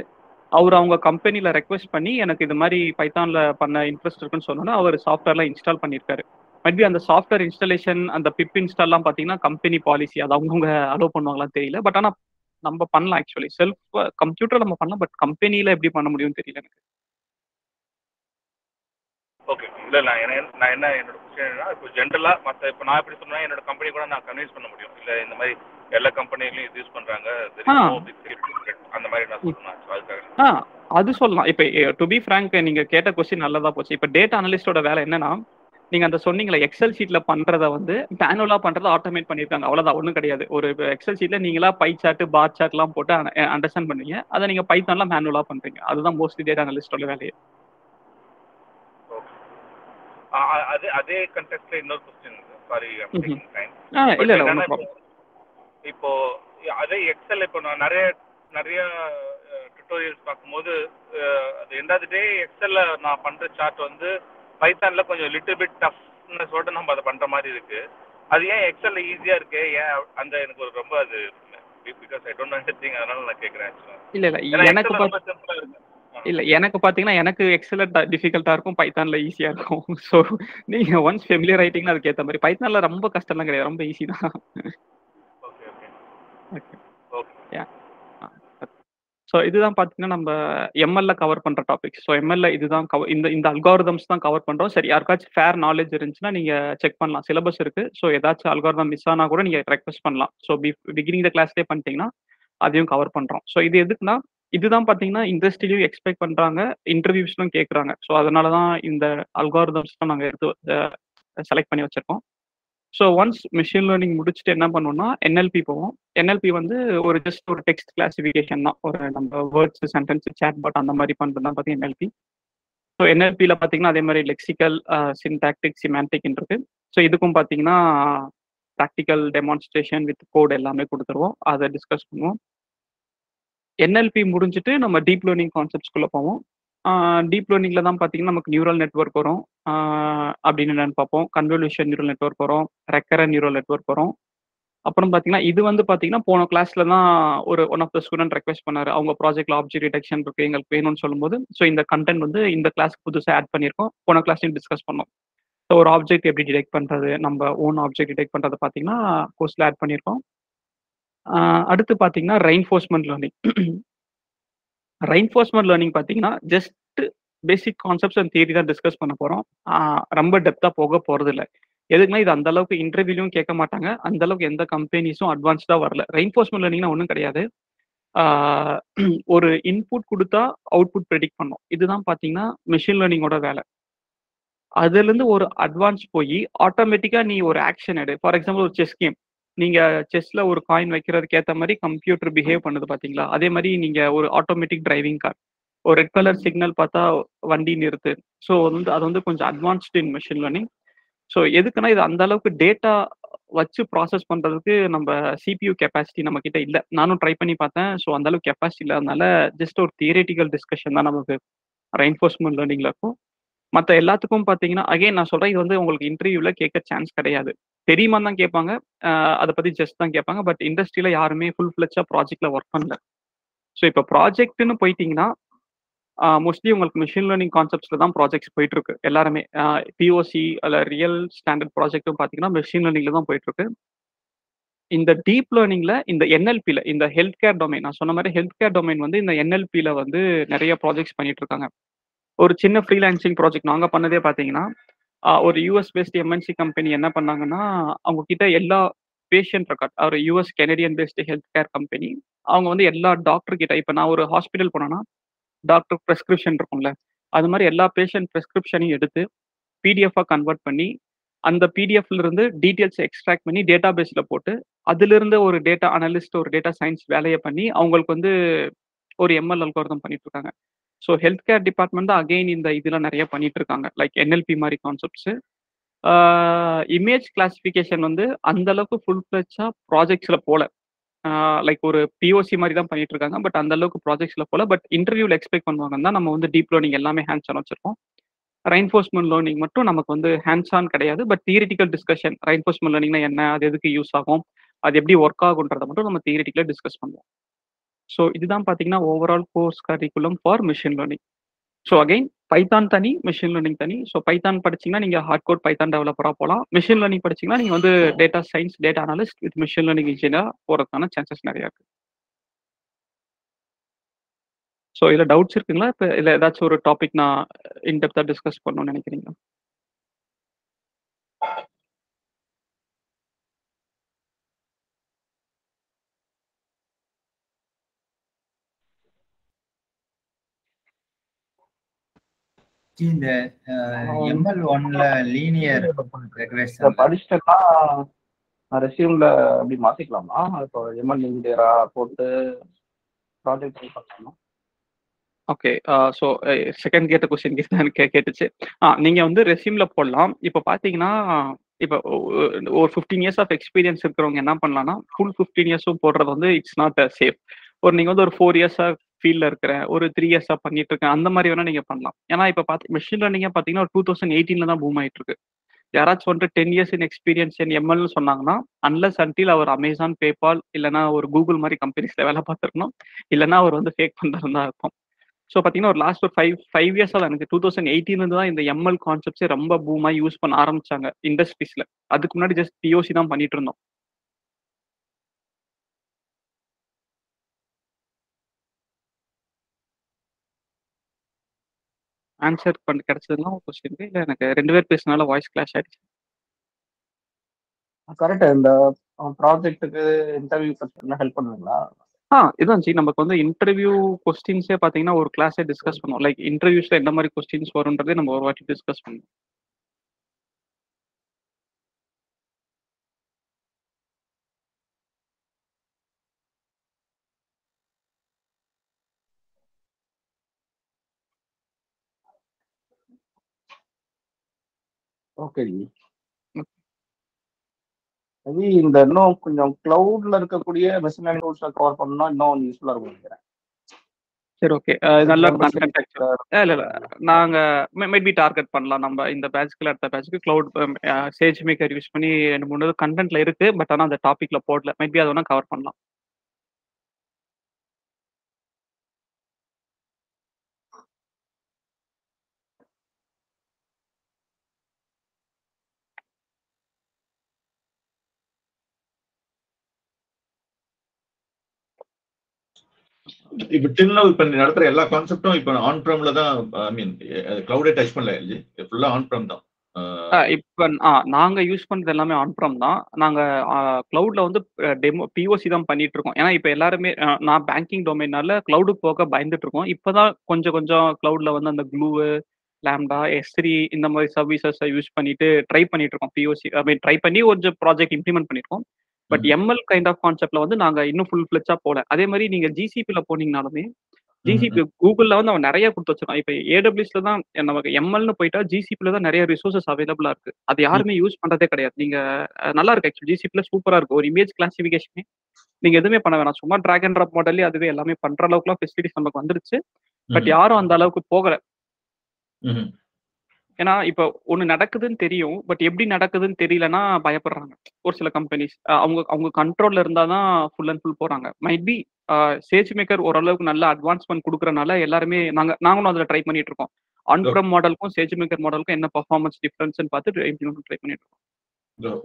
அவர் அவங்க கம்பெனியில் ரெக்வெஸ்ட் பண்ணி எனக்கு இது மாதிரி பைத்தான்ல பண்ண இன்ட்ரெஸ்ட் இருக்குன்னு சொன்னோன்னா அவர் சாஃப்ட்வேர்லாம் இன்ஸ்டால் பண்ணியிருக்காரு மேபி அந்த சாஃப்ட்வேர் இன்ஸ்டாலேஷன் அந்த பிப் இன்ஸ்டால்லாம் பார்த்தீங்கன்னா கம்பெனி பாலிசி அது அவங்கவுங்க அலோவ் பண்ணுவாங்களான்னு தெரியல. பட் ஆனால் நம்ம பண்ணலாம் ஆக்சுவலி செல்ஃப் கம்ப்யூட்டர் நம்ம பண்ணலாம் பட் கம்பெனியில் எப்படி பண்ண முடியும்னு தெரியல எனக்கு. ஓகே இல்ல நான் என்ன நான் என்ன என்னோட கொஸ்டின் என்னன்னா இப்போ ஜென்ரலா மத்த இப்போ நான் எப்படி சொன்னா என்னோட கம்பெனி கூட நான் கன்வின்ஸ் பண்ண முடியும். இல்ல இந்த மாதிரி எல்லா கம்பெனிலையும் இது யூஸ் secret. அந்த மாதிரி நான் அதுக்காக ஆ அது சொல்லலாம். இப்போ டு பி ஃப்ரேங்க் நீங்க கேட்ட கொஸ்டின் நல்லதா போச்சு. இப்போ டேட்டா அனலிஸ்டோட வேலை என்னன்னா நீங்க அந்த சொன்னீங்களே எக்ஸல் ஷீட்ல பண்றத வந்து மேனுவலா பண்றத ஆட்டோமேட் பண்ணிருக்காங்க. அவ்வளவுதான் ஒன்றும் கிடையாது. ஒரு எக்ஸல் ஷீட்ல நீங்களா பை சார்ட் பார் சார்ட்லாம் போட்டு அண்டர்ஸ்டாண்ட் பண்ணுவீங்க. அதை நீங்க பைத்தான்ல மேனுவலா பண்றீங்க. அதுதான் மோஸ்ட்லி டேட்டா அனலிஸ்டோட வேலையே. அதே அதே கண்டெக்ட்ல இன்னொரு கொஸ்டின் சாரி. டைம் இப்போ- அதே எக்ஸல் இப்போ நான் நிறைய நிறைய டுட்டோரியல்ஸ் பார்க்கும்போது அது எண்டாவது டே எக்ஸல்ல நான் பண்ற சார்ட் வந்து பைத்தான்ல கொஞ்சம் லிட்டில் பிட் டஃப்னஸோட நம்ம அதை பண்ற மாதிரி இருக்கு அது ஏன் எக்ஸல்ல ஈஸியா இருக்கு ஏன் அந்த எனக்கு ஒரு ரொம்ப அது பிகாஸ் ஐ டோன்ட் அண்டர்ஸ்டிங் அதனால நான் actually. இல்ல இல்ல எனக்கு ரொம்ப சிம்பிளா இருக்கு. இல்ல எனக்கு பாத்தீங்கன்னா எனக்கு எக்ஸல டிஃபிகல்ட்டா இருக்கும் பைத்தான்ல ஈஸியா இருக்கும். ஸோ நீங்க ஒன்ஸ் ஃபெமிலியர் ஆயிட்டீங்கன்னா அதுக்கேற்ற மாதிரி. பைத்தான்ல ரொம்ப கஷ்டம்லாம் கிடையாது ரொம்ப ஈஸி தான். ஸோ இதுதான் பார்த்தீங்கன்னா நம்ம எம்எல்ல கவர் பண்ற டாபிக் ஸோ எம்எல்ல இதுதான் cover- இந்த இந்த அல்காரிதம்ஸ் தான் கவர் பண்றோம். சரி யாருக்காச்சும் ஃபேர் நாலேஜ் இருந்துச்சுன்னா நீங்க செக் பண்ணலாம். சிலபஸ் இருக்கு. ஸோ ஏதாச்சும் அல்காரிதம் மிஸ் ஆனா கூட நீங்க ரெக்வஸ்ட் பண்ணலாம். ஸோ பிகினிங் த கிளாஸ்லேயே பண்ணிட்டீங்கன்னா அதையும் கவர் பண்றோம். ஸோ இது எதுக்குன்னா இதுதான் பார்த்தீங்கன்னா இண்டஸ்ட்ரியிலையும் எக்ஸ்பெக்ட் பண்ணுறாங்க இன்டர்வியூஸ்லாம் கேட்குறாங்க ஸோ அதனால தான் இந்த அல்காரிதம்ஸ்லாம் நாங்கள் எடுத்து செலக்ட் பண்ணி வச்சுருக்கோம். ஸோ ஒன்ஸ் மிஷின் லேர்னிங் முடிச்சுட்டு என்ன பண்ணுவோம்னா என்எல்பி போவோம். என்எல்பி வந்து ஒரு ஜஸ்ட் ஒரு டெக்ஸ்ட் கிளாசிஃபிகேஷன் தான். ஒரு நம்ம வேர்ட்ஸ் சென்டென்ஸ் சேட் பாட் அந்த மாதிரி பண்ணுறது தான் பார்த்தீங்கன்னா என்எல்பி ஸோ என்எல்பியில் பார்த்தீங்கன்னா அதே மாதிரி லெக்சிக்கல் சின்டாக்டிக் சிமேண்டிக் இருக்கு. ஸோ இதுக்கும் பார்த்தீங்கன்னா ப்ராக்டிக்கல் டெமான்ஸ்ட்ரேஷன் வித் கோட் எல்லாமே கொடுத்துருவோம். அதை டிஸ்கஸ் பண்ணுவோம். என்எல்பி முடிஞ்சுட்டு நம்ம டீப் லேர்னிங் கான்செப்ட்ஸ்குள்ளே போவோம். டீப் லேர்னிங்ல தான் பார்த்தீங்கன்னா நமக்கு நியூரல் நெட்வொர்க் வரும். அப்படின்னு என்னன்னு பார்ப்போம். கன்வல்யூஷன் நியூரல் நெட்வொர்க் வரும். ரெக்கரன் நியூரல் நெட்வொர்க் வரும். அப்புறம் பார்த்தீங்கன்னா இது வந்து பார்த்தீங்கன்னா போன கிளாஸ்ல தான் ஒரு one of the student request பண்ணாரு. அவங்க ப்ராஜெக்ட்ல ஆப்ஜெக்ட் டிடெக்ஷன் இருக்கு எங்களுக்கு வேணும்னு சொல்லும்போது ஸோ இந்த கண்டென்ட் வந்து இந்த கிளாஸ்க்கு புதுசாக ஆட் பண்ணியிருக்கோம். போன கிளாஸ்லையும் டிஸ்கஸ் பண்ணோம். ஸோ ஒரு ஆப்ஜெக்ட் எப்படி டிடெக்ட் பண்ணுறது நம்ம ஓன் ஆப்ஜெக்ட் டிடெக்ட் பண்ணுறது பார்த்தீங்கன்னா கோர்ஸில் ஆட் பண்ணியிருக்கோம். அடுத்து பார்த்தீங்கன்னா ரெயின்ஃபோர்ஸ்மெண்ட் லேர்னிங் ரெயின்ஃபோர்ஸ்மெண்ட் லேர்னிங் பார்த்தீங்கன்னா just basic concepts and theory தான் டிஸ்கஸ் பண்ண போகிறோம் ரொம்ப டெப்த்தாக போக போகிறது இல்லை எதுக்குன்னா இது அந்த அளவுக்கு இன்டர்வியூலையும் கேட்க மாட்டாங்க. அந்த அளவுக்கு எந்த கம்பெனிஸும் அட்வான்ஸ்டாக வரல. ரெயின்ஃபோர்ஸ்மெண்ட் லேர்னிங்னா ஒன்றும் கிடையாது. ஒரு இன்புட் கொடுத்தா அவுட்புட் ப்ரெடிக்ட் பண்ணும். இதுதான் பார்த்தீங்கன்னா மிஷின் லேர்னிங்கோட வேலை. அதுலேருந்து ஒரு அட்வான்ஸ் போய் ஆட்டோமேட்டிக்காக நீ ஒரு ஆக்ஷன் எடு. ஃபார் எக்ஸாம்பிள் ஒரு செஸ் கேம் நீங்க செஸ்ல ஒரு காயின் வைக்கிறதுக்கு ஏத்த மாதிரி கம்ப்யூட்டர் பிஹேவ் பண்ணுது பாத்தீங்களா? அதே மாதிரி நீங்க ஒரு ஆட்டோமேட்டிக் டிரைவிங் கார் ஒரு ரெட் கலர் சிக்னல் பார்த்தா வண்டி நிறுத்து. ஸோ வந்து அது வந்து கொஞ்சம் advanced in machine learning so எதுக்குன்னா இது அந்த அளவுக்கு டேட்டா வச்சு ப்ராசஸ் பண்றதுக்கு நம்ம சிபியூ கெப்பாசிட்டி நம்ம கிட்ட இல்லை. நானும் ட்ரை பண்ணி பார்த்தேன். ஸோ அந்த அளவுக்கு கெப்பாசிட்டி இல்லாதனால ஜஸ்ட் ஒரு தியரட்டிக்கல் டிஸ்கஷன் தான் நமக்கு ரெயின்ஃபோர்ஸ்மெண்ட் லேர்னிங்ல இருக்கும். மற்ற எல்லாத்துக்கும் பார்த்தீங்கன்னா அகைன் நான் சொல்றேன் இது வந்து உங்களுக்கு இன்டர்வியூல கேட்க சான்ஸ் கிடையாது. தெரியுமா தான் கேட்பாங்க. அதை பத்தி ஜஸ்ட் தான் கேட்பாங்க. பட் இண்டஸ்ட்ரியில யாருமே ஃபுல் ஃபிளச்சா ப்ராஜெக்ட்ல ஒர்க் பண்ணல. ஸோ இப்போ ப்ராஜெக்ட்னு போயிட்டீங்கன்னா மோஸ்ட்லி உங்களுக்கு மிஷின் லேர்னிங் கான்செப்ட்ஸ்ல தான் ப்ராஜெக்ட்ஸ் போயிட்டு இருக்கு எல்லாருமே பிஓசி அல்ல ரியல் ஸ்டாண்டர்ட் ப்ராஜெக்ட்டும் பார்த்தீங்கன்னா மிஷின் லேர்னிங்ல தான் போயிட்டு இருக்கு இந்த டீப் லேர்னிங்ல இந்த என்எல்பில இந்த ஹெல்த் கேர் டொமைன் நான் சொன்ன மாதிரி ஹெல்த் கேர் டொமைன் வந்து இந்த என்எல்பில வந்து நிறைய ப்ராஜெக்ட்ஸ் பண்ணிட்டு இருக்காங்க ஒரு சின்ன ஃப்ரீலான்சிங் ப்ராஜெக்ட் நாங்கள் பண்ணதே பார்த்தீங்கன்னா ஒரு யூஎஸ் பேஸ்ட் எம்என்சி கம்பெனி என்ன பண்ணாங்கன்னா அவங்க கிட்ட எல்லா பேஷண்ட் ரெக்கார்ட் ஒரு US Canadian based health care company அவங்க வந்து எல்லா டாக்டர் கிட்ட இப்போ நான் ஒரு ஹாஸ்பிட்டல் போனேன்னா டாக்டர் ப்ரெஸ்கிரிப்ஷன் இருக்கும்ல அது மாதிரி எல்லா பேஷண்ட் ப்ரெஸ்கிரிப்ஷனையும் எடுத்து பிடிஎஃபாக கன்வெர்ட் பண்ணி அந்த பிடிஎஃப்ல இருந்து டீட்டெயில்ஸ் எக்ஸ்ட்ராக்ட் பண்ணி டேட்டா பேஸ்ல போட்டு அதிலிருந்து ஒரு டேட்டா அனலிஸ்ட் ஒரு டேட்டா சயின்ஸ் வேலையை பண்ணி அவங்களுக்கு வந்து ஒரு எம்எல் அல்கோரிதம் பண்ணிட்டு இருக்காங்க. ஸோ ஹெல்த் கேர் டிபார்ட்மெண்ட் தான் அகெயின் இந்த இதில் நிறைய பண்ணிட்டு இருக்காங்க லைக் என்எல்பி மாதிரி கான்செப்ட்ஸ் இமேஜ் கிளாசிஃபிகேஷன் வந்து அந்த அளவுக்கு ஃபுல் ஃபிளச்சா ப்ராஜெக்ட்ஸில் போல. லைக் ஒரு பிஓசி மாதிரி தான் பண்ணிட்டு இருக்காங்க பட் அந்த அளவுக்கு ப்ராஜெக்ட்ஸ்ல போல. பட் இன்டர்வியூவில் எக்ஸ்பெக்ட் பண்ணுவாங்கன்னா நம்ம வந்து டீப் லேர்னிங் எல்லாமே ஹேண்ட்ஸ் ஆன் வச்சிருக்கோம். ரைன்ஃபோர்ஸ்மெண்ட் லேர்னிங் மட்டும் நமக்கு வந்து ஹேண்ட்ஸ் ஆன் கிடையாது பட் தியரிட்டிக்கல் டிஸ்கஷன் ரைன்ஃபோர்ஸ்மெண்ட் லேர்னிங்னா என்ன? அது எதுக்கு யூஸ் ஆகும்? அது எப்படி ஒர்க் ஆகுன்றதை மட்டும் நம்ம தியரிட்டிக்கலாக டிஸ்கஸ் பண்ணுவோம். ஸோ இதுதான் பார்த்தீங்கன்னா overall course curriculum for machine learning so again Python தனி மிஷின் லேர்னிங் தனி. ஸோ பைத்தான் படிச்சீங்கன்னா நீங்கள் ஹார்ட் கோட் பைத்தான் டெவலப்பராக போகலாம் மிஷின் லேர்னிங் படிச்சீங்கன்னா நீங்கள் வந்து data science data analyst with machine learning இன்ஜினியராக போகிறதுக்கான சான்சஸ் நிறையா இருக்கு. ஸோ இதில் டவுட்ஸ் இருக்குங்களா? இப்போ இல்லை ஏதாச்சும் ஒரு டாபிக் நான் இன்டெப்த்தாக டிஸ்கஸ் பண்ணணும்னு நினைக்கிறீங்களா? இந்த எம்எல் ஒன்ல லீனியர் நான் ரெசியூம்ல அப்படி மாத்திக்கலாமா? இப்போ எம்எல் இன்ஜினியரா போட்டு ப்ராஜெக்ட் பண்ணலாமா ஓகே ஸோ செகண்ட் கேட்ட கொஸ்டின் கே கேட்டுச்சு. ஆ நீங்கள் வந்து ரெசியூமில் போடலாம். இப்போ பார்த்தீங்கன்னா இப்போ ஒரு ஃபிஃப்டீன் இயர்ஸ் ஆஃப் எக்ஸ்பீரியன்ஸ் இருக்கிறவங்க என்ன பண்ணலாம்னா ஃபுல் ஃபிஃப்டீன் இயர்ஸும் போடுறது வந்து இட்ஸ் நாட் சேஃப் ஒரு நீங்க வந்து ஒரு ஃபோர் இயர்ஸா ஃபீல்ட்ல இருக்கிற ஒரு த்ரீ இயர்ஸா பண்ணிட்டு இருக்கேன் அந்த மாதிரி வேணா நீங்க பண்ணலாம். ஏன்னா இப்போ பார்த்து மிஷின் லேர்னிங்க பார்த்தீங்கன்னா ஒரு டூ தௌசண்ட் எயிட்டீன்ல தான் பூம் ஆயிட்டு இருக்கு யாராச்சும் வந்துட்டு ten years in experience in எம்எல்னு சொன்னாங்கன்னா அன்லஸ் அன்டில் அவர் அமேசான் பேபால் இல்லைனா ஒரு கூகுள் மாதிரி கம்பெனிஸ்ல வேலை பார்த்துருக்கணும். இல்லைனா அவர் வந்து ஃபேக் பண்ணுறது தான் இருக்கும் ஸோ பார்த்தீங்கன்னா ஒரு லாஸ்ட் ஒரு ஃபைவ் ஃபைவ் இயர்ஸாக தான் எனக்கு டூ தௌசண்ட் எயிட்டீன்லேருந்து தான் இந்த எம்எல் கான்செப்ட்ஸே ரொம்ப பூமாக யூஸ் பண்ண ஆரம்பிச்சாங்க இண்டஸ்ட்ரீஸில் அதுக்கு முன்னாடி ஜஸ்ட் பிஓசி தான் பண்ணிட்டு இருந்தோம். ஆன்சர் பண்ண கிடைச்சதுலாம் ஒரு கொஸ்டின் இல்லை எனக்கு ரெண்டு பேர் பேசினால வாய்ஸ் கிளாஷ் ஆயிடுச்சு. கரெக்ட் இந்த ப்ராஜெக்ட்டுக்கு இன்டர்வியூ பத்தி ஹெல்ப் பண்ணுவீங்களா? ஆ இதான் ஜி. நமக்கு வந்து இன்டர்வியூ கொஸ்டின்ஸே பார்த்தீங்கன்னா ஒரு கிளாஸே டிஸ்கஸ் பண்ணுவோம். லைக் இன்டர்வியூஸ்ல எந்த மாதிரி கொஸ்டின்ஸ் வரும்ன்றதே நம்ம ஒரு வாட்டி டிஸ்கஸ் பண்ணுவோம். ஓகே ஜி மேபி இந்த இன்னும் கொஞ்சம் கிளவுட்ல இருக்கக்கூடிய மெஷின் லேர்னிங் டூல்ஸ்ல கவர் பண்ணா இன்னும் யூஸ்ஃபுல்லா இருக்கும் நினைக்கிறேன். சரி ஓகே நல்ல இல்ல இல்ல. நாங்க மேபி டார்கெட் பண்ணலாம். நம்ம இந்த பேட்ச்க்கு அடுத்த பேட்ச்க்கு கிளவுட் சேஜ் மேக்கர் யூஸ் பண்ணி ரெண்டு மூணு கண்டென்ட்ல இருக்கு. பட் ஆனா அந்த டாபிக்ல போடல. மேபி அதை வேணா கவர் பண்ணலாம். இப்ப டில் இப்ப நீ நடத்துற எல்லா கான்செப்டும் இப்ப ஆன் ப்ரம்ல தான் ஐ மீன் கிளவுடே டச் பண்ணல எல்ஜி ஃபுல்லா ஆன் ப்ரம் தான். இப்ப நாங்க யூஸ் பண்றது எல்லாமே ஆன் ப்ரம் தான். நாங்க கிளவுட்ல வந்து டெமோ பிஓசி தான் பண்ணிட்டு இருக்கோம் ஏன்னா இப்ப எல்லாருமே நான் பேங்கிங் டொமைனால கிளவுடுக்கு போக பயந்துட்டு இருக்கோம் இப்பதான் கொஞ்சம் கொஞ்சம் கிளவுட்ல வந்து அந்த க்ளூ லேம்டா எஸ்ரி இந்த மாதிரி சர்வீசஸ் யூஸ் பண்ணிட்டு ட்ரை பண்ணிட்டு இருக்கோம் பிஓசி ஐ மீன் ட்ரை பண்ணி கொஞ்சம் ப்ராஜெக்ட் இம்ப்ளிமெண்ட் பண்ணிருக்கோம். பட் எம்எல் கைண்ட் ஆஃப் கான்செப்ட்ல வந்து நாங்க இன்னும் ஃபுல் ஃபிளச்சா போல அதே மாதிரி நீங்க ஜிசிபில போனீங்கனாலுமே ஜிசிபி கூகுள்ல வந்து அவன் நிறைய கொடுத்து வச்சிருக்கான் இப்ப ஏடபிள்யூஸ்ல தான் நமக்கு எம்எல்னு போயிட்டா ஜிசிபில தான் நிறைய ரிசோர்சஸ் அவைலபிளா இருக்கு. அது யாருமே யூஸ் பண்றதே கிடையாது. நீங்க நல்லா இருக்கு. ஆக்சுவலி ஜிசிபில சூப்பரா இருக்கு. ஒரு இமேஜ் கிளாசிபிகேஷனே நீங்க எதுவுமே பண்ண வேணாம். சும்மா டிராக் அண்ட் ட்ராப் மாடல்லே அதுவே எல்லாமே பண்ற அளவுக்குலாம் ஃபெசிலிட்டிஸ் நமக்கு வந்துருச்சு. பட் யாரும் அந்த அளவுக்கு போகல. ஏன்னா இப்போ ஒண்ணு நடக்குதுன்னு தெரியும் பட் எப்படி நடக்குதுன்னு தெரியலன்னா பயப்படுறாங்க. ஒரு சில கம்பெனிஸ் அவங்க அவங்க கண்ட்ரோல்ல இருந்தா தான் ஃபுல் அண்ட் ஃபுல் போறாங்க. மைட் பி சேஜ் மேக்கர் ஓரளவுக்கு நல்ல அட்வான்ஸ்மெண்ட் கொடுக்கறனால எல்லாருமே நாங்க நாங்களும் அதில் ட்ரை பண்ணிட்டு இருக்கோம். ஆன்ப்ரம் மாடலுக்கும் சேஜ் மேக்கர் மாடலுக்கும் என்ன பர்ஃபார்மன்ஸ் டிஃபரன்ஸ்னு பார்த்து இம்ப்ளிமெண்ட் ட்ரை பண்ணிட்டு இருக்கோம்.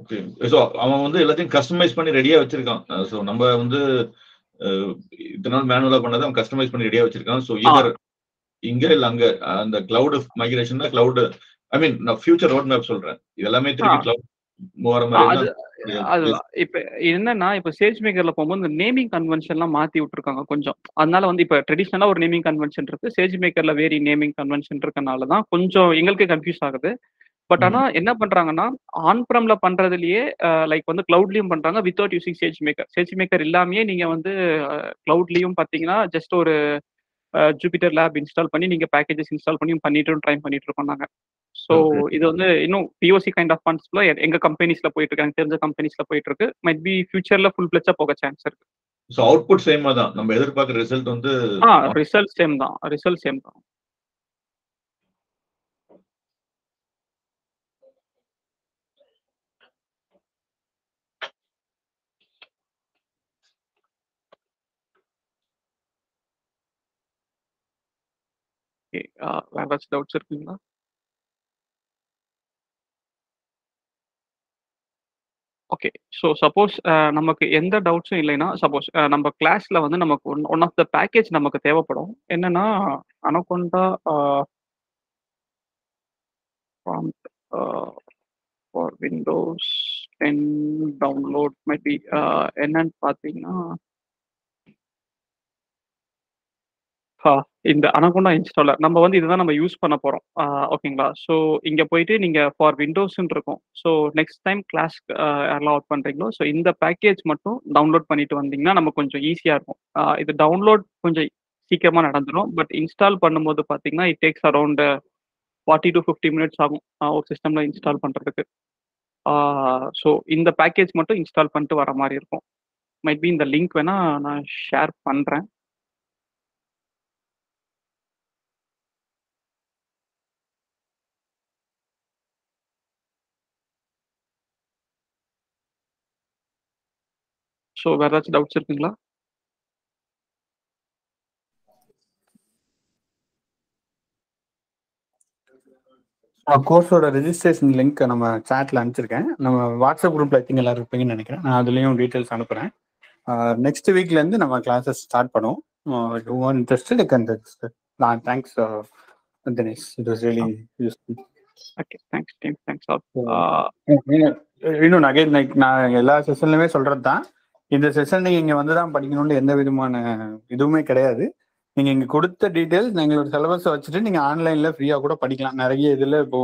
ஓகே ஸோ அவன் வந்து எல்லாத்தையும் கஸ்டமைஸ் பண்ணி ரெடியா வச்சிருக்கான். ஸோ நம்ம வந்து இத்தனை நாள் மேனுவலா பண்ணதை அவன் கஸ்டமைஸ் பண்ணி ரெடியா வச்சிருக்கான். ஸோ இதர் இங்க இல்ல அங்க அந்த cloud migration cloud I mean நான் ஃபியூச்சர் ரோட் மேப் சொல்றேன். இது எல்லாமே திருப்பி. கிளவுட் இப்ப என்னன்னா இப்ப சேல்ஸ் மேக்கர்ல போகும்போது இந்த நேமிங் கன்வென்ஷன் எல்லாம் மாத்தி விட்டுருக்காங்க கொஞ்சம். அதனால வந்து இப்ப ட்ரெடிஷனலா ஒரு நேமிங் கன்வென்ஷன் இருக்கு. சேல்ஸ் மேக்கர்ல வேரி நேமிங் கன்வென்ஷன் இருக்கனால தான் கொஞ்சம் எங்களுக்கே கன்ஃபியூஸ் ஆகுது. பட் ஆனா என்ன பண்றாங்கன்னா ஆன் ப்ரம்ல பண்றதுலயே லைக் வந்து கிளவுட்லயும் பண்றாங்க without using sage maker sage maker இல்லாமயே நீங்க வந்து கிளவுட்லயும் பாத்தீங்கன்னா ஜஸ்ட் ஒரு ஜூபிட்டர் லேப் இன்ஸ்டால் பண்ணி நீங்க பேக்கேஜஸ் இன்ஸ்டால் பண்ணி பண்ணிட்டு ட்ரை பண்ணிட்டு இருக்கோம் நாங்க ஸோ. இது வந்து இன்னும் பிஓசி கைண்ட் ஆஃப் ஃபண்ட்ஸ்ல எங்க கம்பெனிஸ்ல போயிட்டு இருக்கு எனக்கு தெரிஞ்ச கம்பெனிஸ்ல போயிட்டு இருக்கு மைட் பி ஃபியூச்சர்ல ஃபுல் பிளச்சா போக சான்ஸ் இருக்கு. ஸோ அவுட்புட் சேமா தான். நம்ம எதிர்பார்க்குற ரிசல்ட் வந்து ஆ ரிசல்ட் சேம் தான். ரிசல்ட் சேம் தான். ஓகே. வேற ஏதாச்சும் டவுட்ஸ் இருக்குங்களா? ஓகே. ஸோ சப்போஸ் நமக்கு எந்த டவுட்ஸும் இல்லைன்னா சப்போஸ் நம்ம கிளாஸ்ல வந்து நமக்கு one one of the package நமக்கு தேவைப்படும். என்னன்னா Anaconda for Windows ten download maybe என்னன்னு பார்த்தீங்கன்னா ஆ, இந்த அனகொண்டா இன்ஸ்டாலர் நம்ம வந்து இதுதான் நம்ம யூஸ் பண்ண போறோம். ஓகேங்களா? ஸோ இங்க போயிட்டு நீங்க ஃபார் விண்டோஸ்ன்னு இருக்கும். ஸோ நெக்ஸ்ட் டைம் கிளாஸ் யாரெல்லாம் அவுட் பண்றீங்களோ ஸோ இந்த பேக்கேஜ் மட்டும் டவுன்லோட் பண்ணிட்டு வந்தீங்கன்னா நமக்கு கொஞ்சம் ஈஸியா இருக்கும். இது டவுன்லோட் கொஞ்சம் சீக்கிரமா நடந்துடும் பட் இன்ஸ்டால் பண்ணும்போது பாத்தீங்கன்னா it takes around forty to fifty minutes ஆகும் ஒரு சிஸ்டம்ல இன்ஸ்டால் பண்றதுக்கு. ஸோ இந்த பேக்கேஜ் மட்டும் இன்ஸ்டால் பண்ணிட்டு வர மாதிரி இருக்கும். மைட் பி இந்த லிங்க் வேணா நான் ஷேர் பண்றேன். ஸோ வேற ஏதாச்சும் டவுட்ஸ் இருக்குங்களா? கோர்ஸோட ரெஜிஸ்ட்ரேஷன் லிங்க் நம்ம சாட்ல அனுப்பிச்சிருக்கேன். நம்ம வாட்ஸ்அப் குரூப்ல ஐ திங்க் எல்லாரும் இருப்பீங்கன்னு நினைக்கிறேன். நான் அதுலயும் டீடைல்ஸ் அனுப்புறேன். நெக்ஸ்ட் வீக்ல இருந்து நம்ம கிளாஸஸ் ஸ்டார்ட் பண்ணுவோம். ஒன் இன்ட்ரெஸ்டட் கேன் ரெஜிஸ்டர் நான் thanks Dinesh it was really useful okay thanks thanks all இன்னும் அகைன் லைக் நான் எல்லா செஷன்லயுமே சொல்றது தான் இந்த செஷன் நீங்க இங்க வந்து தான் படிக்கணும்னு எந்த விதமான இதுவுமே கிடையாது. நீங்க இங்க கொடுத்த டீடைல்ஸ் எங்களோட சிலபஸ் வச்சுட்டு நீங்க ஆன்லைன்ல ஃப்ரீயா கூட படிக்கலாம். நிறைய இதுல இப்போ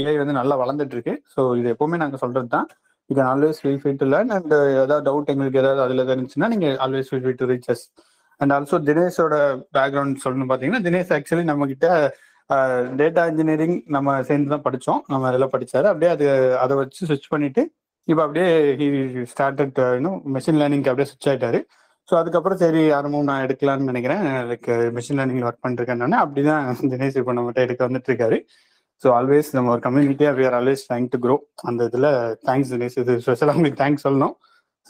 இலை வந்து நல்லா வளர்ந்துட்டு இருக்கு ஸோ இது எப்பவுமே நாங்க சொல்றது தான் இது ஆல்வேஸ் ஃபீல் ஃபிட் இல்லை அண்ட் ஏதாவது டவுட் எங்களுக்கு ஏதாவது அதுல இருந்துச்சுன்னா நீங்க always feel fit reaches and also தினேஷோட background சொல்லணும் பாத்தீங்கன்னா தினேஷ் ஆக்சுவலி நம்ம கிட்ட டேட்டா இன்ஜினியரிங் நம்ம சேர்ந்து தான் படித்தோம் நம்ம அதெல்லாம் படிச்சாரு. அப்படியே அது அதை வச்சு ஸ்விட்ச் பண்ணிட்டு இப்போ அப்படியே ஸ்டார்டட் இன்னும் மெஷின் லேர்னிங்க்கு அப்படியே ஸ்விட்ச் ஆயிட்டாரு. ஸோ அதுக்கப்புறம் சரி ஆரம்பம் நான் எடுக்கலாம்னு நினைக்கிறேன். லைக் மெஷின் லேர்னிங் ஒர்க் பண்ணிருக்கேன் அப்படிதான் தினேஷ் இப்போ நம்மகிட்ட எடுக்க வந்துட்டு இருக்காரு ஸோ ஆல்வேஸ் நம்ம ஒரு கம்யூனிட்டியாக we are always trying to grow அந்த இதில் தேங்க்ஸ் தினேஷ். இது ஸ்பெஷலாக உங்களுக்கு தேங்க்ஸ் சொல்லணும்.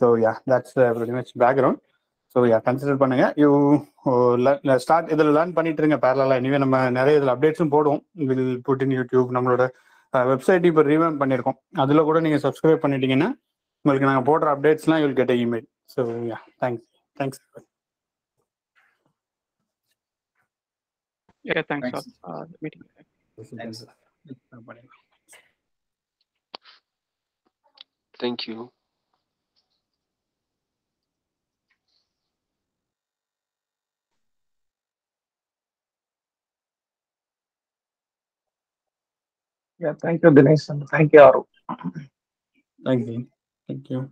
So yeah that's very much background so yeah consider பண்ணுங்க. யூ ஸ்டார்ட் இதில் லேர்ன் பண்ணிட்டு இருங்க பேரலாக இனிமே நம்ம நிறைய இதில் அப்டேட்ஸும் போடுவோம். வில் புட் இன் யூடியூப் நம்மளோட வெப்சைட் இப்போ ரீவேம் பண்ணியிருக்கோம் அதில் கூட நீங்கள் சப்ஸ்கிரைப் பண்ணிட்டீங்கன்னா உங்களுக்கு நாங்கள் போடுற அப்டேட்ஸ்லாம் you'll get email so yeah thanks thanks Yeah, thanks, all. Uh, meeting. Thanks. Thank you. Yeah, thank you, Dinesh, and thank you, Aru. Thank you. Thank you.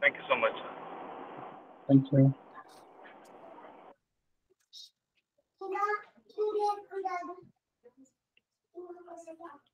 Thank you so much. Thank you. Thank you.